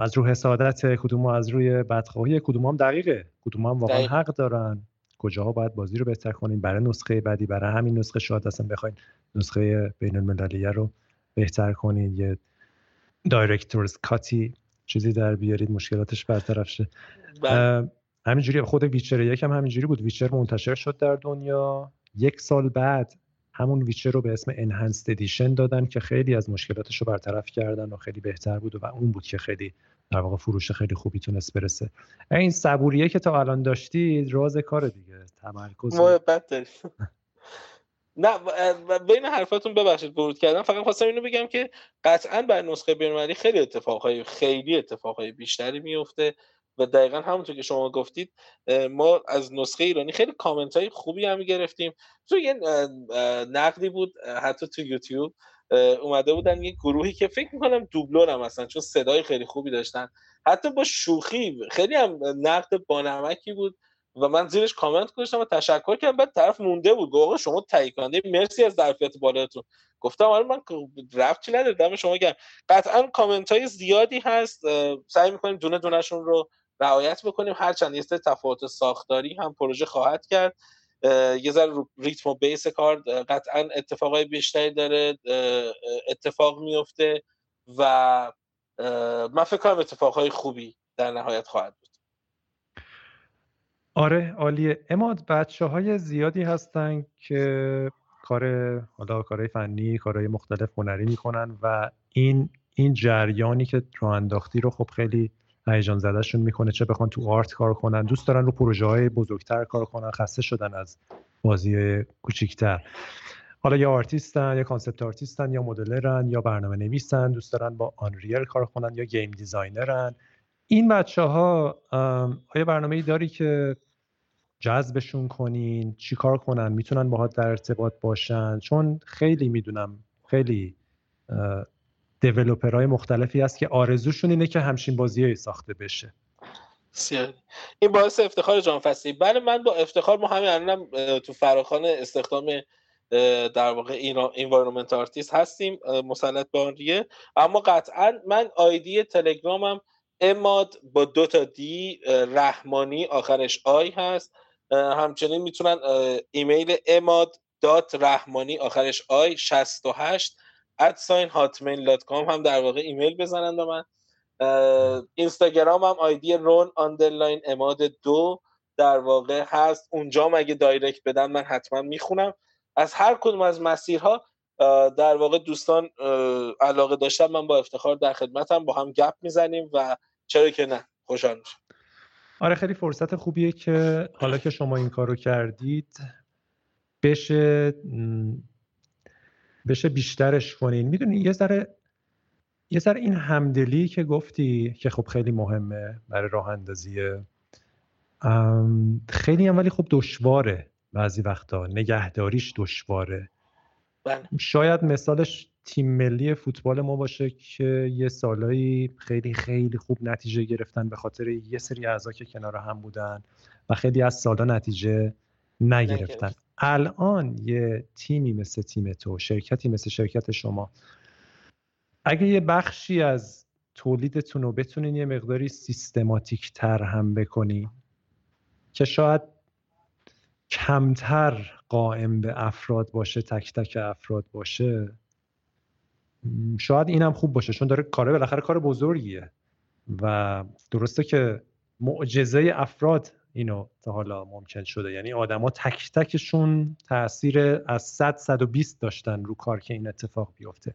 از روی حسادت کدوم از روی بدخواهی کدوم هم دقیقه. کدوم هم واقعا حق دارن. کجاها باید بازی رو بهتر کنیم؟ برای نسخه بعدی برای همین نسخه شاید اصلا بخواین نسخه بین المللیه رو بهتر کنید یه director's cut ی چیزی در بیارید مشکلاتش برطرف شه. بله. همینجوری خود Witcher یک هم همینجوری بود. Witcher منتشر شد در دنیا. یک سال بعد همون Witcher رو به اسم Enhanced Edition دادن که خیلی از مشکلاتش رو برطرف کردن و خیلی بهتر بود و اون بود که خیلی در واقع فروش خیلی خوبی تونست برسه. این صبوریه که تا الان داشتید راز کار دیگه. تمرکز نه بین حرفاتون ببخشید ورود کردم. فقط خواستم اینو بگم که قطعا بر نسخه بین‌المللی خیلی اتفاقهای خیلی اتفاقهای بیشتری میفته و دقیقا همونطور که شما گفتید ما از نسخه ایرانی خیلی کامنت های خوبی هم گرفتیم. تو یه نقدی بود حتی تو یوتیوب اومده بودن یه گروهی که فکر می‌کنم دوبلور هم هستن چون صدای خیلی خوبی داشتن. حتی با شوخی خیلی هم نقد بانمکی بود و من زیرش کامنت گذاشتم و تشکر کردم. بعد طرف مونده بود گفت شما تایید کننده مرسی از ظرفیت بالاتون. گفتم آره من رفتی نداره دم شما گرم. قطعا کامنت های زیادی هست سعی می‌کنیم دونه دونهشون رو رعایت بکنیم. هرچند یه تفاوت ساختاری هم پروژه خواهد کرد. یه ذره ریتم و بیس کار قطعا اتفاقای بیشتری داره اتفاق میفته و من فکر کنم اتفاقهای خوبی در نهایت خواهد بود. آره عالیه. اماد بچه های زیادی هستن که کار حالا کارهای فنی کارهای مختلف هنری می‌کنن و این این جریانی که رو انداختی رو خب خیلی هیجان زدهشون می‌کنه چه بخوان تو آرت کار کنن. دوست دارن رو پروژه های بزرگتر کار کنن خسته شدن از بازی کوچیکتر. حالا یا آرتیستن یا concept artist ن یا modeler ن یا برنامه نویسن دوست دارن با Unreal کار کنن یا game designer ن. این بچه ها آیا برنامه ای داری که جذبشون کنین؟ چیکار کنن؟ می‌تونن باهات در ارتباط باشن؟ چون خیلی می‌دونم خیلی های مختلفی هست که آرزوشون اینه که همچین بازی ساخته بشه. این باعث افتخار جان فصلی. بله من با افتخار ما همین الانم تو فراخان استخدام در واقع انوایرمنت آرتیست هستیم مسلط به اما قطعا من آیدی تلگرامم اماد با دو تا دی رحمانی آخرش آی هست. همچنین می‌تونن ایمیل اماد دات رحمانی آخرش آی 68 ادساین هاتمیل هم در واقع ایمیل بزنن به من. اینستاگرام هم ID رون underline عماد دو در واقع هست. اونجا اگه direct بدن من حتما می‌خونم. از هر کدوم از مسیرها در واقع دوستان علاقه داشتن من با افتخار در خدمتم با هم گپ می‌زنیم و چرا که نه. خوشحال میشم. آره خیلی فرصت خوبیه که حالا که شما این کارو کردید بشه بشه بیشترش کنین. می‌دونی یه ذره یه ذره این همدلی که گفتی که خب خیلی مهمه برای راه اندازی. خیلی هم ولی خب دشواره بعضی وقتا. نگهداریش دشواره. بله. شاید مثالش تیم ملی فوتبال ما باشه که یه سالایی خیلی خیلی خوب نتیجه گرفتن به خاطر یه سری اعضا که کنار هم بودن و خیلی از سالا نتیجه نگرفتن. الان یه تیمی مثل تیم تو شرکتی مثل شرکت شما اگه یه بخشی از تولیدتون رو بتونین یه مقداری سیستماتیک تر هم بکنی که شاید کمتر قائم به افراد باشه تک تک افراد باشه شاید اینم خوب باشه چون داره کاره بالاخره کار بزرگیه و درسته که معجزه افراد اینو تا حالا ممکن شده. یعنی آدما تک تکشون تاثیر از 100 120 داشتن رو کار که این اتفاق بیفته.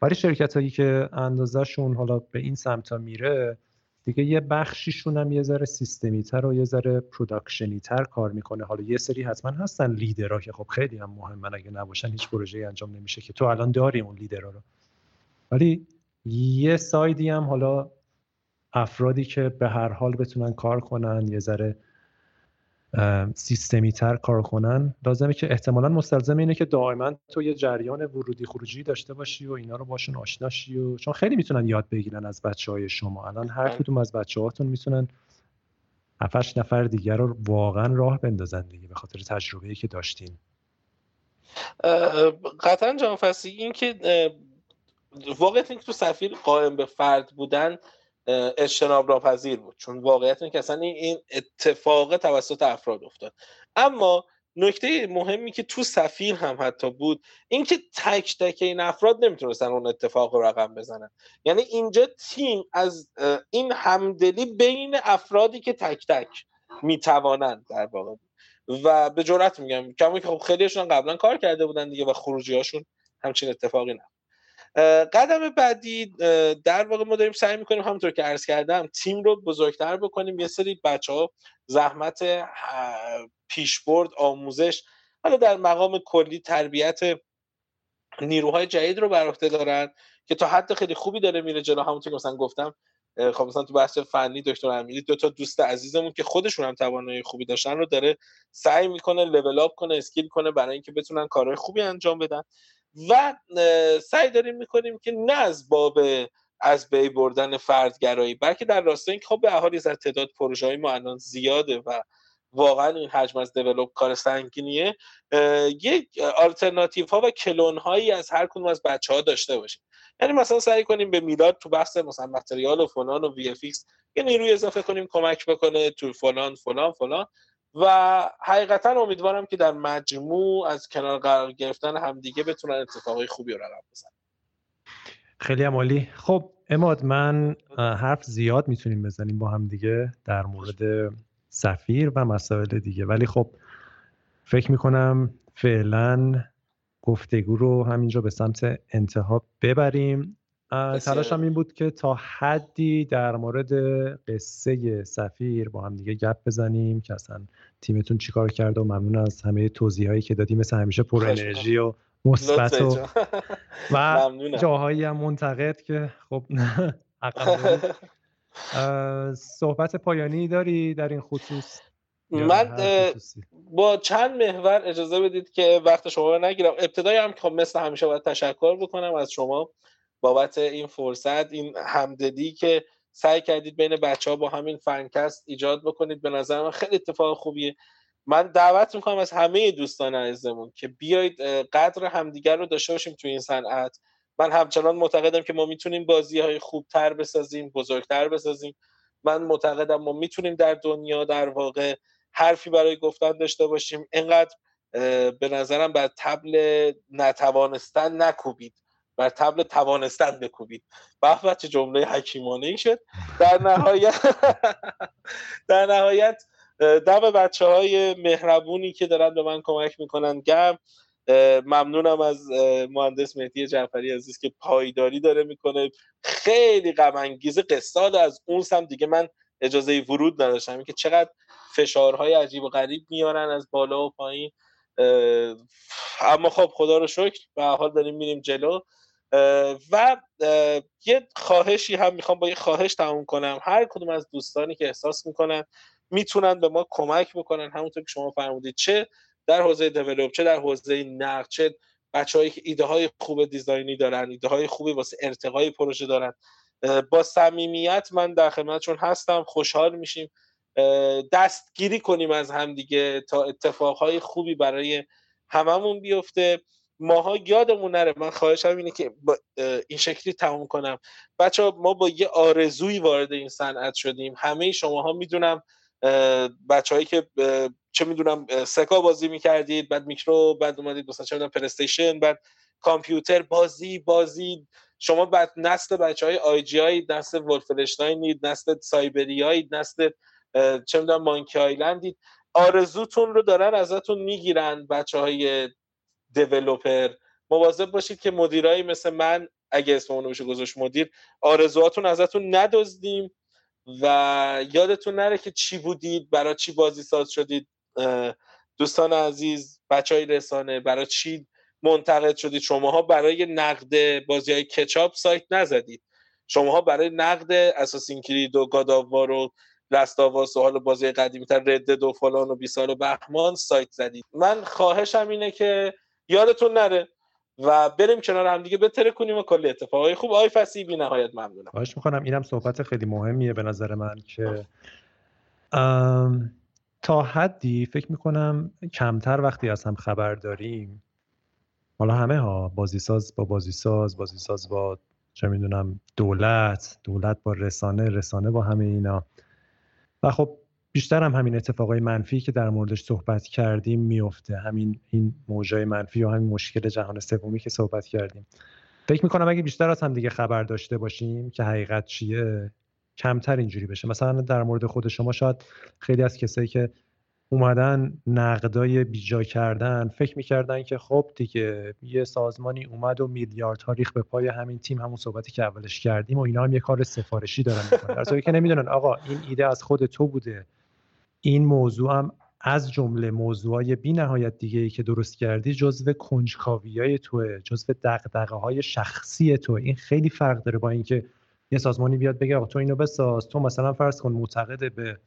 برای شرکت هایی که اندازهشون حالا به این سمت میره دیگه یه بخشیشون هم یه ذره سیستمی تر و یه ذره production ی تر کار می‌کنه. حالا یه سری حتما هستن لیدرها که خب خیلی هم مهمن اگه نباشن هیچ پروژه انجام نمیشه که تو الان داری اون لیدرها رو. ولی یه side ی هم حالا افرادی که به هر حال بتونن کار کنن یه ذره سیستمی تر کار کنن لازمه که احتمالا مستلزم اینه که دائما تو یه جریان ورودی خروجی داشته باشی و اینا رو باشون آشنا شی و چون خیلی می‌تونن یاد بگیرن از بچه های شما الان هر بله. کدوم از بچه هاتون می‌تونن هفتش نفر دیگر رو واقعا راه بندازن دیگه به خاطر تجربه که داشتین قطعا جان این که واقعیت که تو سفیر قائم به فرد بودن اجتناب ناپذیر بود. چون واقعیت اینه که اصلا این اتفاق توسط افراد افتاد. اما نکته مهمی که تو سفیر هم حتی بود اینکه تک تک این افراد نمی‌تونستن اون اتفاق رو رقم بزنن. یعنی اینجا تیم از این همدلی بین افرادی که تک تک می‌توانند در واقع. و به جرات میگم کمی که خب خیلیشون قبلا کار کرده بودن دیگه و خروجی هاشون همچین اتفاقی نه قدم بعدی در واقع ما داریم سعی می‌کنیم همونطور که عرض کردم تیم رو بزرگتر بکنیم. یه سری بچه ها زحمت پیشبرد آموزش حالا در مقام کلی تربیت نیروهای جدید رو بر عهده دارن که تا حد خیلی خوبی داره میره جلو. همونطور که مثلا گفتم خب مثلا تو بحث فنی دکتر امیری دو تا دوست عزیزمون که خودشون هم توانایی خوبی داشتن رو داره سعی می‌کنه لول اپ کنه اسکیل کنه برای اینکه بتونن کارهای خوبی انجام بدن. و سعی داریم می‌کنیم که نه از باب از بی بردن فردگرایی بلکه در راستای اینکه خب به حالی از تعداد پروژه های ما الان زیاده و واقعا این حجم از دیولوب کار سنگینیه یک آلترناتیو ها و کلون هایی از هر کدوم از بچه ها داشته باشیم. یعنی مثلا سعی کنیم به میلاد تو بحث مثلا متریال و فلان و وی اف یه نیروی اضافه کنیم کمک بکنه تو فلان فلان فلان. و حقیقتا امیدوارم که در مجموع از کنار قرار گرفتن همدیگه بتونن اتفاقای خوبی رو رقم بزنن. خیلی عمالی خب اماد من حرف زیاد می‌تونیم بزنیم با هم دیگه در مورد سفیر و مسائل دیگه. ولی خب فکر می‌کنم فعلا گفتگو رو همینجا به سمت انتها ببریم. تلاشم این بود که تا حدی در مورد قصه سفیر با هم دیگه گپ بزنیم که اصلا تیمتون چیکار کرده و ممنون از همه توضیح هایی که دادیم. مثل همیشه پر انرژی و مثبت و و جاهایی هم منتقد که خب صحبت پایانی داری در این خصوص؟ من با چند محور اجازه بدید که وقت شما رو نگیرم. ابتدای هم که خب مثل همیشه باید تشکر بکنم از شما. بابت این فرصت این همدلی که سعی کردید بین بچه ها با همین فنکست ایجاد بکنید. به نظر من خیلی اتفاق خوبیه. من دعوت می‌کنم از همه دوستان عزیزمون که بیایید قدر همدیگر رو داشته باشیم توی این صنعت. من همچنان معتقدم که ما می‌تونیم بازی های خوبتر بسازیم بزرگتر بسازیم. من معتقدم ما می‌تونیم در دنیا در واقع حرفی برای گفتن داشته باشیم. اینقدر به نظرم بر تبل نتوانستن نکوبید. بر تبل توانستن بکوبید. به چه جمله حکیمانه ای شد. در نهایت در نهایت دم بچه های مهربونی که دارن به من کمک می‌کنن. گم. ممنونم از مهندس مهدی جعفری عزیز که پایداری داره می‌کنه. خیلی غم انگیز قصاد از اون سم دیگه من اجازه ورود نداشتم. که چقدر فشارهای عجیب و غریب میارن از بالا و پایین. اما خب خدا رو شکر. به حال داریم میریم جلو. و یه خواهشی هم می‌خوام با یه خواهش تموم کنم. هر کدوم از دوستانی که احساس می‌کنن می‌تونن به ما کمک بکنن. همونطور که شما فرمودید چه در حوزه دیولپ چه در حوزه نقد چه بچههایی که ایده های خوب دیزاینی دارن ایده های خوبی واسه ارتقای پروژه دارن. با صمیمیت من در خدمتشون هستم. خوشحال میشیم. دستگیری کنیم از همدیگه تا اتفاقهای خوبی برای هممون بیفته. ماها یادمون نره. من خواهشم اینه که این شکلی تموم کنم. بچه ما با یه آرزویی وارد این صنعت شدیم. همه شماها می‌دونم بچههایی که چه می‌دونم سگا بازی می‌کردید بعد میکرو بعد اومدید مثلا چه پلیستیشن بعد کامپیوتر بازی بازی. شما بعد نسل بچه های IGI نسل ولفنشتاینید نسل سایبری نسل چه می‌دونم مانکی آیلندید آرزوتون رو دارن ازتون می‌گیرن بچه های developer مواظب باشید که مدیرایی مثل من اگه اسم اونو بشه گذاشت مدیر آرزوهاتون ازتون ندزدیم و یادتون نره که چی بودید برای چی بازی ساز شدید. دوستان عزیز بچه های رسانه برای چی منتقد شدید؟ شماها برای نقد بازی های کچاپ سایت نزدید. شماها برای نقد اساسین کرید و گاداوار و لستاواس و حالا بازی قدیمی تر ردد و فلان و بیسال و بهمان سایت زدید. من خواهشم اینه که یادتون نره. و بریم کنار هم دیگه بتره کنیم و کلی اتفاقای خوب. آی فسی بی نهایت ممنونم. خواهش می‌کنم. اینم صحبت خیلی مهمیه به نظر من که تا حدی فکر می‌کنم کمتر وقتی از هم خبر داریم حالا همه ها بازیساز با بازیساز بازیساز با چه می‌دونم دولت دولت با رسانه رسانه با همه اینا. و خب بیشتر هم همین اتفاقای منفی که در موردش صحبت کردیم میفته. همین این موجای منفی و همین مشکل جهان سومی که صحبت کردیم. فکر می‌کنم اگه بیشتر از هم دیگه خبر داشته باشیم که حقیقت چیه کمتر اینجوری بشه. مثلا در مورد خود شما شاید خیلی از کسایی که اومدن نقدای بیجا کردن فکر می‌کردن که خب دیگه یه سازمانی اومد و میلیارد ریخ به پای همین تیم همون صحبتی که اولش کردیم و اینا هم یه کار سفارشی دارن می‌کنن. در که نمی‌دونن آقا این ایده از خود تو بوده. این موضوع هم از جمله موضوعای بی نهایت دیگه ای که درست کردی جزو کنجکاوی های توه جزو دقدقه های شخصی تو این خیلی فرق داره با اینکه یه سازمانی بیاد بگه آقا تو اینو بساز تو مثلا فرض کن معتقد به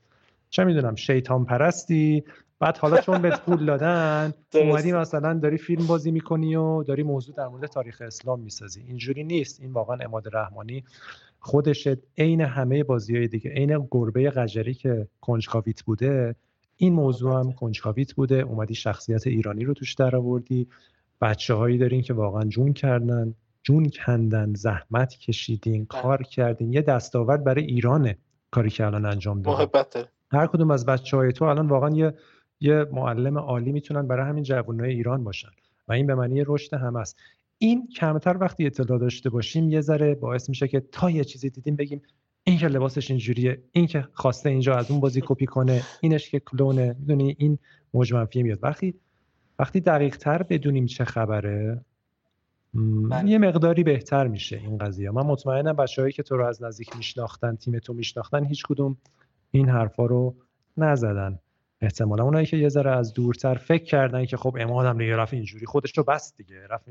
چه می‌دونم شیطان پرستی بعد حالا چون بهت پول دادن اومدی مثلا داری فیلم بازی می‌کنی و داری موضوع در مورد تاریخ اسلام می‌سازی. اینجوری نیست. این واقعا اماد رحمانی خودش عین همه بازی های دیگه عین گربه قجری که کنجکاویت بوده این موضوع هم کنجکاویت بوده. اومدی شخصیت ایرانی رو توش در آوردی بچه هایی دارین که واقعا جون کردن جون کندن زحمت کشیدین بله. کار کردین. یه دستاورد برای ایرانه کاری که الان انجام دادن. هر کدوم از بچه های تو الان واقعا یه یه معلم عالی می‌تونن برای همین جوانای ایران باشن. و این به معنی رشد هم است این کمتر وقتی اطلاع داشته باشیم یه ذره باعث میشه که تا یه چیزی دیدیم بگیم این که لباسش اینجوریه این که خواسته اینجا از اون بازی کپی کنه اینش که کلونه می‌دونی؟ این موج منفی میاد. وقتی وقتی دقیق تر بدونیم چه خبره بله. یه مقداری بهتر میشه این قضیه. من مطمئنم بچههایی که تو رو از نزدیک میشناختن تیم تو میشناختن هیچ کدوم این حرفا رو نزدن. احتمالا اونایی که یه ذره از دورتر فکر کردن که خب اماد هم دیگه رفت اینجوری خودش رو بست دیگه رفت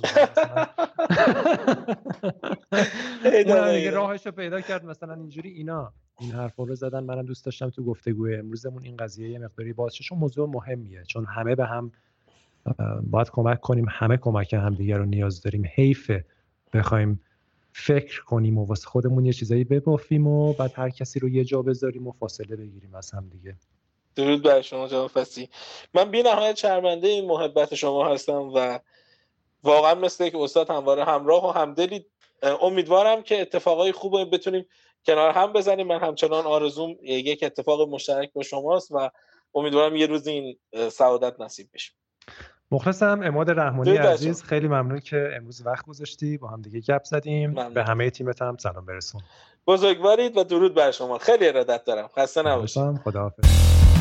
اینجوری راهش رو پیدا کرد مثلا اینجوری اینا. این حرف رو زدن منم دوست داشتم تو گفتگوی امروزمون این قضیه یه مقداری باز چون موضوع مهمیه چون همه به هم باید کمک کنیم همه کمک هم دیگه رو نیاز داریم. حیفه بخوایم فکر کنیم و واسه خودمون یه چیزایی ببافیم و بعد هر کسی رو یه جا بذاریم و فاصله بگیریم از هم دیگه. درود بر شما جناب فسی. من بی نهایت شرمنده این محبت شما هستم و واقعا مثل که استاد همواره همراه و همدلی امیدوارم که اتفاقای خوب بتونیم کنار هم بزنیم. من همچنان آرزوم یک اتفاق مشترک با شماست و امیدوارم یه روز این سعادت نصیب بشه. مخلصم اماد رحمانی عزیز. خیلی ممنون که امروز وقت گذاشتی. با هم دیگه گپ زدیم. به همه تیمت هم سلام برسون. بزرگوارید و درود بر شما. خیلی ارادت دارم. خسته نباشید. خداحافظ.